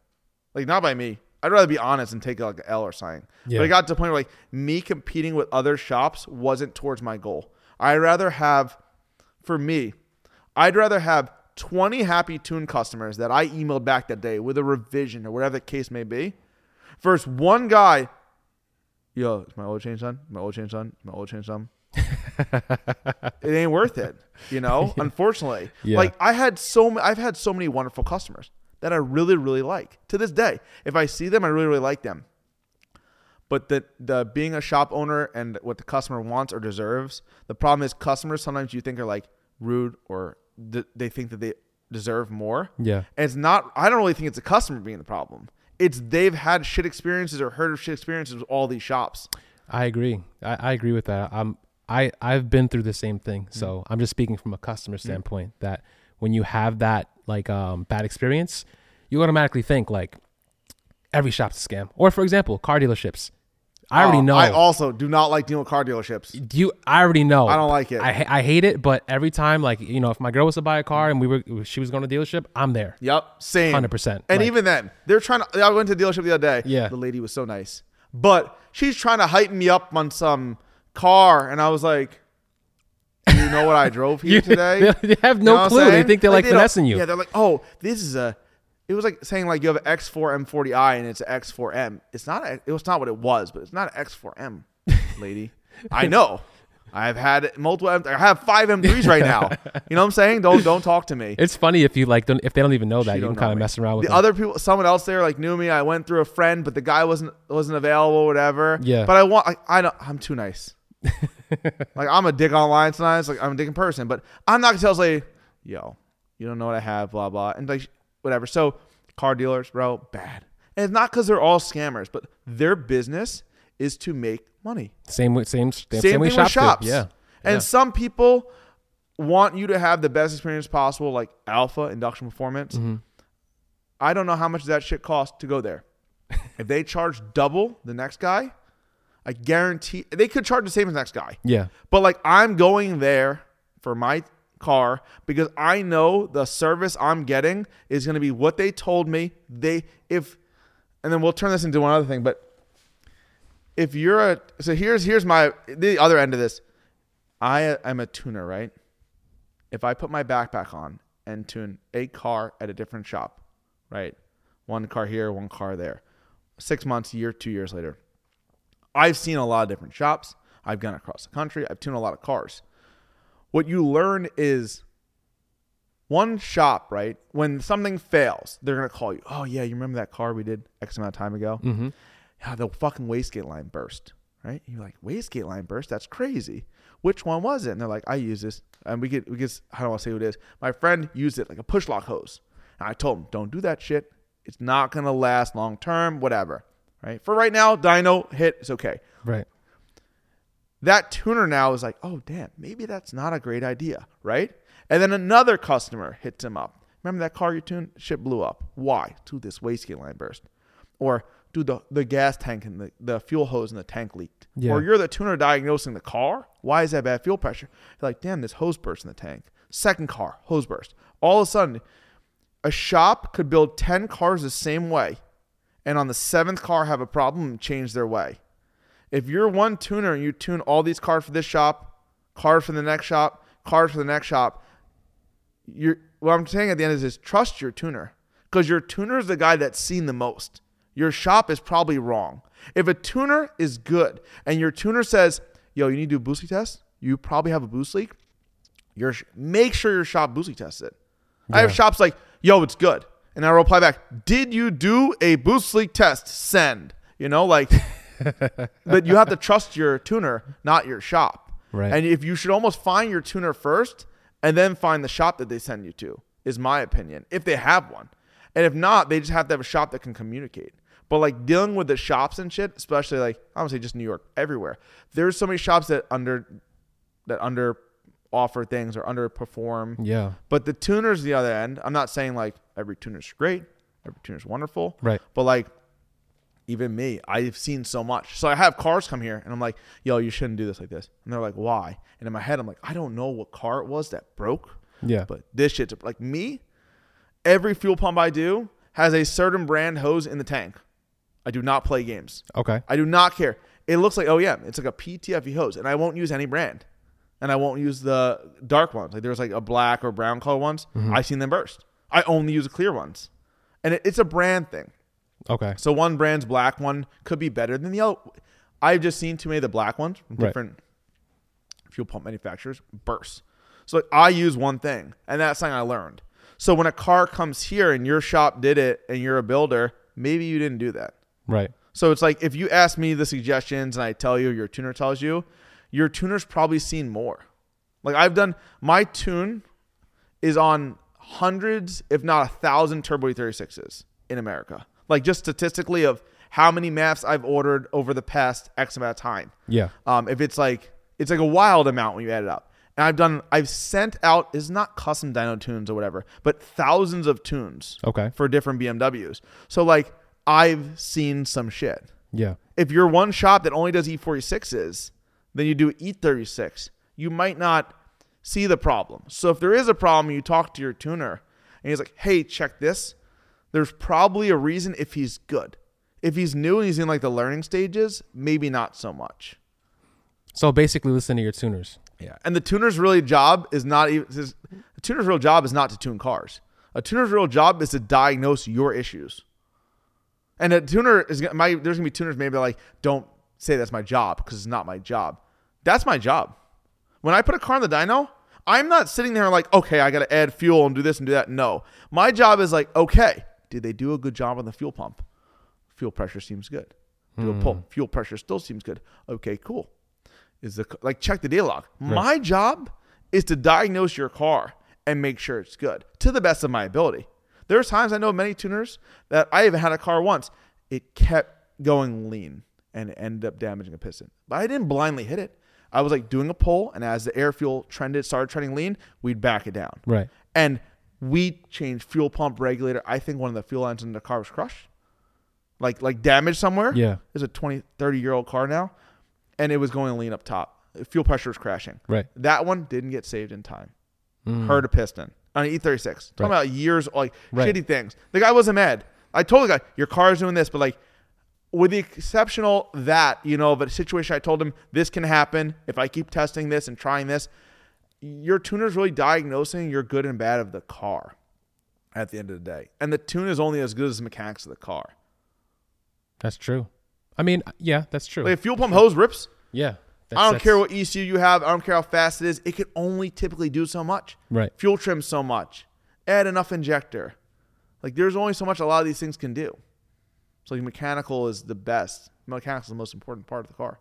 Like not by me. I'd rather be honest and take like an L or something. Yeah. But it got to the point where like me competing with other shops wasn't towards my goal. I'd rather have, for me, I'd rather have 20 happy tune customers that I emailed back that day with a revision or whatever the case may be, versus one guy. Yo, is my oil change done? My oil change done? My oil change done? it ain't worth it, you know. Unfortunately, Yeah. like I had so ma- I've had so many wonderful customers that I really really like to this day. If I see them, I really really like them. But the the being a shop owner and what the customer wants or deserves, the problem is customers sometimes you think are like rude or th- they think that they deserve more. Yeah. And it's not. I don't really think it's the customer being the problem. It's they've had shit experiences or heard of shit experiences with all these shops. I agree. I, I agree with that. I'm I I've been through the same thing. Mm-hmm. So I'm just speaking from a customer standpoint that when you have that like um bad experience, you automatically think like every shop's a scam. Or for example, car dealerships. I already Oh, know. I also do not like dealing with car dealerships. Do you I already know. I don't like it. I I hate it, but every time like you know if my girl was to buy a car and we were she was going to dealership, I'm there. Yep, same. 100%. And Like- even then, they're trying to. I went to the dealership the other day. Yeah. the lady was so nice, but she's trying to hype me up on some car, and I was like, "Do you know what I drove here today?" they have no clue. They think they're like, they finessing you. Yeah, they're like, "Oh, this is a." It was like saying like you have an X4 M40i and it's an X4M. It's not. A, it was not what it was, but it's not an X4M, lady. I know. I've had multiple. M- I have five M3s right now. You know what I'm saying? Don't don't talk to me. It's funny if you like don't, if they don't even know that you don't can kind of me. mess around with the them. other people. Someone else there like knew me. I went through a friend, but the guy wasn't wasn't available. Whatever. Yeah. But I want. I, I don't. I'm too nice. like I'm a dick online sometimes. Like I'm a dick in person, but I'm not gonna tell say, yo, you don't know what I have, blah blah, and like whatever. So car dealers, bro, bad. And it's not because they're all scammers, but their business is to make money. Same with same same, Same way thing with shops. shops. Yeah. And Yeah. some people want you to have the best experience possible, like Alpha Induction Performance. Mm-hmm. I don't know how much that shit costs to go there. if they charge double the next guy, I guarantee they could charge the same as the next guy. Yeah. But like I'm going there for my car because I know the service I'm getting is going to be what they told me. They if and then we'll turn this into one other thing, but if you're a so here's here's my the other end of this. I am a tuner, right? If I put my backpack on and tune a car at a different shop, right? One car here, one car there. 6 months, year, 2 years later. I've seen a lot of different shops. I've gone across the country. I've tuned a lot of cars. What you learn is one shop, right? When something fails, they're gonna call you. Oh yeah, you remember that car we did X amount of time ago? Mm-hmm. Yeah, the fucking wastegate line burst, right? You're like, wastegate line burst? That's crazy. Which one was it? And they're like, I use this, and we get we get. I don't want to say who it is. My friend used it like a push lock hose, and I told him, don't do that shit. It's not gonna last long term. Whatever, right? For right now, dyno hit is okay Right. That tuner now is like, oh damn, maybe that's not a great idea, right? And then another customer hits him up. Remember that car you tuned? Shit blew up. Why? Dude, this wastegate line burst. Or dude, the, the gas tank and the, the fuel hose in the tank leaked. Yeah. Or you're the tuner diagnosing the car. Why is that bad fuel pressure? You're like, damn, this hose burst in the tank. Second car, hose burst. All of a sudden, a shop could build 10 cars the same way and on the seventh car have a problem and change their way. If you're one tuner and you tune all these cars for this shop, cars for the next shop, cars for the next shop, you're what I'm saying at the end is, is trust your tuner because your tuner is the guy that's seen the most. Your shop is probably wrong. If a tuner is good and your tuner says, "Yo, you need to do a boost leak test," you probably have a boost leak. Your sh- make sure your shop boost leak tests it. I have shops like, "Yo, it's good," and I reply back, "Did you do a boost leak test? Send." You know, like but you have to trust your tuner, not your shop. Right. And if you should almost find your tuner first and then find the shop that they send you to, is my opinion, if they have one. And if not, they just have to have a shop that can communicate. But like dealing with the shops and shit, especially like I don't say just New York, everywhere. There's so many shops that under that under offer things or underperform. Yeah. But the tuners the other end, I'm not saying like every tuner's great, every tuner's wonderful. Right. But like even me, I've seen so much. So I have cars come here and I'm like, yo, you shouldn't do this like this. And they're like, why? And in my head, I'm like, I don't know what car it was that broke, Yeah. but this shit's like me. Every fuel pump I do has a certain brand hose in the tank. I do not play games. okay. I do not care. It looks like oh, OEM. It's like a PTFE hose, and I won't use any brand. And I won't use the dark ones. Like there's like a black or brown color ones. Mm-hmm. I've seen them burst. I only use the clear ones, and it, it's a brand thing. Okay. So one brand's black one could be better than the other. I've just seen too many of the black ones from Right. different fuel pump manufacturers burst. So like, I use one thing, and that's something I learned. So when a car comes here and your shop did it, and you're a builder, maybe you didn't do that. Right. So it's like if you ask me the suggestions and I tell you, your tuner tells you, your tuner's probably seen more. Like I've done, my tune is on hundreds, if not a thousand Turbo E36s in America. Like just statistically of how many maps I've ordered over the past X amount of time. Yeah. Um, if it's like it's like a wild amount when you add it up. And I've done, I've sent out is not custom dyno tunes or whatever, but thousands of tunes Okay. for different BMWs. So like I've seen some shit. Yeah. If you're one shop that only does E46s, then you do E36. You might not see the problem. So if there is a problem, you talk to your tuner and he's like, "Hey, check this." There's probably a reason if he's good. If he's new and he's in like the learning stages, maybe not so much. So basically, listen to your tuners. Yeah. And the tuner's really job is not even is- the tuner's real job is not to tune cars. A tuner's real job is to diagnose your issues. And a tuner is my there's gonna be tuners maybe like don't say that's my job because it's not my job. That's my job. When I put a car in the dyno, I'm not sitting there like, okay, I got to add fuel and do this and do that. No, my job is like, okay, did they do a good job on the fuel pump? Fuel pressure seems good. Do a hmm. pull. Fuel pressure still seems good. Okay, cool. Is the like check the data log. My job is to diagnose your car and make sure it's good to the best of my ability. There's times I know many tuners that I even had a car once. It kept going lean and ended up damaging a piston. But I didn't blindly hit it. I was like doing a pull, and as the air fuel trended, started trending lean, we'd back it down. Right. And we changed fuel pump regulator. I think one of the fuel lines in the car was crushed. Like like damaged somewhere. Yeah. It's a 20, 30 year old car now. And it was going to lean up top. Fuel pressure was crashing. Right. That one didn't get saved in time. Mm. Heard a piston on an E36. Talking Right. about years like Right. shitty things. The guy wasn't mad. I told the guy, your car's doing this, but like with the exceptional that, you know, of a situation I told him this can happen if I keep testing this and trying this. Your tuner's really diagnosing your good and bad of the car at the end of the day. And the tune is only as good as the mechanics of the car. That's true. I mean, yeah, that's true. Like if fuel pump hose rips, yeah. I don't care what ECU you have. I don't care how fast it is. It can only typically do so much. Right. Fuel trim so much. Add enough injector. Like there's only so much a lot of these things can do. So like mechanical is the best. Mechanical is the most important part of the car.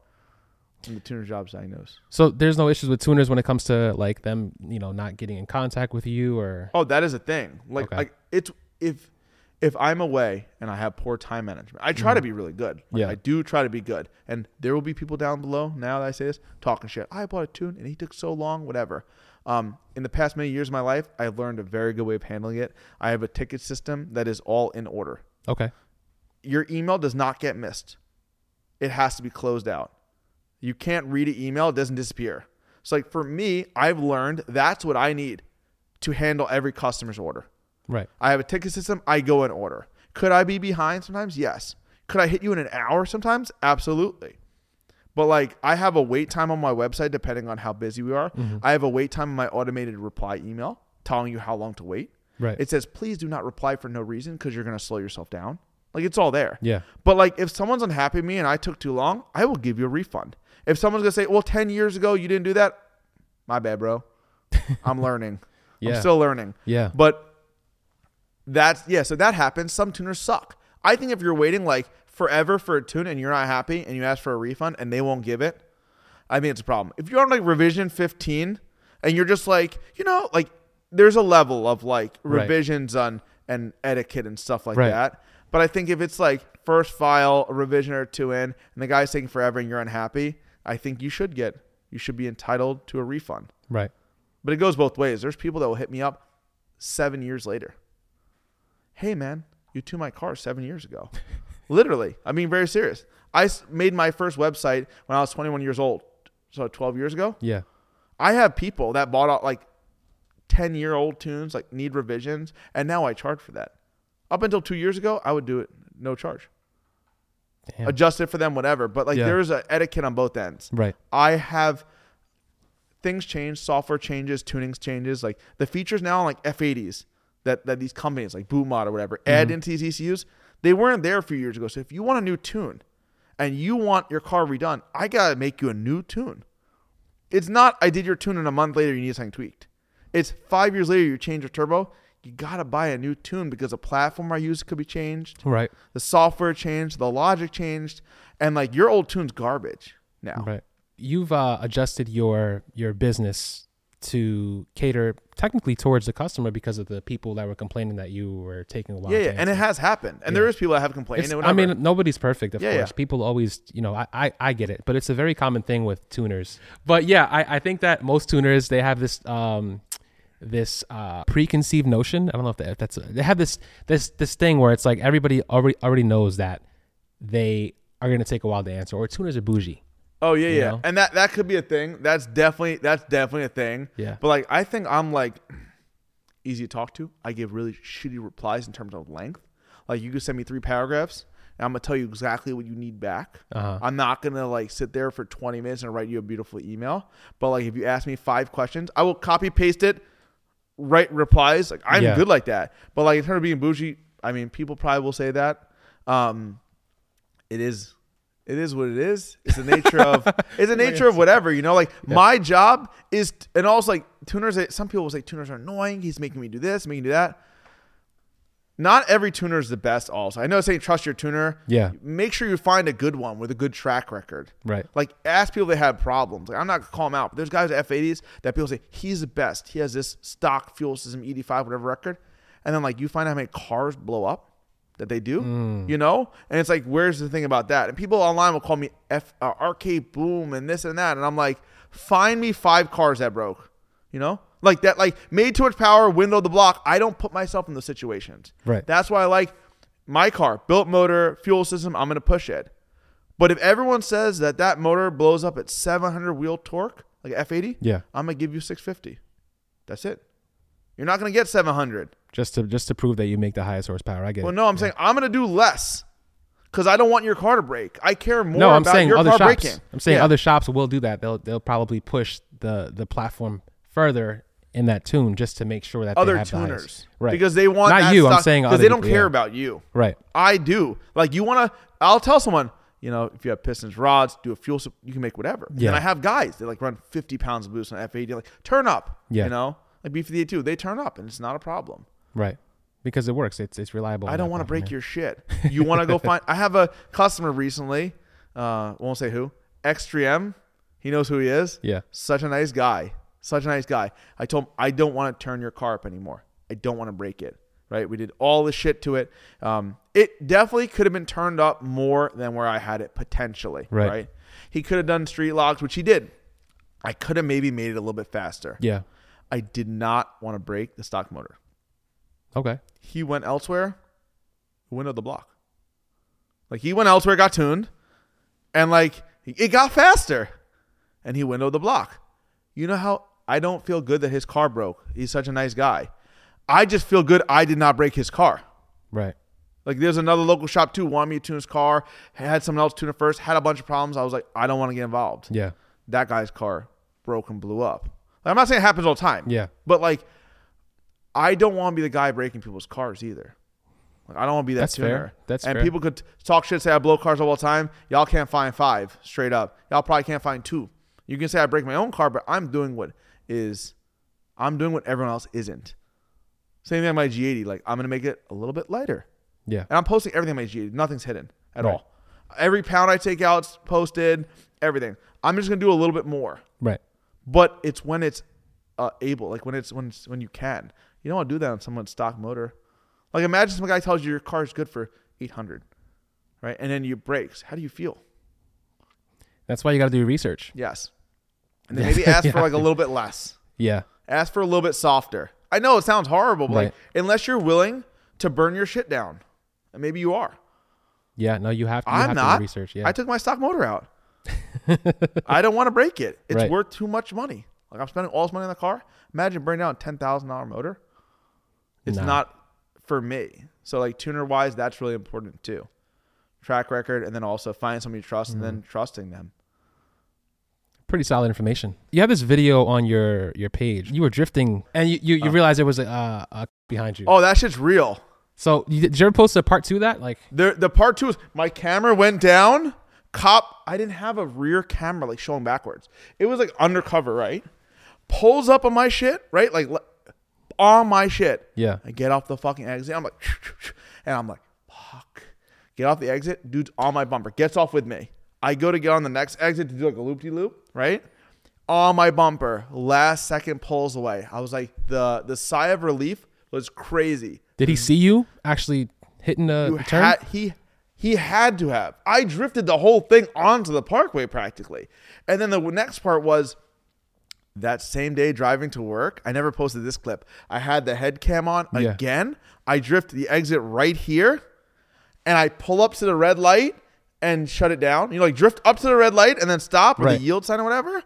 And the tuner job's diagnosed. So there's no issues with tuners when it comes to like them, you know, not getting in contact with you or Oh, that is a thing. Like, Okay. like it's if if I'm away and I have poor time management, I try to be really good. Like, Yeah. I do try to be good. And there will be people down below now that I say this talking shit. I bought a tune and he took so long, whatever. Um, in the past many years of my life, I've learned a very good way of handling it. I have a ticket system that is all in order. okay. Your email does not get missed. It has to be closed out. You can't read an email, it doesn't disappear. So like for me, I've learned that's what I need to handle every customer's order. Right. I have a ticket system. I go in order. Could I be behind sometimes? Yes. Could I hit you in an hour sometimes? Absolutely. But like I have a wait time on my website depending on how busy we are. Mm-hmm. I have a wait time in my automated reply email telling you how long to wait. Right. It says please do not reply for no reason because you're going to slow yourself down. Like it's all there. Yeah. But like if someone's unhappy with me and I took too long, I will give you a refund. If someone's gonna say, "Well, ten years ago you didn't do that," my bad, bro. I'm learning. Yeah. I'm still learning. Yeah. But that's yeah. So that happens. Some tuners suck. I think if you're waiting like forever for a tune and you're not happy and you ask for a refund and they won't give it, I think it's a problem. If you're on like revision 15 and you're just like, you know, like there's a level of like Right. revisions on and etiquette and stuff like Right. that. But I think if it's like first file, a revision or two in, and the guy's taking forever and you're unhappy, I think you should get, you should be entitled to a refund. Right. But it goes both ways. There's people that will hit me up seven years later. Hey, man, you tuned my car seven years ago. Literally. I mean, very serious. I made my first website when I was 21 years old. So 12 years ago. Yeah. I have people that bought out like 10 year old tunes, like need revisions, and now I charge for that. Up until two years ago, I would do it no charge. Damn. Adjust it for them, whatever. But like Yeah. there's an etiquette on both ends. Right. I have things change, software changes, tunings changes. Like the features now on like F80s that, that these companies like Bootmod or whatever add mm-hmm. into these ECUs, they weren't there a few years ago. So if you want a new tune and you want your car redone, I gotta make you a new tune. It's not I did your tune and a month later you need something tweaked. It's five years later you change your turbo. You gotta buy a new tune because the platform I use could be changed Right. the software changed, the logic changed, and like your old tune's garbage now. Right. You've uh, adjusted your your business to cater technically towards the customer because of the people that were complaining that you were taking a while. Yeah, yeah, and it has happened, and Yeah. there is people that have complained. And I mean, nobody's perfect, of Yeah, course. yeah. People always, you know, I, I, I get it, but it's a very common thing with tuners. But yeah, I, I think that most tuners they have this um this uh preconceived notion. I don't know if, that, if that's they have this this this thing where it's like everybody already already knows that they are gonna take a while to answer, or tuners are bougie. oh yeah, yeah, know? and that that could be a thing. That's definitely that's definitely a thing. Yeah. but like I think I'm like easy to talk to. I give really shitty replies in terms of length. Like you could send me three paragraphs. And I'm gonna tell you exactly what you need back. Uh-huh. I'm not gonna like sit there for 20 minutes and write you a beautiful email. But like if you ask me five questions, I will copy paste it, write replies. Like I'm Yeah. good like that. But like in terms of being bougie, I mean people probably will say that. Um, it is it is what it is. It's the nature of it's the nature of whatever, you know. Like my job is, and also like tuners. Some people will say tuners are annoying. He's making me do this, making me do that. Not every tuner is the best. Also, I know saying trust your tuner. Yeah. Make sure you find a good one with a good track record. Right. Like ask people they have problems. Like I'm not gonna call them out, but there's guys at F80s that people say he's the best. He has this stock fuel system E85 whatever record, and then like you find out how many cars blow up that they do, Mm. you know, and it's like where's the thing about that? And people online will call me F uh, arcade boom and this and that, and I'm like, find me five cars that broke, you know, like that, like made too much power, window the block. I don't put myself in those situations. Right. That's why I like my car, built motor, fuel system. I'm gonna push it. But if everyone says that that motor blows up at 700 wheel torque, like F80, Yeah. I'm gonna give you 650. That's it. You're not gonna get 700. Just to just to prove that you make the highest horsepower. I get Well, it. no, I'm saying I'm gonna do less because I don't want your car to break. I care more no, I'm about saying your other car shops. breaking. I'm saying Yeah. other shops will do that. They'll they'll probably push the the platform further in that tune just to make sure that other they have the tuners, right? because they want not that you. I'm saying because they don't people, care yeah. about you. right. I do. Like you want to? I'll tell someone. You know, if you have pistons, rods, do a fuel, you can make whatever. Yeah. And I have guys that like run 50 pounds of boost on F80, like turn up. Yeah. You know, like B58 they turn up and it's not a problem. Right. Because it works. It's it's reliable. I don't want to break your shit. You want to go find? I have a customer recently. Uh, won't say who. X3M. He knows who he is. Yeah. Such a nice guy. Such a nice guy. I told him I don't want to turn your car up anymore. I don't want to break it. Right. We did all the shit to it. Um, it definitely could have been turned up more than where I had it potentially. Right. right? He could have done street locks, which he did. I could have maybe made it a little bit faster. Yeah. I did not want to break the stock motor Okay. he went elsewhere, windowed the block. Like he went elsewhere, got tuned, and like it got faster, and he windowed the block. You know how I don't feel good that his car broke. He's such a nice guy. I just feel good I did not break his car. Right. Like there's another local shop too, wanted me to tune his car, had someone else tune it first, had a bunch of problems. I was like, I don't want to get involved. Yeah. That guy's car broke and blew up. Like, I'm not saying it happens all the time. Yeah. But like, I don't want to be the guy breaking people's cars either. Like, I don't want to be that That's tuner. fair. That's and fair. people could talk shit, say I blow cars all the time. Y'all can't find five straight up. Y'all probably can't find two. You can say I break my own car, but I'm doing what is, I'm doing what everyone else isn't. Same thing on my G80. Like I'm gonna make it a little bit lighter, Yeah. and I'm posting everything on my G80. Nothing's hidden at Right. all. Every pound I take out's posted. Everything. I'm just gonna do a little bit more Right. but it's when it's uh, able, like when it's when it's, when you can. You don't want to do that on someone's stock motor. Like imagine some guy tells you your car is good for 800, right? And then you brakes. How do you feel? That's why you got to do research. Yes. And then maybe ask for like a little bit less. Yeah. Ask for a little bit softer. I know it sounds horrible, but like unless you're willing to burn your shit down, and maybe you are. Yeah. No, you have to. You I'm have not. to research. Yeah. I took my stock motor out. I don't want to break it. It's Right. worth too much money. Like I'm spending all this money on the car. Imagine burning down a ten thousand dollar motor. It's Nah. not for me. So like tuner wise, that's really important too. Track record, and then also find somebody you trust, and Mm-hmm. then trusting them. Pretty solid information. You have this video on your your page. You were drifting, and you you, you realized there was a, uh, a behind you. Oh, that shit's real. So you, did you ever post a part two of that? Like, The the part two is my camera went down. Cop, I didn't have a rear camera like showing backwards. It was like undercover, right? Pulls up on my shit, right? Like on my shit. yeah, I get off the fucking exit. I'm like, and I'm like, fuck. Get off the exit. Dude's on my bumper. Gets off with me. I go to get on the next exit to do like a loop de loop, right? On my bumper. Last second pulls away. I was like, the the sigh of relief was crazy. did he see you actually hitting a, You the turn? had he he had to have. I drifted the whole thing onto the parkway practically. And then the next part was that same day driving to work. I never posted this clip. I had the head cam on Yeah. again. I drift the exit right here and I pull up to the red light and shut it down. You know, like drift up to the red light and then stop or Right. the yield sign or whatever.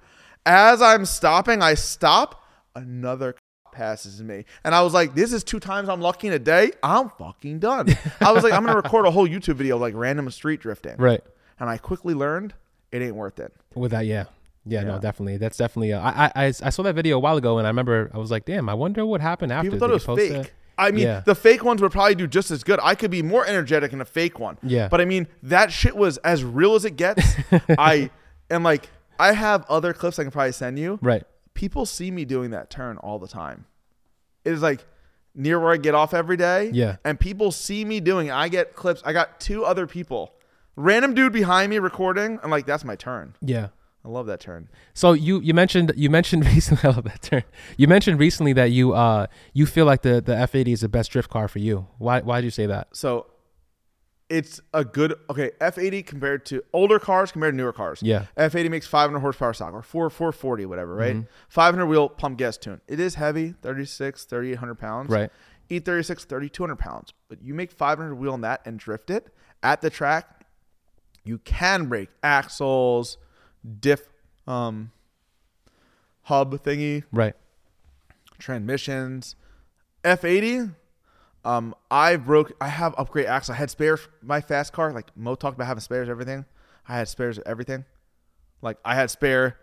As I'm stopping, I stop. Another passes me. And I was like, this is two times I'm lucky in a day. I'm fucking done. I was like, I'm going to record a whole YouTube video of like random street drifting. right. And I quickly learned it ain't worth it. With that, yeah. Yeah, no, definitely. That's definitely. Uh, I, I I I saw that video a while ago, and I remember I was like, "Damn, I wonder what happened after." People thought it was fake. I mean, Yeah. the fake ones would probably do just as good. I could be more energetic in a fake one. Yeah. But I mean, that shit was as real as it gets. I and like I have other clips I can probably send you. Right. People see me doing that turn all the time. It is like near where I get off every day. Yeah. And people see me doing it. I get clips. I got two other people. Random dude behind me recording. I'm like, that's my turn. Yeah. I love that turn. So you you mentioned you mentioned recently I love that term. You mentioned recently that you uh you feel like the the F80 is the best drift car for you. Why why did you say that? So it's a good okay F80 compared to older cars compared to newer cars. Yeah. F80 makes 500 horsepower stock or 4 440 whatever, right? 500 wheel pump gas tune. It is heavy, 36 3800 pounds. Right. E36 3200 pounds. But you make 500 wheel on that and drift it at the track, you can break axles, diff um hub thingy, Right. transmissions. F80, um, I broke. I have upgrade axle. I had spares. My fast car, like Mo talked about having spares, everything. I had spares, everything. Like I had spare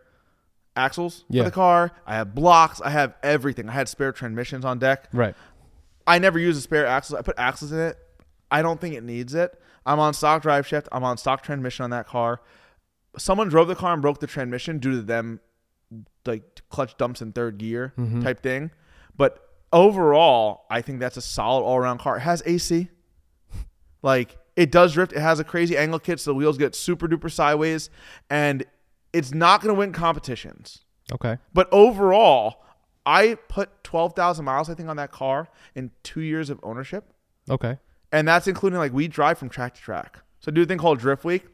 axles Yeah. for the car. I have blocks. I have everything. I had spare transmissions on deck. Right. I never use a spare axle. I put axles in it. I don't think it needs it. I'm on stock drive shift. I'm on stock transmission on that car. Someone drove the car and broke the transmission due to them like clutch dumps in third gear mm-hmm. type thing. But overall, I think that's a solid all around car. It has AC. Like it does drift. It has a crazy angle kit, so the wheels get super duper sideways, and it's not going to win competitions. Okay. But overall, I put 12,000 miles, I think, on that car in two years of ownership. Okay. And that's including like we drive from track to track. So I do a thing called Drift Week.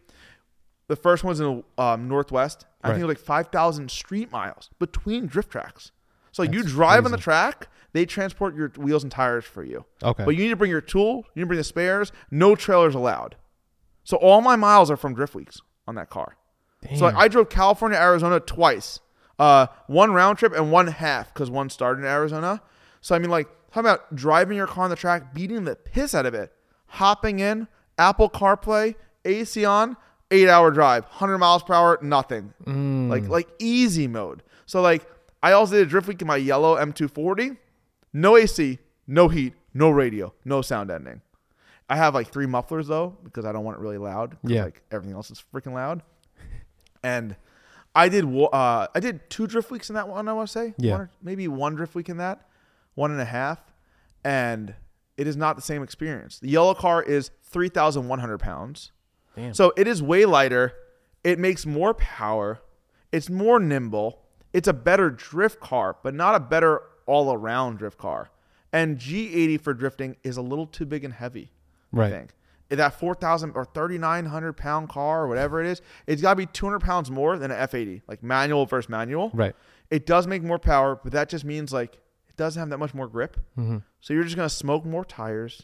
The first one's in the um, Northwest. I think Right. was like 5,000 street miles between drift tracks. So like you drive on the track, they transport your wheels and tires for you. Okay. But you need to bring your tool, you need to bring the spares, no trailers allowed. So all my miles are from Drift Weeks on that car. So like, I drove California, Arizona twice. Uh, one round trip and one half because one started in Arizona. So I mean, like, how about driving your car on the track, beating the piss out of it, hopping in, Apple CarPlay, AC on, eight hour drive, hundred miles per hour, nothing, like like easy mode. So like, I also did a drift week in my yellow M240, no AC, no heat, no radio, no sound ending. I have like three mufflers though because I don't want it really loud. Yeah. like everything else is freaking loud. And I did uh, I did two drift weeks in that one. I want to say Yeah. One or- maybe one drift week in that, one and a half, and it is not the same experience. The yellow car is three thousand one hundred pounds, Damn. so it is way lighter. It makes more power. It's more nimble. It's a better drift car, but not a better all around drift car. And G80 for drifting is a little too big and heavy. Right. I think. That 4,000 or 3,900 pound car or whatever it is, it's got to be 200 pounds more than an F80, like manual versus manual. Right. It does make more power, but that just means like it doesn't have that much more grip. Mm-hmm. So you're just going to smoke more tires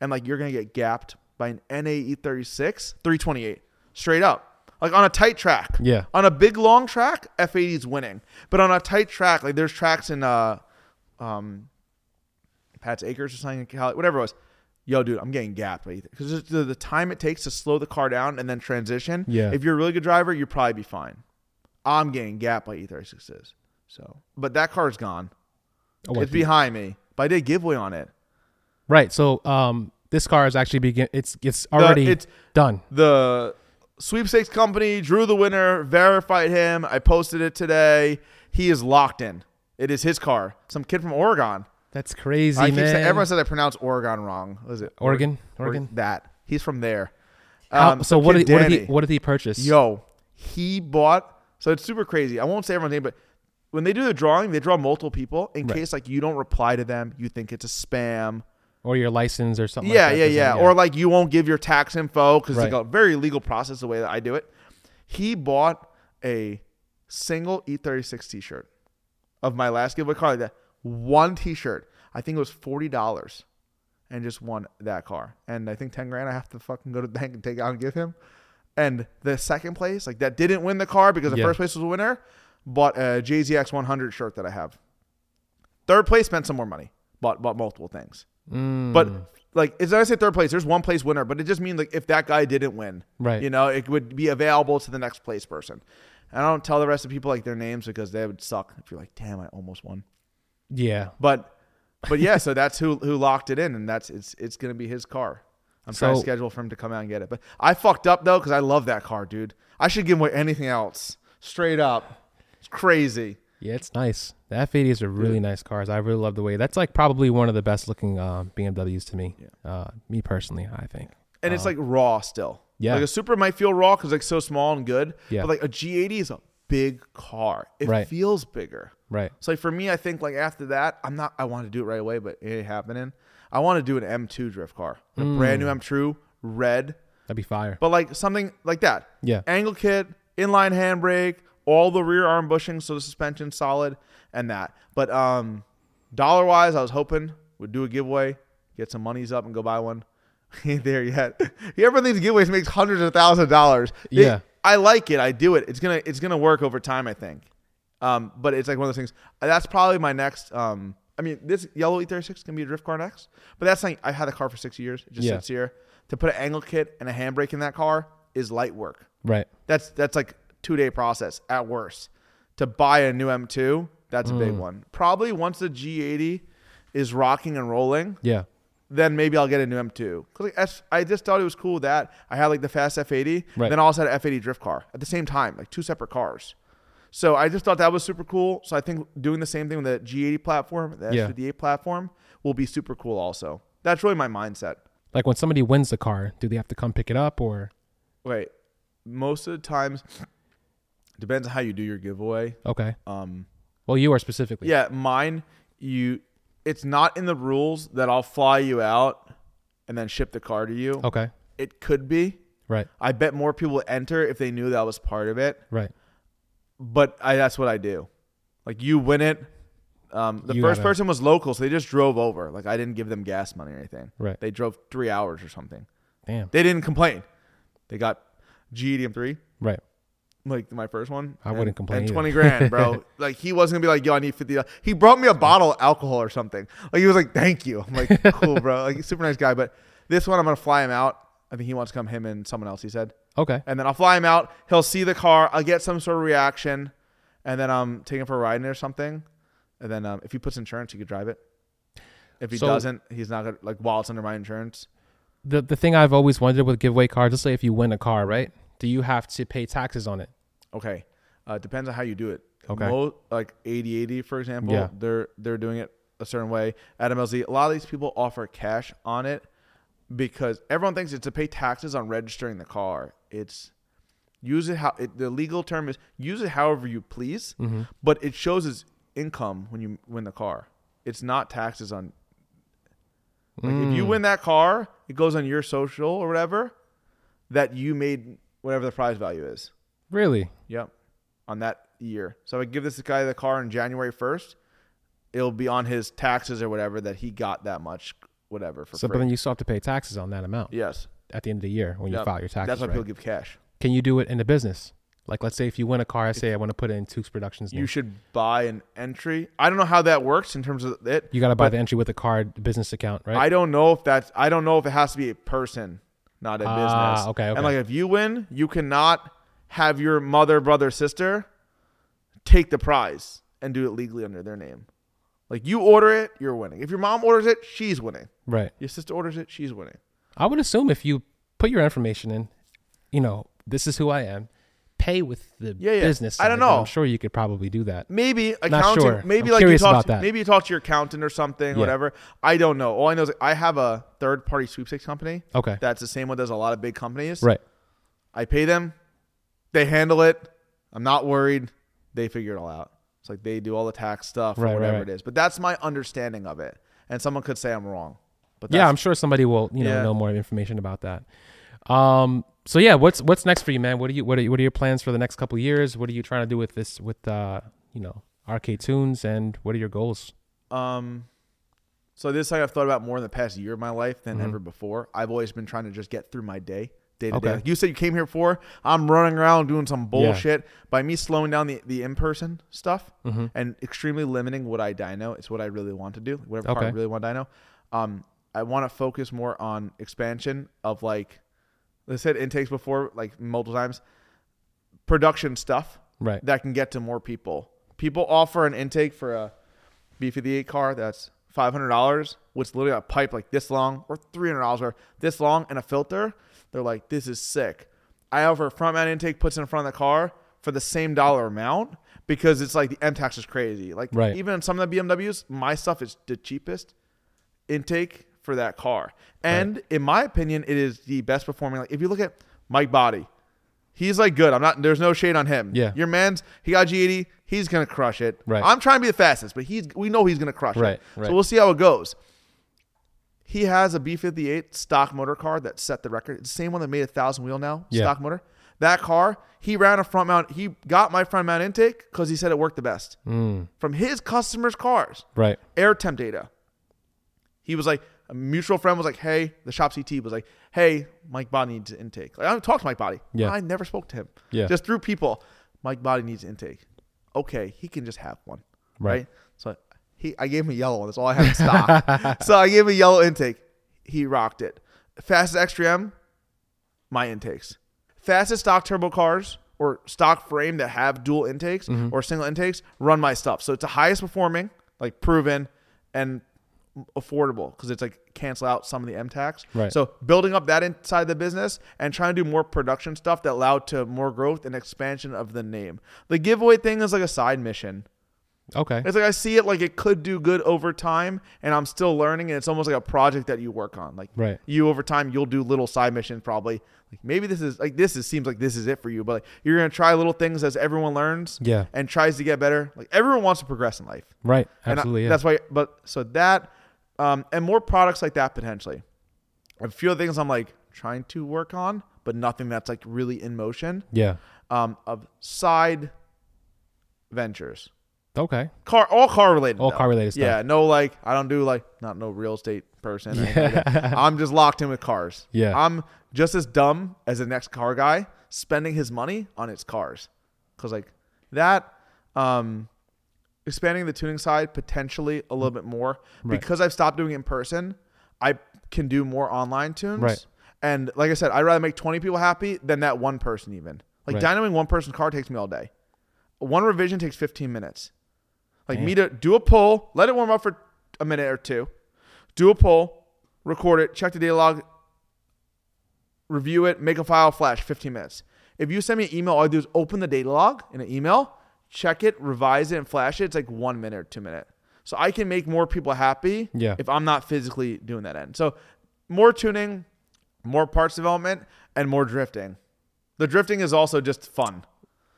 and like you're going to get gapped by an NA E36 328 straight up. Like on a tight track. Yeah. On a big long track, F80 is winning. But on a tight track, like there's tracks in uh um Pat's Acres or something, in Cali, whatever it was. Yo, dude, I'm getting gapped by because the, the time it takes to slow the car down and then transition. Yeah. If you're a really good driver, you'll probably be fine. I'm getting gapped by E36s. So, but that car's gone. Oh, it's behind me. But I did giveaway on it. Right. So um this car is actually begin it's it's already it's- done. The sweepstakes company drew the winner, verified him. I posted it today. He is locked in. It is his car. Some kid from Oregon. That's crazy, I keep man. saying, everyone says I pronounce Oregon wrong. What is it? Oregon? Or- Oregon? That. He's from there. How- Um, so what did, what did he what did he purchase? Yo, he bought. So it's super crazy. I won't say everyone's name, but when they do the drawing, they draw multiple people in Right. case like you don't reply to them, you think it's a spam. Or your license or something. yeah, like that, yeah, doesn't- yeah, Or like you won't give your tax info because Right. it's like a very legal process the way that I do it. He bought a single E36 T-shirt of my last giveaway car. Like that one T-shirt. I think it was forty dollars, and just won that car. And I think ten grand. I have to fucking go to the bank and take out and give him. And the second place, like that, didn't win the car because the Yeah. first place was a winner. Bought a JZX 100 shirt that I have. Third place spent some more money. Bought bought multiple things. Mm, But like, as I say third place. There's one place winner, but it just means like if that guy didn't win, Right. You know, it would be available to the next place person. And I don't tell the rest of people like their names because they would suck if you're like, damn, I almost won. yeah. But but yeah, so that's who who locked it in, and that's it's it's gonna be his car. I'm trying to schedule for him to come out and get it. But I fucked up though because I love that car, dude. I should give away anything else. Straight up, it's crazy. Yeah, it's nice. The F80s are really nice cars. I really love the way. That's like probably one of the best looking uh, BMWs to me. Uh, me personally, I think. and it's like raw still. Yeah. like a Supra might feel raw because like so small and good. Yeah. but like a G80 is a big car. It Right. feels bigger. Right. So like for me, I think like after that, I'm not. I want to do it right away, but it ain't happening. I want to do an M2 drift car, a brand Mm. new M2, red, That'd be fire. but like something like that. Yeah. angle kit, inline handbrake, all the rear arm bushings, so the suspension solid, and that. But um, dollar wise, I was hoping would do a giveaway, get some monies up, and go buy one. Ain't there yet. Everyone thinks giveaways makes hundreds of thousands of dollars. Yeah. I like it. I do it. It's gonna it's gonna work over time. I think. Um, but it's like one of those things. That's probably my next. Um, I mean, this yellow E36 can be a drift car next, but that's like I had the car for six years. It just Yeah. sits here. To put an angle kit and a handbrake in that car is light work. Right. That's that's like two day process at worst. To buy a new M2, that's a big Mm. one. Probably once the G80 is rocking and rolling, Yeah. then maybe I'll get a new M2. Cause like I just thought it was cool that I had like the fast F80, Right. then I also had an F80 drift car at the same time, like two separate cars. So I just thought that was super cool. So I think doing the same thing with the G80 platform, the Yeah. S58 platform, will be super cool. Also, that's really my mindset. Like when somebody wins the car, do they have to come pick it up or? Wait, most of the times, depends on how you do your giveaway. Okay. Um, Well, you are specifically. Yeah, mine you it's not in the rules that I'll fly you out and then ship the car to you. Okay. It could be. Right. I bet more people would enter if they knew that was part of it. Right. But I that's what I do. Like you win it. Um, the You first gotta- person was local, so they just drove over. Like I didn't give them gas money or anything. Right. They drove three hours or something. Damn. They didn't complain. They got GEDM three. Right. Like my first one. I and- wouldn't complain And either. twenty grand, bro. like he wasn't gonna be like, yo, I need fifty. He brought me a bottle of alcohol or something. Like he was like, thank you. I'm like, cool, bro. Like super nice guy. But this one, I'm gonna fly him out. I think he wants to come. Him and someone else. He said, Okay. and then I'll fly him out. He'll see the car. I'll get some sort of reaction, and then I'm um, take him for a ride in or something. And then um, if he puts insurance, he could drive it. If he So- doesn't, he's not gonna like while it's under my insurance. The the thing I've always wondered with giveaway cards, let's say if you win a car, right? Do you have to pay taxes on it? Okay. Uh, depends on how you do it. Okay. Mo- like 8080, for example, Yeah. they're they're doing it a certain way. At Adam LZ, a lot of these people offer cash on it because everyone thinks it's to pay taxes on registering the car. It's use it how it, the legal term is use it however you please, Mm-hmm. but it shows as income when you win the car. It's not taxes on. Like if Mm. you win that car, it goes on your social or whatever that you made whatever the prize value is. Really? Yep. On that year. So I give this guy the car on January 1st. It'll be on his taxes or whatever that he got that much, whatever, for So, free. but then you still have to pay taxes on that amount yes. at the end of the year when you Yep. file your taxes. That's why right? people give cash. Can you do it in the business? Like, let's say if you win a car, I say I want to put it in Tukes Productions. Name. You should buy an entry. I don't know how that works in terms of it. You got to buy the entry with the card business account, right? I don't know if that's, I don't know if it has to be a person, not a Ah, business. okay, okay. And like if you win, you cannot have your mother, brother, sister take the prize and do it legally under their name. Like you order it, you're winning. If your mom orders it, she's winning. right. Your sister orders it, she's winning. I would assume if you put your information in, you know, this is who I am, pay with the Yeah, yeah. business. I don't know. I'm sure you could probably do that. Maybe accounting. sure. Maybe I'm like you talk. about To, maybe you talk to your accountant or something, Yeah. whatever. I don't know. All I know is I have a third party sweepstakes company. Okay. That's the same one as a lot of big companies. Right. I pay them. They handle it. I'm not worried. They figure it all out. It's like they do all the tax stuff or Right, right, whatever right. it is. But that's my understanding of it. And someone could say I'm wrong. But Yeah, I'm sure somebody will, you know, Yeah. know more information about that. Um. So yeah, what's what's next for you, man? What are you what are, what are your plans for the next couple of years? What are you trying to do with this with uh you know RK Tunes and what are your goals? Um, so this thing I've thought about more in the past year of my life than Mhm. ever before. I've always been trying to just get through my day, day to day. You said, you came here for. I'm running around doing some bullshit. By me slowing down the, the in person stuff Mhm. and extremely limiting what I dyno, it's what I really want to do. Whatever part I Okay. really want to dyno. Um, I want to focus more on expansion of like, I said intakes before, like multiple times, production stuff Right. that can get to more people. People offer an intake for a B58 car that's five hundred dollars, with literally a pipe like this long, or three hundred dollars, or this long, and a filter. They're like, this is sick. I offer front mount intake, puts it in front of the car for the same dollar amount because it's like the M tax is crazy. Like Right. even some of the BMWs, my stuff is the cheapest intake for that car. And in my opinion, it is the best performing. Like if you look at Mike Body, he's like good. I'm not. There's no shade on him. Yeah. your man's he got G80. He's gonna crush it. Right. I'm trying to be the fastest, but he's we know he's gonna crush Right, it. right. So we'll see how it goes. He has a B58 stock motor car that set the record. It's the same one that made a thousand wheel now. Yeah. Stock motor. That car, he ran a front mount. He got my front mount intake because he said it worked the best Mm, from his customers' cars right. air temp data. He was like, a mutual friend was like, hey, the shop CT was like, hey, Mike Body needs intake. Like, I don't talk to Mike Body. Yeah. I never spoke to him. Yeah. Just through people. Mike Body needs intake. Okay, he can just have one. Right. Right. So he, I gave him a yellow one. That's all I have in stock. so I gave him a yellow intake. He rocked it. Fastest X3M, my intakes. Fastest stock turbo cars or stock frame that have dual intakes Mm-hmm. or single intakes run my stuff. So it's the highest performing, like proven and affordable because it's like cancel out some of the M tax. Right. So building up that inside the business and trying to do more production stuff that allowed to more growth and expansion of the name. The giveaway thing is like a side mission. Okay. It's like I see it like it could do good over time, and I'm still learning, and it's almost like a project that you work on. Like Right. you over time, you'll do little side missions probably. Like maybe this is like this is seems like this is it for you, but like, you're gonna try little things as everyone learns Yeah. and tries to get better. Like everyone wants to progress in life. Right. And I- Absolutely. yeah. That's why. But so that, um, and more products like that potentially. A few of the things I'm like trying to work on, but nothing that's like really in motion. yeah. Um, of side ventures, Okay. car, all car related. All though. car related stuff. Yeah, no like I don't do like not no real estate person. like. I'm just locked in with cars. Yeah. I'm just as dumb as the next car guy spending his money on its cars. Cause like that, um, expanding the tuning side potentially a little bit more Right. because I've stopped doing it in person. I can do more online tunes. Right. And like I said, I'd rather make 20 people happy than that one person even. Like Right. dynoing one person's car takes me all day. One revision takes 15 minutes. Like me to do a pull, let it warm up for a minute or two, do a pull, record it, check the data log, review it, make a file, flash, 15 minutes. If you send me an email, all I do is open the data log in an email, check it, revise it, and flash it. It's like one minute or two minute. So I can make more people happy Yeah. if I'm not physically doing that end. So more tuning, more parts development, and more drifting. The drifting is also just fun.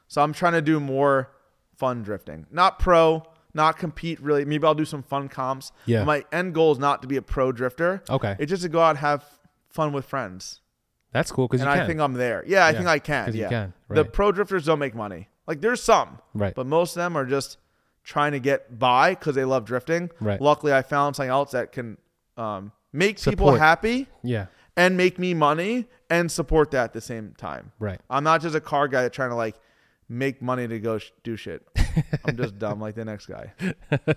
So I'm trying to do more fun drifting. Not pro, not compete really. Maybe I'll do some fun comps. Yeah. My end goal is not to be a pro drifter. Okay. It's just to go out and have fun with friends. That's cool because And you can. I think I'm there. Yeah, I Yeah, think I can. Yeah. can, The pro drifters don't make money. Like there's some, right. but most of them are just trying to get by because they love drifting. Right. Luckily, I found something else that can um, make people happy yeah. and make me money and support that at the same time. Right. I'm not just a car guy trying to like make money to go sh- do shit. I'm just dumb like the next guy.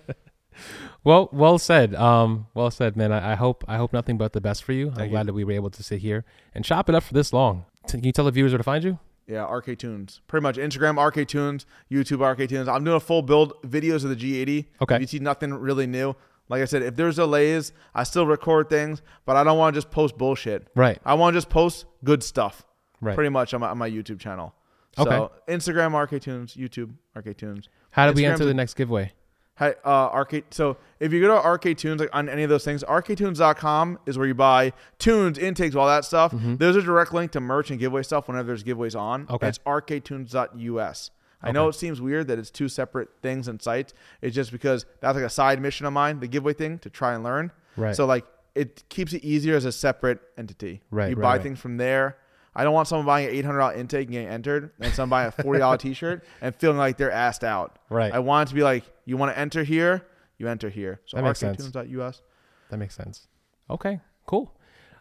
Well, well said. Um, well said, man. I, I hope I hope nothing but the best for you. I'm Thank you. glad that we were able to sit here and chop it up for this long. Can you tell the viewers where to find you? Yeah, RK Tunes. Pretty much Instagram RK Tunes, YouTube RK Tunes. I'm doing a full build videos of the G80. Okay. You see nothing really new. Like I said, if there's delays, I still record things, but I don't want to just post bullshit. Right. I want to just post good stuff. Right. Pretty much on my, on my YouTube channel. Okay. So Instagram RK Tunes, YouTube RK Tunes. How do we Instagram's enter the next giveaway? Hi, uh, arcade. So if you go to RK Tunes, like on any of those things, rktunes.com is where you buy tunes, intakes, all that stuff. There's a direct link to merch and giveaway stuff whenever there's giveaways on. Okay. It's rktunes.us. I know it seems weird that it's two separate things and sites. It's just because that's like a side mission of mine, the giveaway thing, to try and learn. Right. So like it keeps it easier as a separate entity. Right, You right, buy right. things from there. I don't want someone buying an eight hundred dollar intake and getting entered, and someone buying a forty dollar t shirt and feeling like they're asked out. Right. I want it to be like you want to enter here, you enter here. So That makes sense. rktunes.us. That makes sense. Okay, cool.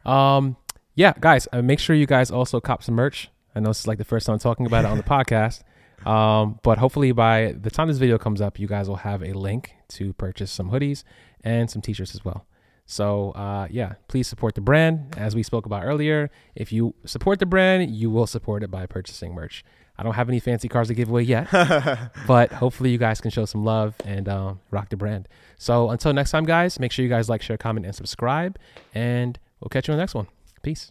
Um, yeah, guys, uh, make sure you guys also cop some merch. I know this is like the first time talking about it on the podcast. Um, but hopefully by the time this video comes up, you guys will have a link to purchase some hoodies and some t-shirts as well. So uh, yeah, please support the brand. As we spoke about earlier, if you support the brand, you will support it by purchasing merch. I don't have any fancy cars to give away yet, but hopefully you guys can show some love and um, rock the brand. So until next time, guys, make sure you guys like, share, comment, and subscribe, and we'll catch you on the next one. Peace.